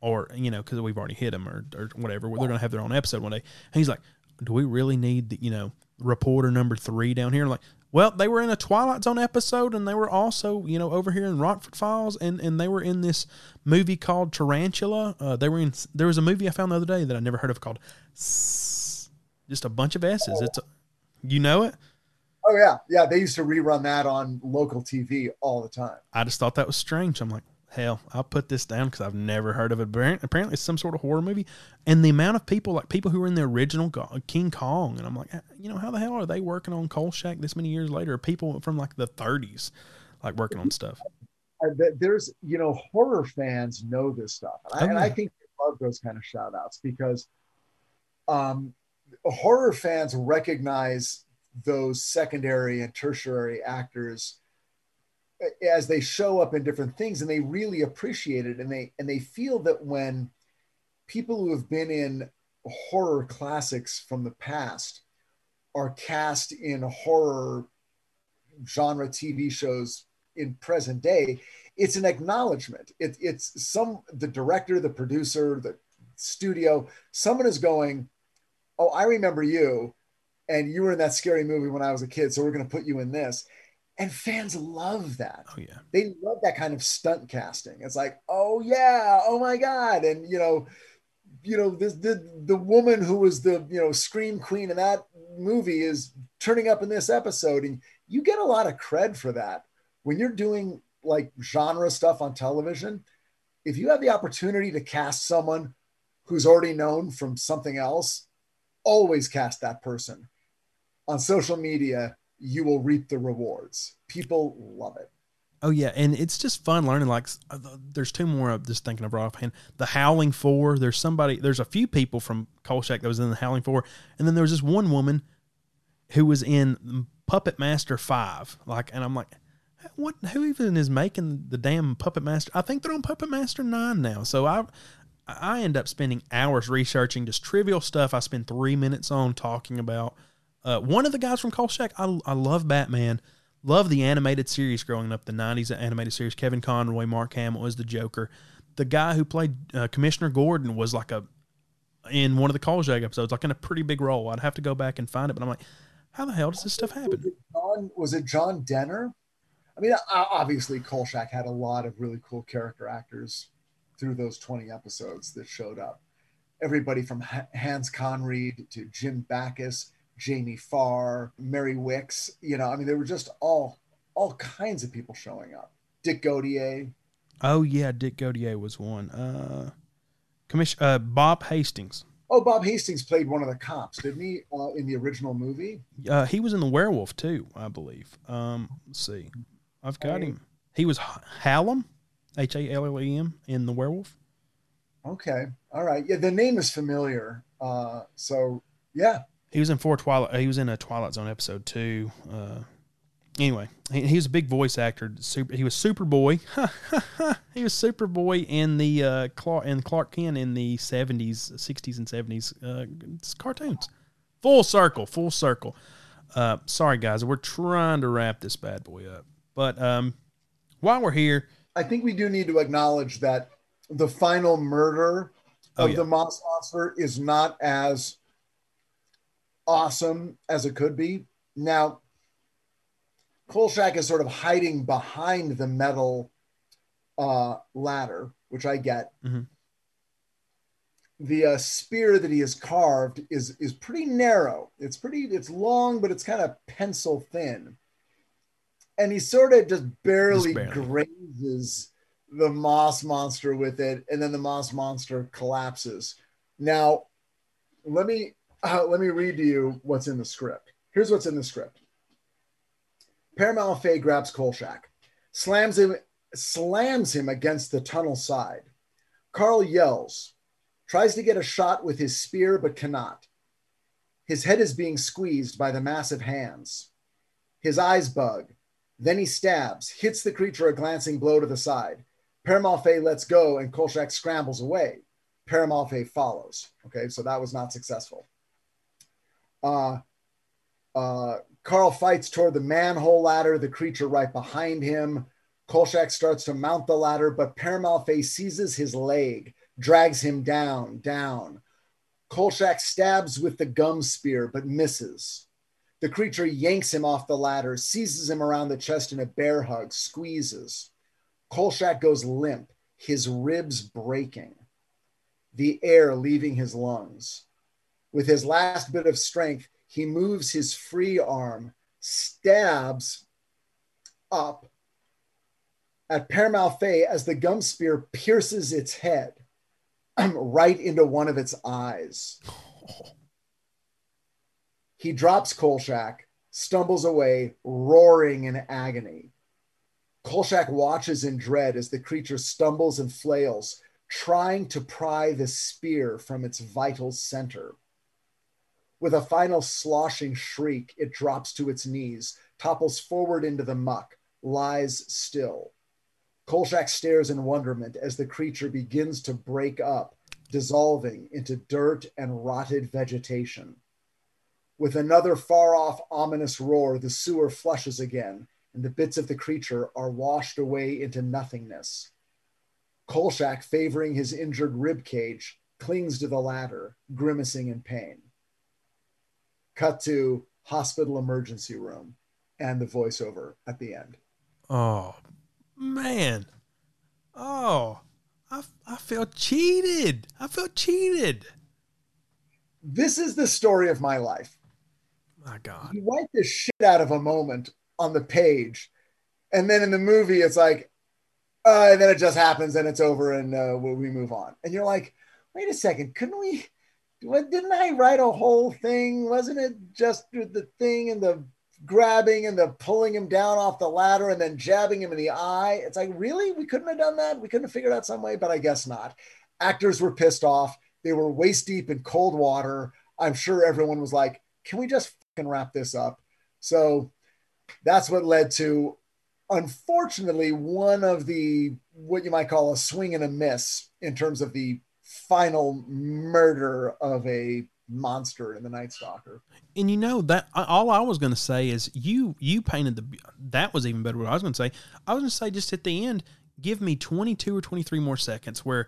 or you know because we've already hit them or, or whatever they're gonna have their own episode one day and he's like do we really need the you know reporter number three down here. Like, well, they were in a Twilight Zone episode, and they were also, you know, over here in Rockford Files, and and they were in this movie called Tarantula. Uh, they were in. There was a movie I found the other day that I never heard of called. Just a bunch of S's. It's, a, you know it. Oh yeah, yeah. They used to rerun that on local TV all the time. I just thought that was strange. I'm like, hell, I'll put this down because I've never heard of it. Apparently, it's some sort of horror movie. And the amount of people, like people who were in the original King Kong, and I'm like, you know, how the hell are they working on Kolchak this many years later? People from like the 30s, like working on stuff. There's, you know, horror fans know this stuff, and, I, and I think they love those kind of shout outs because um, horror fans recognize those secondary and tertiary actors as they show up in different things and they really appreciate it and they and they feel that when people who have been in horror classics from the past are cast in horror genre TV shows in present day, it's an acknowledgement. It, it's some the director, the producer, the studio, someone is going, "Oh, I remember you, and you were in that scary movie when I was a kid, so we're going to put you in this." and fans love that. Oh yeah, they love that kind of stunt casting. It's like, oh yeah, oh my god, and you know, you know, this the the woman who was the you know scream queen in that movie is turning up in this episode, and you get a lot of cred for that when you're doing like genre stuff on television. If you have the opportunity to cast someone who's already known from something else, always cast that person on social media you will reap the rewards. People love it. Oh yeah, and it's just fun learning. Like, uh, there's two more. I'm just thinking of offhand. The Howling Four. There's somebody. There's a few people from Kolchak that was in the Howling Four, and then there was this one woman who was in Puppet Master Five. Like, and I'm like, what? Who even is making the damn Puppet Master? I think they're on Puppet Master Nine now. So I, I end up spending hours researching just trivial stuff. I spend three minutes on talking about uh, one of the guys from Kolchak, I, I love Batman. Love the animated series growing up, the 90s animated series. Kevin Conroy, Mark Hamill was the Joker. The guy who played uh, Commissioner Gordon was like a, in one of the Kolchak episodes, like in a pretty big role. I'd have to go back and find it, but I'm like, how the hell does this stuff happen? Was it John, was it John Denner? I mean, obviously, Kolchak had a lot of really cool character actors through those 20 episodes that showed up. Everybody from Hans Conried to Jim Backus Jamie Farr, Mary Wickes. You know, I mean, there were just all all kinds of people showing up. Dick Gautier. Oh yeah, Dick Gautier was one. Uh, commission uh, Bob Hastings. Oh, Bob Hastings played one of the cops, didn't he? Uh, in the original movie. Uh, he was in the Werewolf too, I believe. Um, let's see, I've got him. He was Hallam, H A L L E M, in the Werewolf. Okay. All right. Yeah, the name is familiar. Uh, so yeah, He was in four Twilight. He was in a Twilight Zone episode too. Uh, anyway, he, he was a big voice actor. Super, he was Superboy. he was Superboy in the uh, Clark in Clark Kent in the seventies, sixties, and seventies uh, cartoons. Full circle, full circle. Uh, sorry guys, we're trying to wrap this bad boy up, but um, while we're here, I think we do need to acknowledge that the final murder Oh, of yeah. the Moss Monster is not as awesome as it could be. Now, Kolchak is sort of hiding behind the metal uh, ladder, which I get. Mhm. The uh, spear that he has carved is is pretty narrow. It's pretty. It's long, but it's kind of pencil thin, and he sort of just barely, Just barely. grazes the moss monster with it, and then the moss monster collapses. Now, let me uh, let me read to you what's in the script. Here's what's in the script. Père Malfait grabs Kolchak, slams him, slams him against the tunnel side. Carl yells, tries to get a shot with his spear, but cannot. His head is being squeezed by the massive hands. His eyes bug. Then he stabs, hits the creature a glancing blow to the side. Père Malfait lets go and Kolchak scrambles away. Père Malfait follows. Okay, so that was not successful. Uh, uh, Carl fights toward the manhole ladder, the creature right behind him. Kolchak starts to mount the ladder, but Père Malfait seizes his leg, drags him down, down. Kolchak stabs with the gum spear, but misses. The creature yanks him off the ladder, seizes him around the chest in a bear hug, squeezes. Kolchak goes limp, his ribs breaking, the air leaving his lungs. With his last bit of strength, he moves his free arm, stabs up at Père Malfait as the gum spear pierces its head right into one of its eyes. He drops Kolchak, stumbles away, roaring in agony. Kolchak watches in dread as the creature stumbles and flails, trying to pry the spear from its vital center. With a final sloshing shriek, it drops to its knees, topples forward into the muck, lies still. Kolchak stares in wonderment as the creature begins to break up, dissolving into dirt and rotted vegetation. With another far off ominous roar, the sewer flushes again, and the bits of the creature are washed away into nothingness. Kolchak, favoring his injured rib cage, clings to the ladder, grimacing in pain. Cut to hospital emergency room and the voiceover at the end. Oh man. Oh, I I felt cheated. I feel cheated. This is the story of my life. My God. You write the shit out of a moment on the page, and then in the movie, it's like, uh, and then it just happens and it's over and uh, we move on. And you're like, wait a second, couldn't we? Didn't I write a whole thing? Wasn't it just the thing and the grabbing and the pulling him down off the ladder and then jabbing him in the eye? It's like, really? We couldn't have done that? We couldn't have figured out some way, but I guess not. Actors were pissed off. They were waist deep in cold water. I'm sure everyone was like, can we just fucking wrap this up? So that's what led to, unfortunately, one of the what you might call a swing and a miss in terms of the final murder of a monster in the Night Stalker. And you know that all I was going to say is you you painted the that was even better. What I was going to say, I was going to say just at the end, give me twenty two or twenty three more seconds where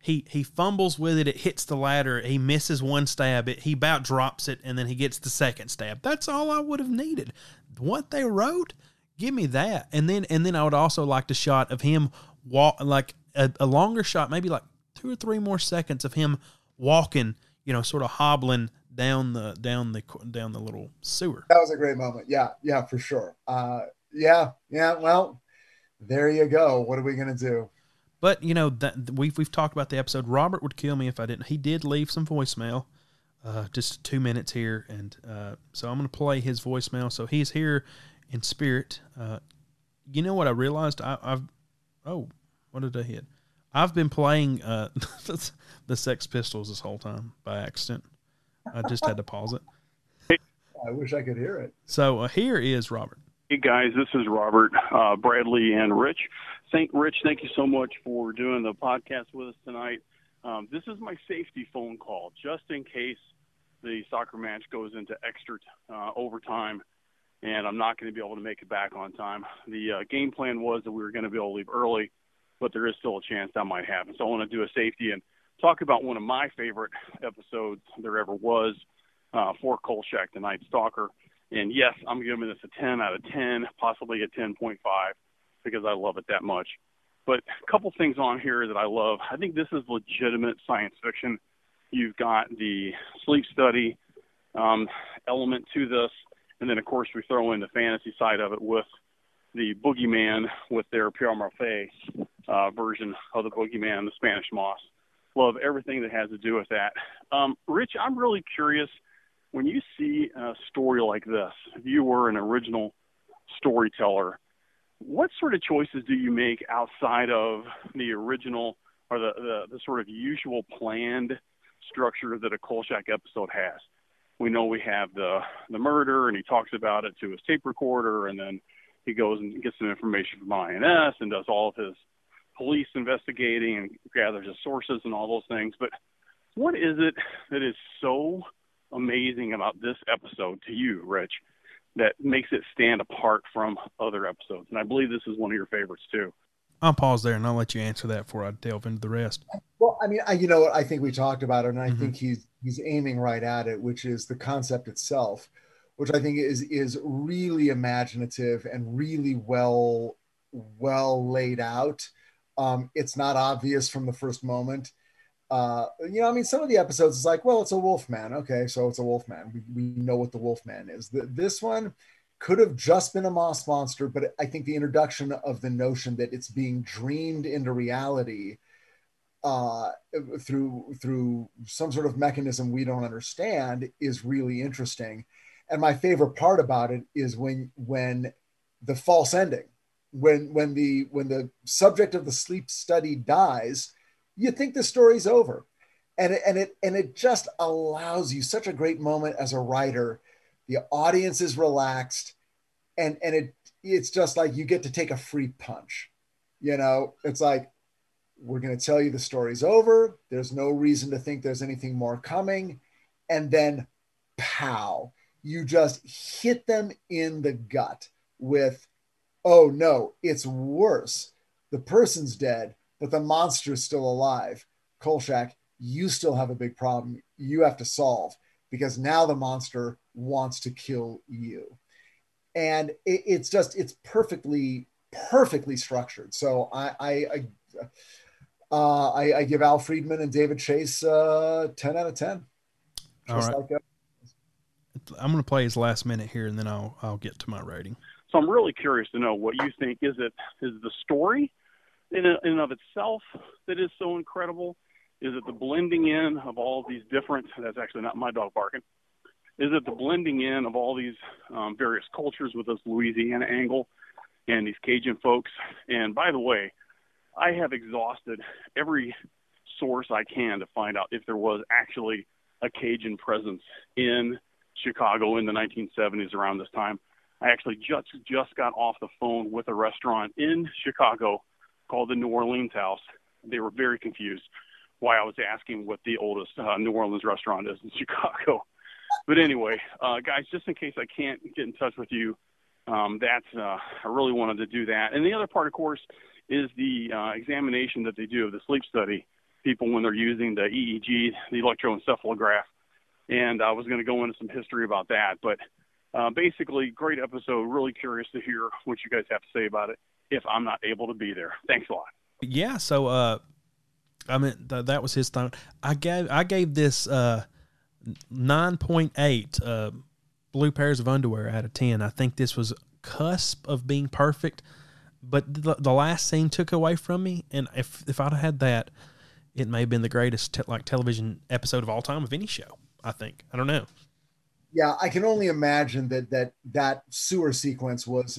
he he fumbles with it, it hits the ladder, he misses one stab, it he about drops it, and then he gets the second stab. That's all I would have needed. What they wrote, give me that, and then and then I would also like the shot of him walk like a, a longer shot, maybe like two or three more seconds of him walking, you know, sort of hobbling down the down the down the little sewer. That was a great moment. Yeah, yeah, for sure. Uh, yeah, yeah. Well, there you go. What are we gonna do? But you know that we've we've talked about the episode. Robert would kill me if I didn't. He did leave some voicemail, uh, just two minutes here, and uh, so I'm going to play his voicemail. So he's here in spirit. Uh, you know what I realized? I, I've oh, what did I hit? I've been playing uh, the Sex Pistols this whole time by accident. I just had to pause it. I wish I could hear it. So uh, here is Robert. Hey guys, this is Robert, uh, Bradley, and Rich. Thank Rich, thank you so much for doing the podcast with us tonight. Um, this is my safety phone call, just in case the soccer match goes into extra uh, overtime, and I'm not going to be able to make it back on time. The uh, game plan was that we were going to be able to leave early, but there is still a chance that might happen. So I want to do a safety and talk about one of my favorite episodes there ever was uh, for Kolchak, the Night Stalker. And yes, I'm giving this a 10 out of 10, possibly a 10.5 because I love it that much. But a couple things on here that I love. I think this is legitimate science fiction. You've got the sleep study um, element to this, and then of course we throw in the fantasy side of it with the boogeyman with their Pierre Morphy uh, version of the boogeyman, the Spanish moss. Love everything that has to do with that. Um, Rich, I'm really curious when you see a story like this, if you were an original storyteller, what sort of choices do you make outside of the original or the, the, the sort of usual planned structure that a Kolchak episode has? We know we have the the murder, and he talks about it to his tape recorder, and then he goes and gets some information from INS and does all of his police investigating and gathers his sources and all those things. But what is it that is so amazing about this episode to you, Rich, that makes it stand apart from other episodes? And I believe this is one of your favorites too. I'll pause there and I'll let you answer that before I delve into the rest. Well, I mean, I, you know, I think we talked about it, and I mm-hmm. think he's he's aiming right at it, which is the concept itself, which I think is is really imaginative and really well well laid out. Um, it's not obvious from the first moment uh, you know, I mean, some of the episodes is like, well, it's a wolf man. Okay, so it's a wolf man. We, we know what the wolf man is. The, this one could have just been a moss monster, but I think the introduction of the notion that it's being dreamed into reality uh, through through some sort of mechanism we don't understand is really interesting. And my favorite part about it is when when the false ending, when when the when the subject of the sleep study dies you think the story's over. And it, and it and it just allows you such a great moment as a writer. The audience is relaxed, and and it it's just like you get to take a free punch. You know, it's like we're going to tell you the story's over. There's no reason to think there's anything more coming, and then pow, you just hit them in the gut with, oh no, it's worse. The person's dead but the monster is still alive. Kolchak, you still have a big problem you have to solve because now the monster wants to kill you. And it, it's just, it's perfectly, perfectly structured. So I, I, I uh, I, I, give Al Friedman and David Chase uh, 10 out of 10. Just All right. Like I'm going to play his last minute here and then I'll, I'll get to my rating. So I'm really curious to know what you think. Is it, is the story in, and of itself that is so incredible? Is it the blending in of all these different? That's actually not my dog barking. Is it the blending in of all these um, various cultures with this Louisiana angle and these Cajun folks? And by the way, I have exhausted every source I can to find out if there was actually a Cajun presence in Chicago in the 1970s around this time. I actually just just got off the phone with a restaurant in Chicago called the New Orleans House. They were very confused why I was asking what the oldest uh, New Orleans restaurant is in Chicago. But anyway, uh, guys, just in case I can't get in touch with you, um, that's uh, I really wanted to do that. And the other part, of course, is the uh, examination that they do of the sleep study. People when they're using the EEG, the electroencephalograph, and I was going to go into some history about that. But uh, basically, great episode. Really curious to hear what you guys have to say about it if I'm not able to be there. Thanks a lot. Yeah. So, uh, I mean, th- that was his thought. I gave, I gave this, uh, 9.8, uh, blue pairs of underwear out of 10. I think this was cusp of being perfect, but the, the last scene took away from me. And if, if I'd had that, it may have been the greatest te- like television episode of all time of any show. I think. I don't know. Yeah, I can only imagine that that that sewer sequence was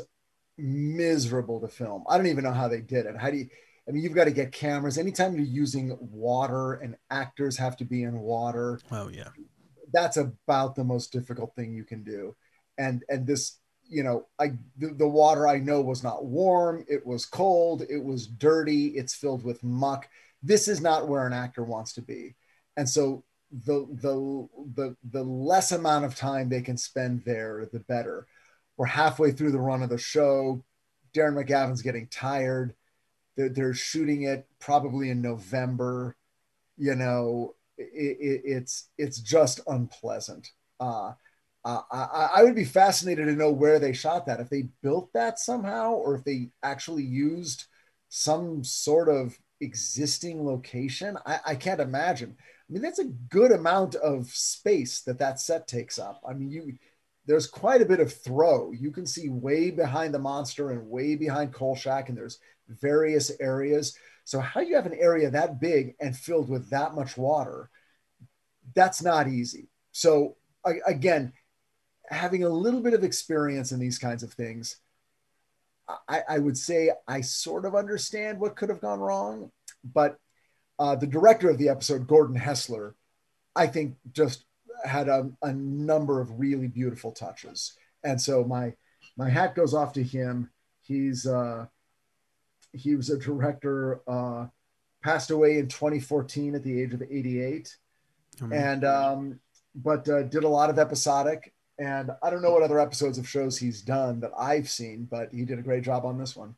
miserable to film. I don't even know how they did it. How do you? I mean, you've got to get cameras. Anytime you're using water and actors have to be in water, Oh yeah. that's about the most difficult thing you can do. And and this, you know, I the, the water I know was not warm. It was cold. It was dirty. It's filled with muck. This is not where an actor wants to be. And so the the the the less amount of time they can spend there, the better. We're halfway through the run of the show. Darren McGavin's getting tired. They're, they're shooting it probably in November. You know, it, it, it's it's just unpleasant. Uh, I, I would be fascinated to know where they shot that. If they built that somehow, or if they actually used some sort of existing location. I, I can't imagine. I mean, that's a good amount of space that that set takes up. I mean, you there's quite a bit of throw. You can see way behind the monster and way behind Kolchak, and there's various areas. So how you have an area that big and filled with that much water? That's not easy. So again, having a little bit of experience in these kinds of things, I, I would say I sort of understand what could have gone wrong, but uh, the director of the episode, Gordon Hessler, I think just had a, a number of really beautiful touches, and so my my hat goes off to him. He's uh, he was a director, uh, passed away in 2014 at the age of 88, Mhm. and um, but uh, did a lot of episodic. And I don't know what other episodes of shows he's done that I've seen, but he did a great job on this one.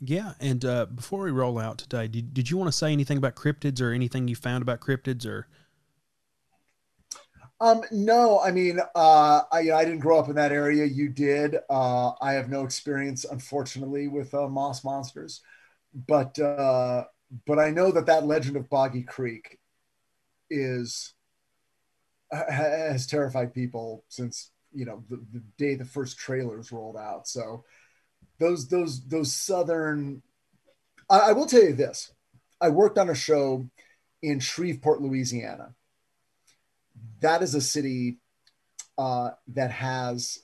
Yeah, and uh, before we roll out today, did, did you want to say anything about cryptids or anything you found about cryptids or? Um, no, I mean, uh, I, I didn't grow up in that area. You did. Uh, I have no experience, unfortunately, with uh, moss monsters, but uh, but I know that that legend of Boggy Creek is has terrified people since you know the, the day the first trailers rolled out. So those those those southern, I, I will tell you this: I worked on a show in Shreveport, Louisiana that is a city uh, that has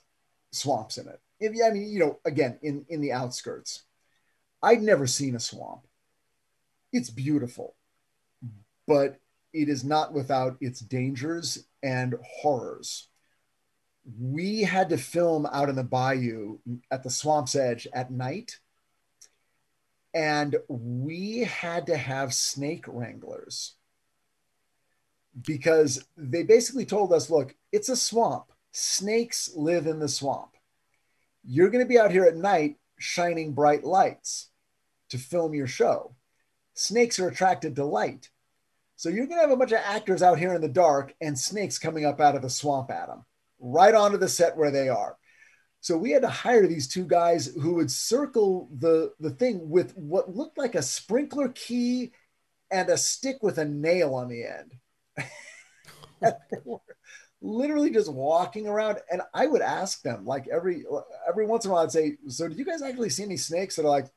swamps in it. If, I mean, you know, again, in, in the outskirts. I'd never seen a swamp. It's beautiful, but it is not without its dangers and horrors. We had to film out in the bayou at the swamp's edge at night, and we had to have snake wranglers because they basically told us look, it's a swamp. Snakes live in the swamp. You're going to be out here at night shining bright lights to film your show. Snakes are attracted to light. So you're going to have a bunch of actors out here in the dark and snakes coming up out of the swamp at them, right onto the set where they are. So we had to hire these two guys who would circle the, the thing with what looked like a sprinkler key and a stick with a nail on the end. Literally just walking around and i would ask them like every every once in a while i'd say so did you guys actually see any snakes? That are like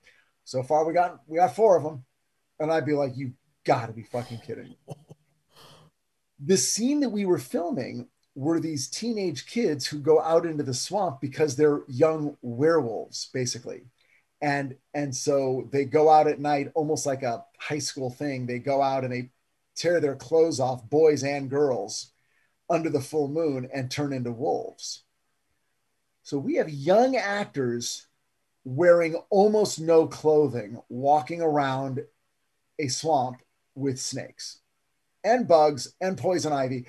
so far we got we got four of them and i'd be like you gotta be fucking kidding. The scene that we were filming were these teenage kids who go out into the swamp because they're young werewolves basically. And and so they go out at night almost like a high school thing. They go out and they tear their clothes off, boys and girls, under the full moon and turn into wolves. So we have young actors wearing almost no clothing, walking around a swamp with snakes and bugs and poison ivy.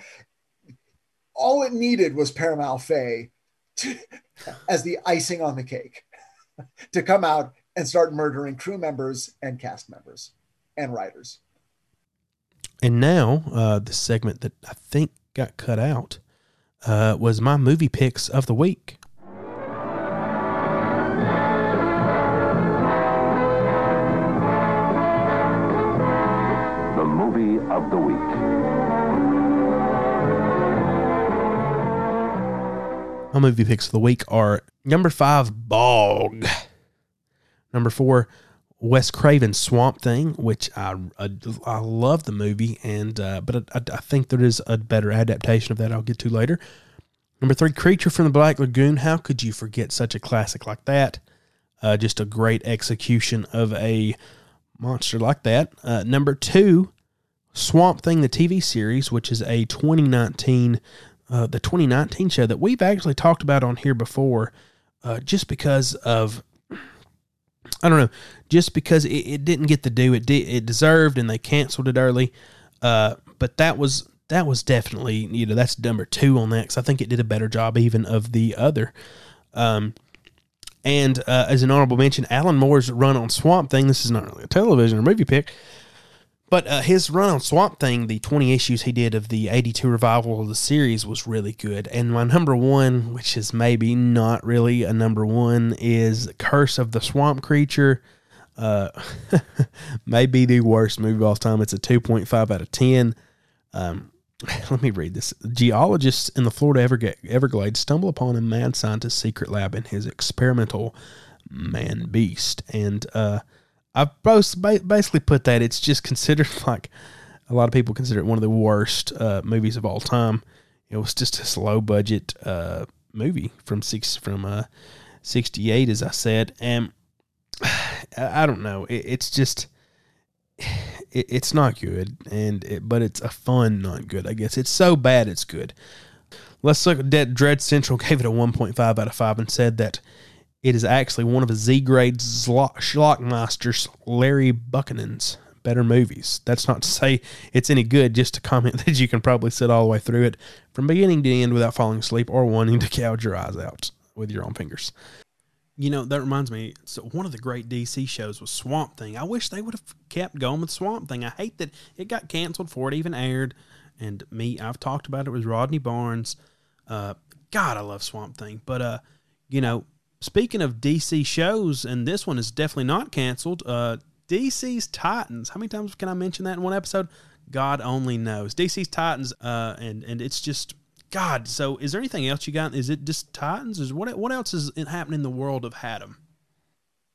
All it needed was Père Malfait to, as the icing on the cake to come out and start murdering crew members and cast members and writers. And now, uh, the segment that I think got cut out uh, was my movie picks of the week. The movie of the week. My movie picks of the week are number five, Bog. Number four, Wes Craven's Swamp Thing, which I I, I love the movie, and uh, but I, I think there is a better adaptation of that I'll get to later. Number three, Creature from the Black Lagoon. How could you forget such a classic like that? Uh, just a great execution of a monster like that. Uh, number two, Swamp Thing, the TV series, which is a 2019, uh, the 2019 show that we've actually talked about on here before, uh, just because of, I don't know, just because it, it didn't get the due it did, it deserved, and they canceled it early. Uh, but that was that was definitely you know that's number two on that because I think it did a better job even of the other. Um, and uh, as an honorable mention, Alan Moore's run on Swamp Thing. This is not really a television or movie pick, but uh, his run on Swamp Thing, the 20 issues he did of the 82 revival of the series, was really good. And my number one, which is maybe not really a number one, is Curse of the Swamp Creature. Uh, maybe the worst movie of all time. It's a 2.5 out of 10. Um, let me read this. Geologists in the Florida Everglades stumble upon a mad scientist's secret lab in his experimental man beast. And uh, I've basically put that it's just considered like a lot of people consider it one of the worst uh, movies of all time. It was just a low budget uh, movie from six from uh, sixty eight, as I said, and I don't know. It, it's just it, it's not good, and it, but it's a fun not good. I guess it's so bad it's good. Let's look at Dread Central gave it a 1.5 out of 5 and said that it is actually one of a Z grade Schlockmeister's Larry Buchanan's better movies. That's not to say it's any good, just to comment that you can probably sit all the way through it from beginning to end without falling asleep or wanting to gouge your eyes out with your own fingers. You know, that reminds me. So one of the great DC shows was Swamp Thing. I wish they would have kept going with Swamp Thing. I hate that it got canceled before it even aired. And me, I've talked about it with Rodney Barnes. Uh, God, I love Swamp Thing. But uh, you know, speaking of DC shows, and this one is definitely not canceled. Uh, DC's Titans. How many times can I mention that in one episode? God only knows. DC's Titans, uh, and and it's just God, so is there anything else you got? Is it just Titans? Is what what else is happening in the world of Hatem?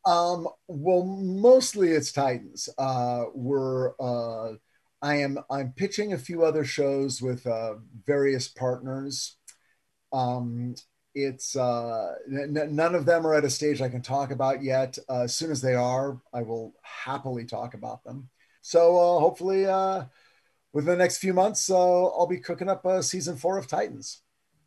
Um, well, mostly it's Titans. Uh, we're uh, I am I'm pitching a few other shows with uh, various partners. Um, it's uh, n- none of them are at a stage I can talk about yet. Uh, as soon as they are, I will happily talk about them. So uh, hopefully, uh, within the next few months, uh, I'll be cooking up a season four of Titans.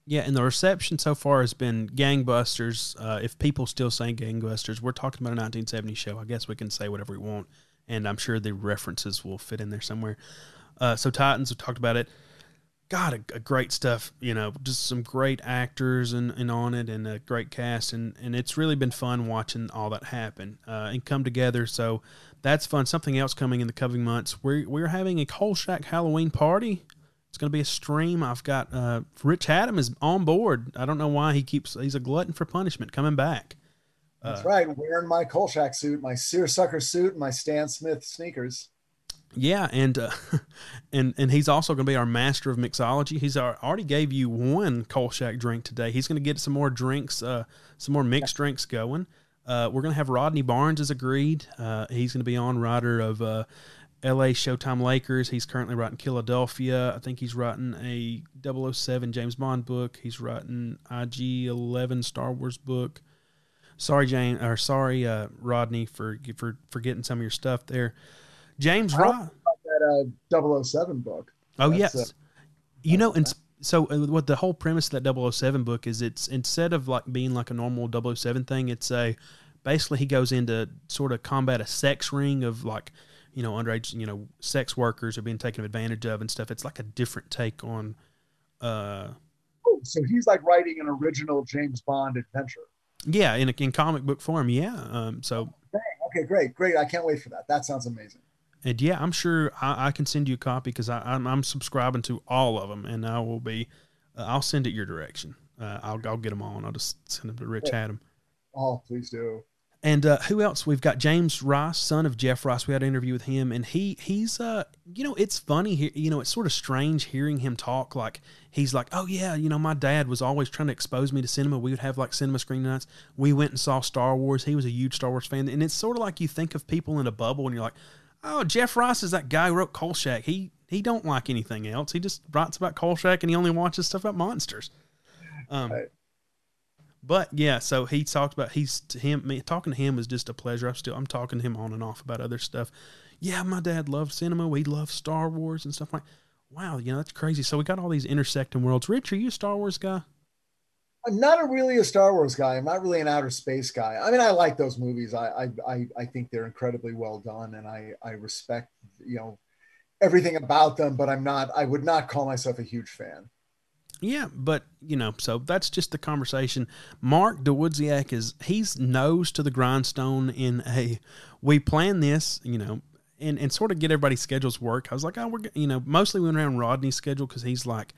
Yeah, and the reception so far has been gangbusters. Uh, if people still say gangbusters, we're talking about a 1970 show. I guess we can say whatever we want, and I'm sure the references will fit in there somewhere. Uh, so Titans, we talked about it. God, a, a, great stuff. You know, just some great actors and, and on it, and a great cast, and and it's really been fun watching all that happen uh, and come together. So that's fun. Something else coming in the coming months. We're we're having a Kolchak Halloween party. It's going to be a stream. I've got uh, Rich Hatem is on board. I don't know why he keeps. He's a glutton for punishment coming back. That's uh, right. Wearing my Kolchak suit, my seersucker suit, and my Stan Smith sneakers. Yeah, and uh, and and he's also going to be our master of mixology. He's already gave you one Kolchak drink today. He's going to get some more drinks, uh, some more mixed drinks going. Uh, we're going to have Rodney Barnes as agreed. Uh, he's going to be on writer of uh, L.A. Showtime Lakers. He's currently writing Philadelphia. I think he's writing a 007 James Bond book. He's writing IG 11 Star Wars book. Sorry, Jane, or sorry, uh, Rodney, for for for getting some of your stuff there. James Ross. That uh, 007 book. Oh That's, yes, uh, you know, and so uh, what the whole premise of that 007 book is it's instead of like being like a normal 007 thing it's a basically he goes into sort of combat a sex ring of like you know underage you know sex workers are being taken advantage of and stuff. It's like a different take on uh oh, so he's like writing an original james bond adventure. Yeah in a, in comic book form. Yeah um so okay great great. I can't wait for that. That sounds amazing and yeah, I'm sure I, I can send you a copy because I'm, I'm subscribing to all of them, and I will be. Uh, I'll send it your direction. Uh, I'll I'll get them all, and I'll just send them to Rich Hatem. Oh, please do. And uh, who else? We've got James Rice, son of Jeff Rice. We had an interview with him, and he he's uh you know it's funny here. You know it's sort of strange hearing him talk. Like he's like, oh yeah, you know my dad was always trying to expose me to cinema. We would have like cinema screen nights. We went and saw Star Wars. He was a huge Star Wars fan, and it's sort of like you think of people in a bubble, and you're like, oh, Jeff Rice is that guy who wrote Kolchak. He he don't like anything else. He just writes about Kolchak and he only watches stuff about monsters. Um, right. But yeah, so he talked about he's to him. Me talking to him was just a pleasure. I'm still I'm talking to him on and off about other stuff. Yeah, my dad loved cinema. We loved Star Wars and stuff like. Wow, you know that's crazy. So we got all these intersecting worlds. Rich, are you a Star Wars guy? I'm not a really a Star Wars guy. I'm not really an outer space guy. I mean, I like those movies. I I I, think they're incredibly well done, and I I respect you know everything about them. But I'm not. I would not call myself a huge fan. Yeah, but you know, so that's just the conversation. Mark Dawidziak is he's nose to the grindstone in a we plan this, you know, and and sort of get everybody's schedules work. I was like, oh, we're you know, mostly we went around Rodney's schedule because he's like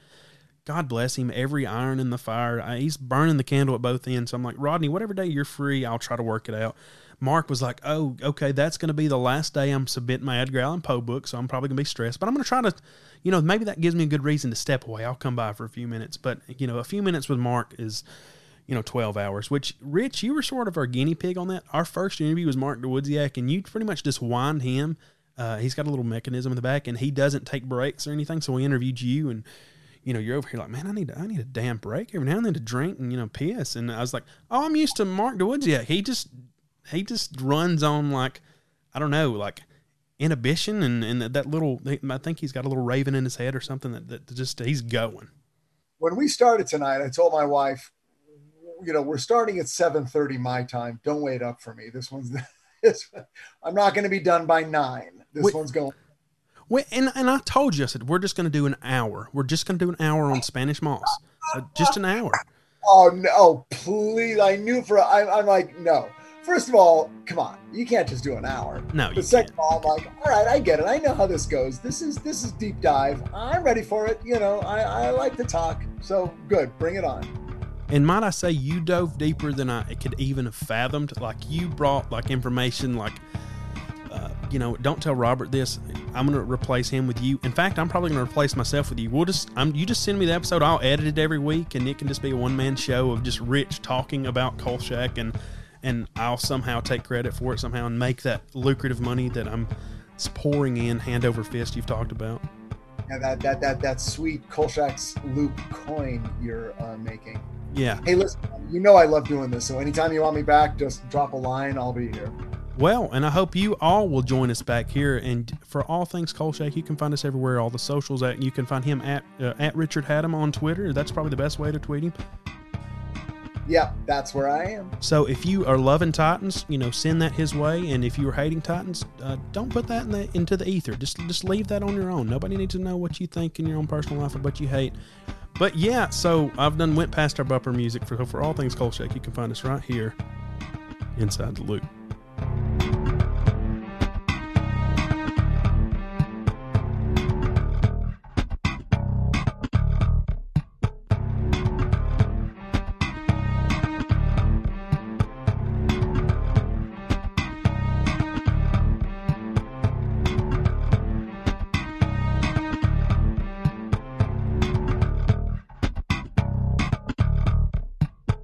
God bless him, every iron in the fire. Uh, he's burning the candle at both ends. So I'm like, Rodney, whatever day you're free, I'll try to work it out. Mark was like, oh, okay, that's going to be the last day I'm submitting my Edgar Allan Poe book, so I'm probably going to be stressed. But I'm going to try to, you know, maybe that gives me a good reason to step away. I'll come by for a few minutes. But, you know, a few minutes with Mark is, you know, 12 hours, which, Rich, you were sort of our guinea pig on that. Our first interview was Mark Dawidziak, and you pretty much just wind him. Uh, he's got a little mechanism in the back, and he doesn't take breaks or anything. So we interviewed you, and you know, you're over here like, man, I need I need a damn break every now and then to drink and you know piss. And I was like, oh, I'm used to Mark Dawidziak. He just he just runs on like I don't know, like inhibition and and that little. I think he's got a little raven in his head or something that, that just he's going. When we started tonight, I told my wife, you know, we're starting at 7:30 my time. Don't wait up for me. This one's this, I'm not going to be done by nine. This Wait, one's going well, and, and I told you, I said, we're just going to do an hour. We're just going to do an hour on Spanish Moss. Uh, just an hour. Oh, no, please. I knew for, I, I'm like, no. First of all, come on, you can't just do an hour. No, but second can't. of all, I'm like, all right, I get it. I know how this goes. This is this is deep dive. I'm ready for it. You know, I, I like to talk. So good, bring it on. And might I say, you dove deeper than I could even have fathomed. Like you brought like information like you know, don't tell Robert this. I'm going to replace him with you. In fact, I'm probably going to replace myself with you. We'll just, I'm, you just send me the episode. I'll edit it every week, and it can just be a one man show of just Rich talking about Kolchak, and and I'll somehow take credit for it somehow and make that lucrative money that I'm pouring in hand over fist. You've talked about. Yeah, that that that that sweet Kolchak's loop coin you're uh, making. Yeah. Hey, listen, you know I love doing this, so anytime you want me back, just drop a line. I'll be here. Well, and I hope you all will join us back here. And for all things Kolchak, you can find us everywhere. All the socials at you can find him at uh, at Richard Hatem on Twitter. That's probably the best way to tweet him. Yep, that's where I am. So if you are loving Titans, you know, send that his way. And if you are hating Titans, uh, don't put that in the, into the ether. Just just leave that on your own. Nobody needs to know what you think in your own personal life or what you hate. But yeah, so I've done went past our bumper music for for all things Kolchak. You can find us right here inside the loop. Thank you.